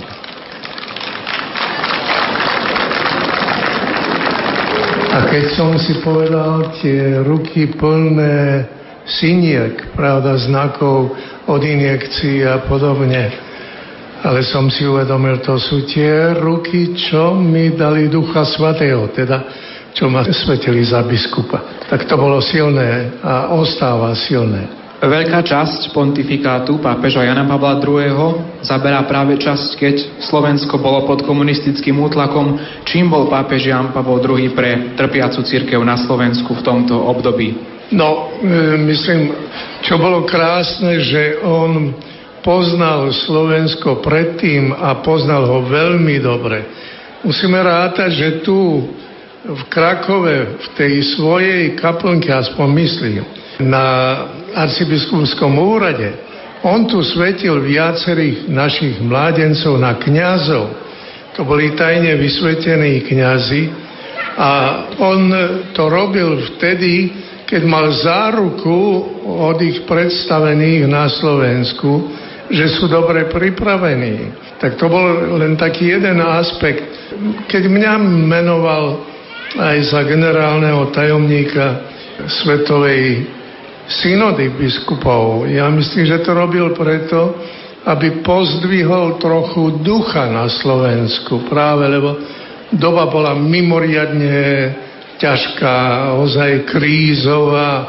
A keď som si povedal tie ruky plné syniek, pravda, znakov od injekcií a podobne, ale som si uvedomil, to sú tie ruky, čo mi dali Ducha Svatého, teda čo ma svetili za biskupa. Tak to bolo silné a ostáva silné. Veľká časť pontifikátu pápeža Jana Pavla II. zaberá práve časť, keď Slovensko bolo pod komunistickým útlakom. Čím bol pápež Jan Pavol II pre trpiacu církev na Slovensku v tomto období? No, e, myslím, čo bolo krásne, že on poznal Slovensko predtým a poznal ho veľmi dobre. Musíme rátať, že tu v Krakove, v tej svojej kaplnke, aspoň myslím, na arcibiskupskom úrade, on tu svetil viacerých našich mládencov na kňazov. To boli tajne vysvetení kňazi a on to robil vtedy, keď mal záruku od ich predstavených na Slovensku, že sú dobre pripravení. Tak to bol len taký jeden aspekt. Keď mňa menoval aj za generálneho tajomníka Svetovej synody biskupov. Ja myslím, že to robil preto, aby pozdvihol trochu ducha na Slovensku, práve lebo doba bola mimoriadne ťažká, ozaj krízová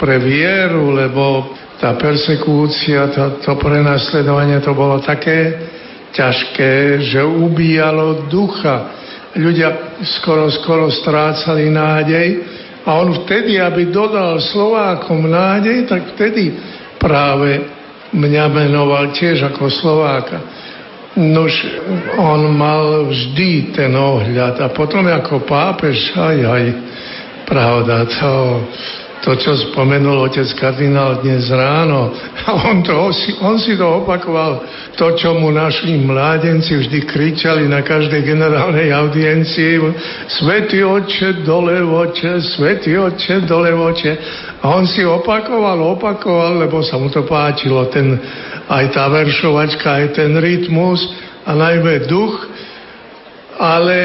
pre vieru, lebo tá persekúcia, to, to prenasledovanie, to bolo také ťažké, že ubíjalo ducha. Ľudia skoro, skoro strácali nádej a on vtedy, aby dodal Slovákom nádej, tak vtedy práve mňa menoval tiež ako Slováka. Nož on mal vždy ten ohľad a potom ako pápež, aj, aj, pravda, to, to, čo spomenul otec kardinál dnes ráno, a on, to, on si to opakoval, to, čo mu naši mládenci vždy kričali na každej generálnej audiencii, Svetý oče, dole oče, Svetý oče, dole oče. A on si opakoval, opakoval, lebo sa mu to páčilo, ten, aj tá veršovačka, aj ten rytmus a najmä duch, ale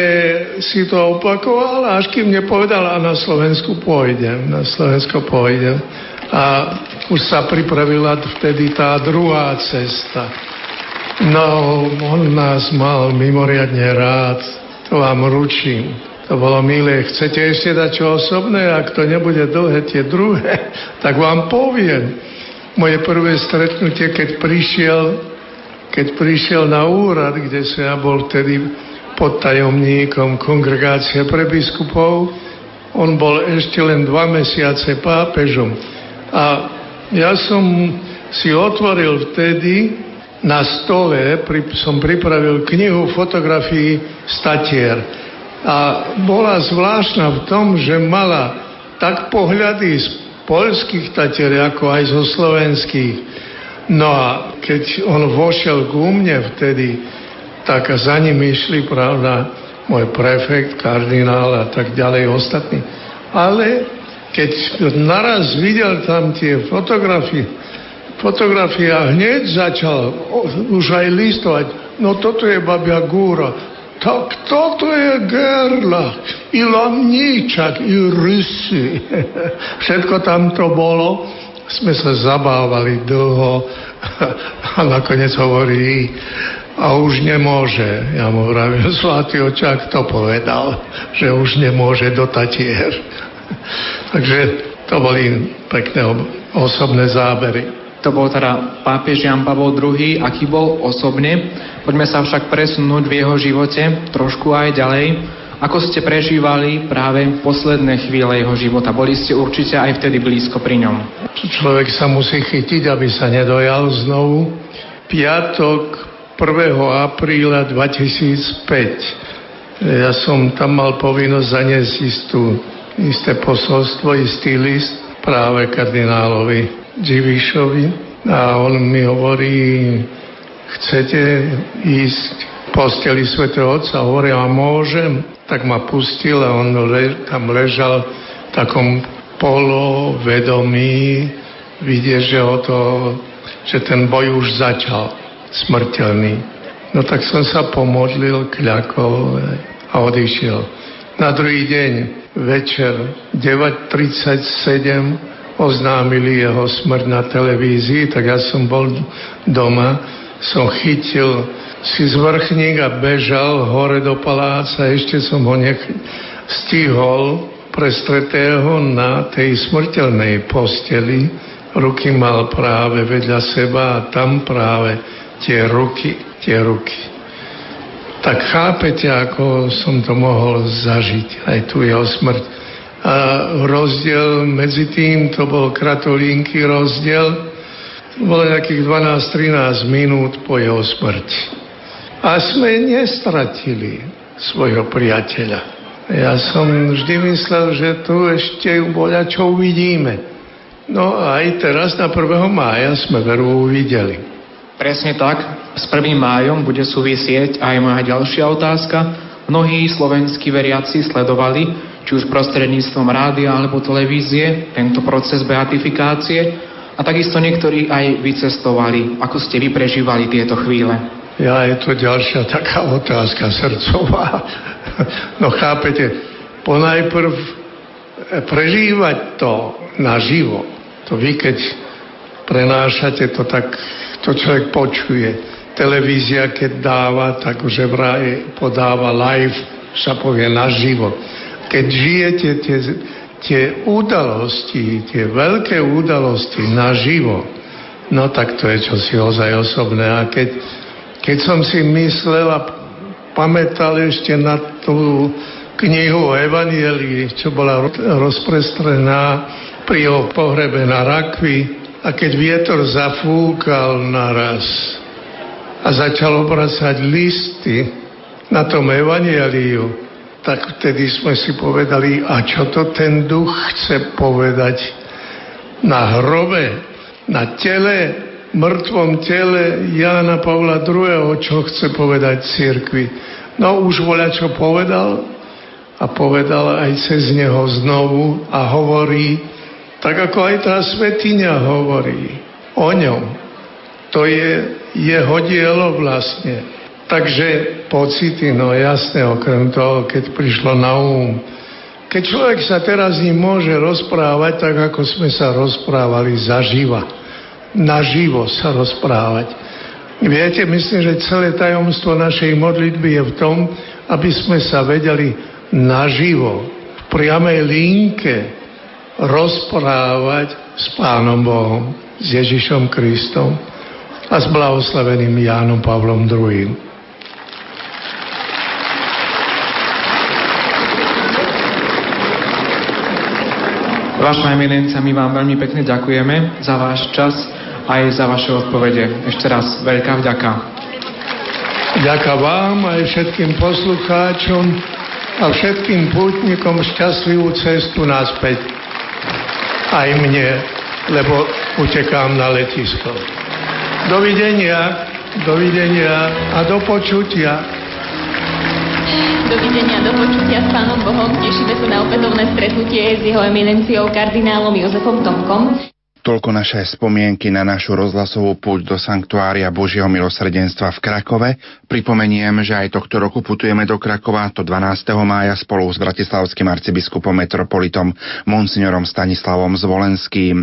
si to opakoval, až kým nepovedal a na Slovensku pôjdem, na Slovensko pôjdem. A už sa pripravila vtedy tá druhá cesta. No, on nás mal mimoriadne rád, to vám ručím. To bolo milé. Chcete ešte dať čo osobné? Ak to nebude dlhé tie druhé, *laughs* tak vám poviem. Moje prvé stretnutie, keď prišiel, keď prišiel na úrad, kde som ja bol vtedy podtajomníkom kongregácie pre biskupov. On bol ešte len dva mesiace pápežom. A ja som si otvoril vtedy na stole, pri, som pripravil knihu fotografií statier. A bola zvláštna v tom, že mala tak pohľady z poľských tatier, ako aj zo slovenských. No a keď on vošiel ku mne vtedy, tak za ním išli, pravda, môj prefekt, kardinál a tak ďalej ostatní. Ale keď naraz videl tam tie fotografie, fotografie a hneď začal už aj listovať, no toto je babia Gúra, tak toto je Gerla, i Lamníčak, i Rysy. *laughs* Všetko tam to bolo. Sme sa zabávali dlho a nakoniec hovorí, a už nemôže. Ja mu vravím, *laughs* Zlatý očák to povedal, že už nemôže do Tatier. *laughs* Takže to boli pekné osobné zábery. To bol teda pápež Jan Pavol II, aký bol osobne. Poďme sa však presunúť v jeho živote trošku aj ďalej. Ako ste prežívali práve posledné chvíle jeho života? Boli ste určite aj vtedy blízko pri ňom. Človek sa musí chytiť, aby sa nedojal znovu. Piatok 1. apríla 2005. Ja som tam mal povinnosť zaniesť istú, isté posolstvo, istý list práve kardinálovi Dživišovi a on mi hovorí, chcete ísť posteli Sv. Otca? Hovorí, a môžem? Tak ma pustil a on le, tam ležal v takom polovedomí, vidie, že, o to, že ten boj už začal smrteľný. No tak som sa pomodlil, kľakol a odišiel. Na druhý deň večer 9.37 oznámili jeho smrť na televízii, tak ja som bol doma, som chytil si zvrchník a bežal hore do paláca, ešte som ho nech stihol prestretého na tej smrteľnej posteli. Ruky mal práve vedľa seba a tam práve tie ruky, tie ruky. Tak chápete, ako som to mohol zažiť, aj tu jeho smrť. A rozdiel medzi tým, to bol kratolínky rozdiel, bolo nejakých 12-13 minút po jeho smrti. A sme nestratili svojho priateľa. Ja som vždy myslel, že tu ešte boľa čo uvidíme. No a aj teraz na 1. mája sme veru uvideli. Presne tak. S 1. májom bude súvisieť aj moja ďalšia otázka. Mnohí slovenskí veriaci sledovali, či už prostredníctvom rádia alebo televízie, tento proces beatifikácie a takisto niektorí aj vycestovali. Ako ste vy prežívali tieto chvíle? Ja, je to ďalšia taká otázka srdcová. No chápete, ponajprv prežívať to naživo, to vy keď prenášate to tak to človek počuje. Televízia, keď dáva, tak už vraj podáva live, sa povie naživo. Keď žijete tie, tie udalosti, tie veľké udalosti naživo, no tak to je čosi ozaj osobné. A keď Keď som si myslel a pamätal ešte na tú knihu o Evanielii, čo bola rozprestrená pri jeho pohrebe na rakvi a keď vietor zafúkal naraz a začal obracať listy na tom Evanieliu, tak vtedy sme si povedali, a čo to ten duch chce povedať na hrobe, na tele, mŕtvom tele Jána Pavla II, čo chce povedať cirkvi. No už voľa čo povedal a povedal aj cez neho znovu a hovorí, tak ako aj tá svetiňa hovorí o ňom. To je jeho dielo vlastne. Takže pocity, no jasné, okrem toho, keď prišlo na um. Keď človek sa teraz ním môže rozprávať, tak ako sme sa rozprávali zaživa. Naživo sa rozprávať. Viete, myslím, že celé tajomstvo našej modlitby je v tom, aby sme sa vedeli naživo, v priamej linke rozprávať s Pánom Bohom, s Ježišom Kristom a s blahoslaveným Jánom Pavlom II. Vaša eminencia, my vám veľmi pekne ďakujeme za váš čas aj za vaše odpovede. Ešte raz veľká vďaka. Ďakujem vám aj všetkým poslucháčom a všetkým pútnikom šťastlivú cestu naspäť. Aj mne, lebo utekám na letisko. Dovidenia, dovidenia a do počutia. Dovidenia, do počutia s Pánom Bohom. Tešíme sa na opätovné stretnutie s jeho eminenciou kardinálom Jozefom Tomkom. Toľko naše spomienky na našu rozhlasovú púť do Sanktuária Božieho milosrdenstva v Krakove. Pripomeniem, že aj tohto roku putujeme do Krakova, to 12. mája spolu s bratislavským arcibiskupom metropolitom Monsignorom Stanislavom Zvolenským.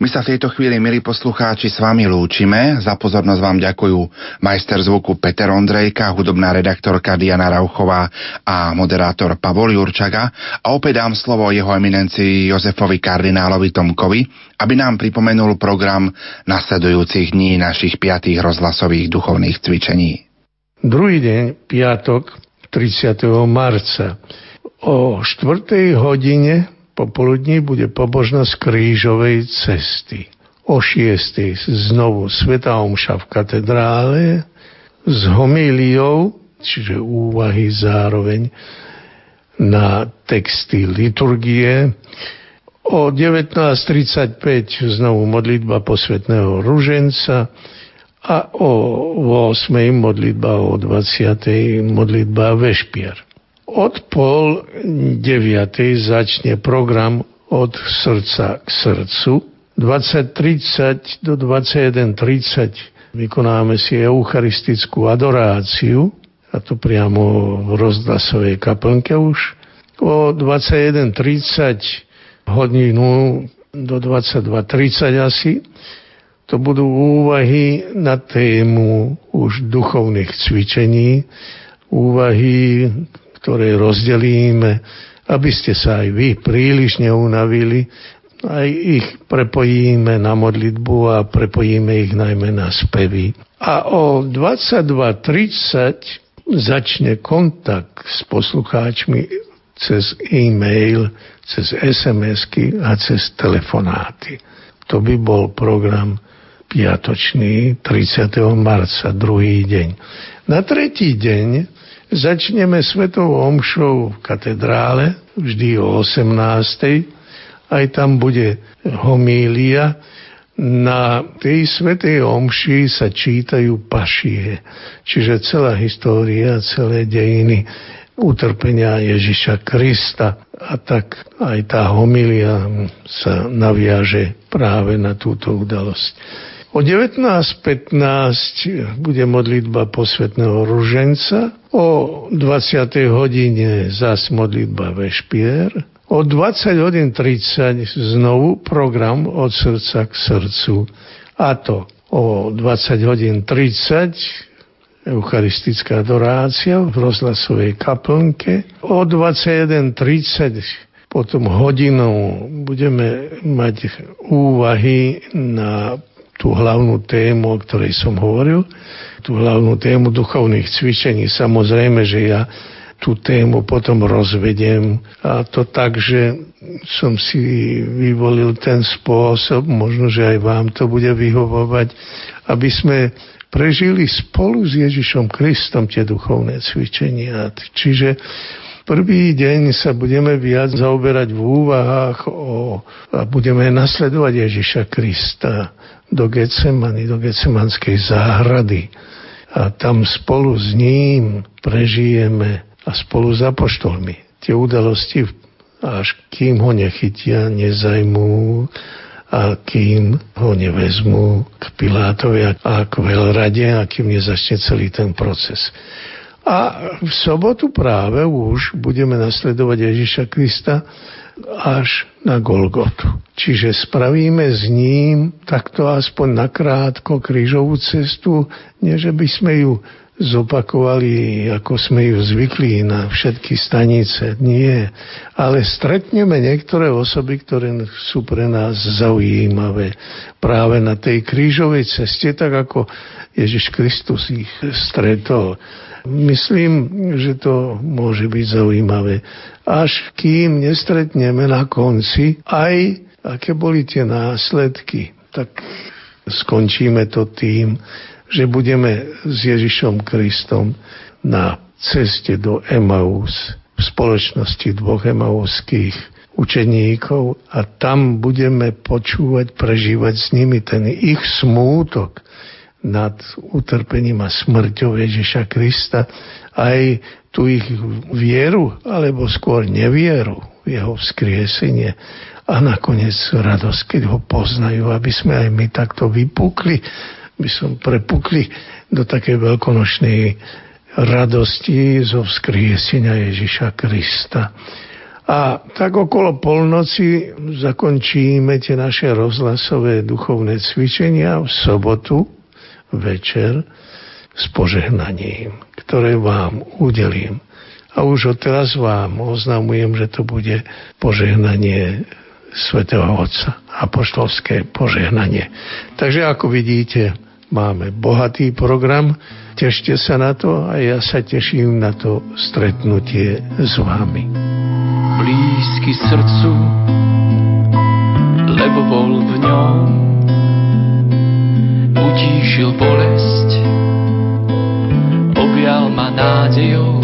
My sa v tejto chvíli, milí poslucháči, s vami lúčime. Za pozornosť vám ďakujú majster zvuku Peter Ondrejka, hudobná redaktorka Diana Rauchová a moderátor Pavol Jurčaga. A opäť dám slovo jeho eminencii Jozefovi kardinálovi Tomkovi, aby nám pripomenul program nasledujúcich dní našich piatých rozhlasových duchovných cvičení. Druhý deň, piatok, 30. marca. O 4. hodine popoludní bude pobožnosť krížovej cesty. O 6. znovu Sveta Omša v katedrále s homíliou, čiže úvahy zároveň na texty liturgie, O 19.35 znovu modlitba posvetného ruženca a o 8. modlitba o 20. modlitba vešpier. Od pol 9. začne program od srdca k srdcu. 20.30 do 21.30 vykonáme si eucharistickú adoráciu, a to priamo v rozhlasovej kaplnke už. O 21.30 hodinu do 22.30 asi. To budú úvahy na tému už duchovných cvičení, úvahy, ktoré rozdelíme, aby ste sa aj vy príliš neunavili, aj ich prepojíme na modlitbu a prepojíme ich najmä na spevy. A o 22.30 začne kontakt s poslucháčmi cez e-mail cez SMS-ky a cez telefonáty. To by bol program piatočný 30. marca, druhý deň. Na tretí deň začneme svetovou omšou v katedrále, vždy o 18. Aj tam bude homília. Na tej svetej omši sa čítajú pašie, čiže celá história, celé dejiny utrpenia Ježiša Krista. A tak aj tá homilia sa naviaže práve na túto udalosť. O 19.15 bude modlitba posvetného ruženca, o 20. hodine zas modlitba vešpier, o 20 hodín 30 znovu program od srdca k srdcu. A to o 20 hodín 30 eucharistická adorácia v rozhlasovej kaplnke. O 21.30 potom hodinou budeme mať úvahy na tú hlavnú tému, o ktorej som hovoril, tú hlavnú tému duchovných cvičení. Samozrejme, že ja tú tému potom rozvediem a to tak, že som si vyvolil ten spôsob, možno, že aj vám to bude vyhovovať, aby sme prežili spolu s Ježišom Kristom tie duchovné cvičenia. Čiže Prvý deň sa budeme viac zaoberať v úvahách o, a budeme nasledovať Ježiša Krista do Getsemany, do Getsemanskej záhrady. A tam spolu s ním prežijeme a spolu s apoštolmi tie udalosti, až kým ho nechytia, nezajmú a kým ho nevezmú k Pilátovi a k veľrade a kým nezačne celý ten proces. A v sobotu práve už budeme nasledovať Ježiša Krista až na Golgotu. Čiže spravíme s ním takto aspoň nakrátko krížovú cestu, nie že by sme ju zopakovali, ako sme ju zvykli na všetky stanice. Nie. Ale stretneme niektoré osoby, ktoré sú pre nás zaujímavé práve na tej krížovej ceste, tak ako Ježiš Kristus ich stretol. Myslím, že to môže byť zaujímavé. Až kým nestretneme na konci aj aké boli tie následky, tak skončíme to tým, že budeme s Ježišom Kristom na ceste do Emaus v spoločnosti dvoch emauských učeníkov a tam budeme počúvať, prežívať s nimi ten ich smútok, nad utrpením a smrťou Ježiša Krista, aj tú ich vieru, alebo skôr nevieru v jeho vzkriesenie a nakoniec radosť, keď ho poznajú, aby sme aj my takto vypukli, by som prepukli do takej veľkonočnej radosti zo vzkriesenia Ježiša Krista. A tak okolo polnoci zakončíme tie naše rozhlasové duchovné cvičenia v sobotu večer s požehnaním, ktoré vám udelím. A už odteraz vám oznamujem, že to bude požehnanie svätého Otca, apoštolské požehnanie. Takže ako vidíte, máme bohatý program, tešte sa na to a ja sa teším na to stretnutie s vami. Blízky srdcu, lebo bol v ňom utíšil bolesť, objal ma nádejou,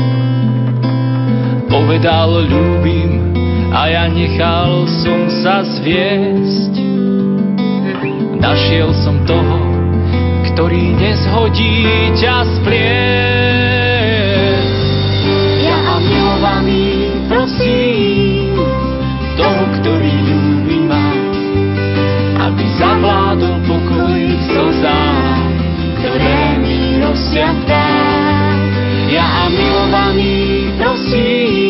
povedal ľúbim a ja nechal som sa zviesť. Našiel som toho, ktorý nezhodí ťa spliesť. Ja a milovaný prosím, toho, ktorý ľúbi ma, aby zavládol pokoj v slzách, ktoré mi rozsiatá. Ja a milovaný prosím,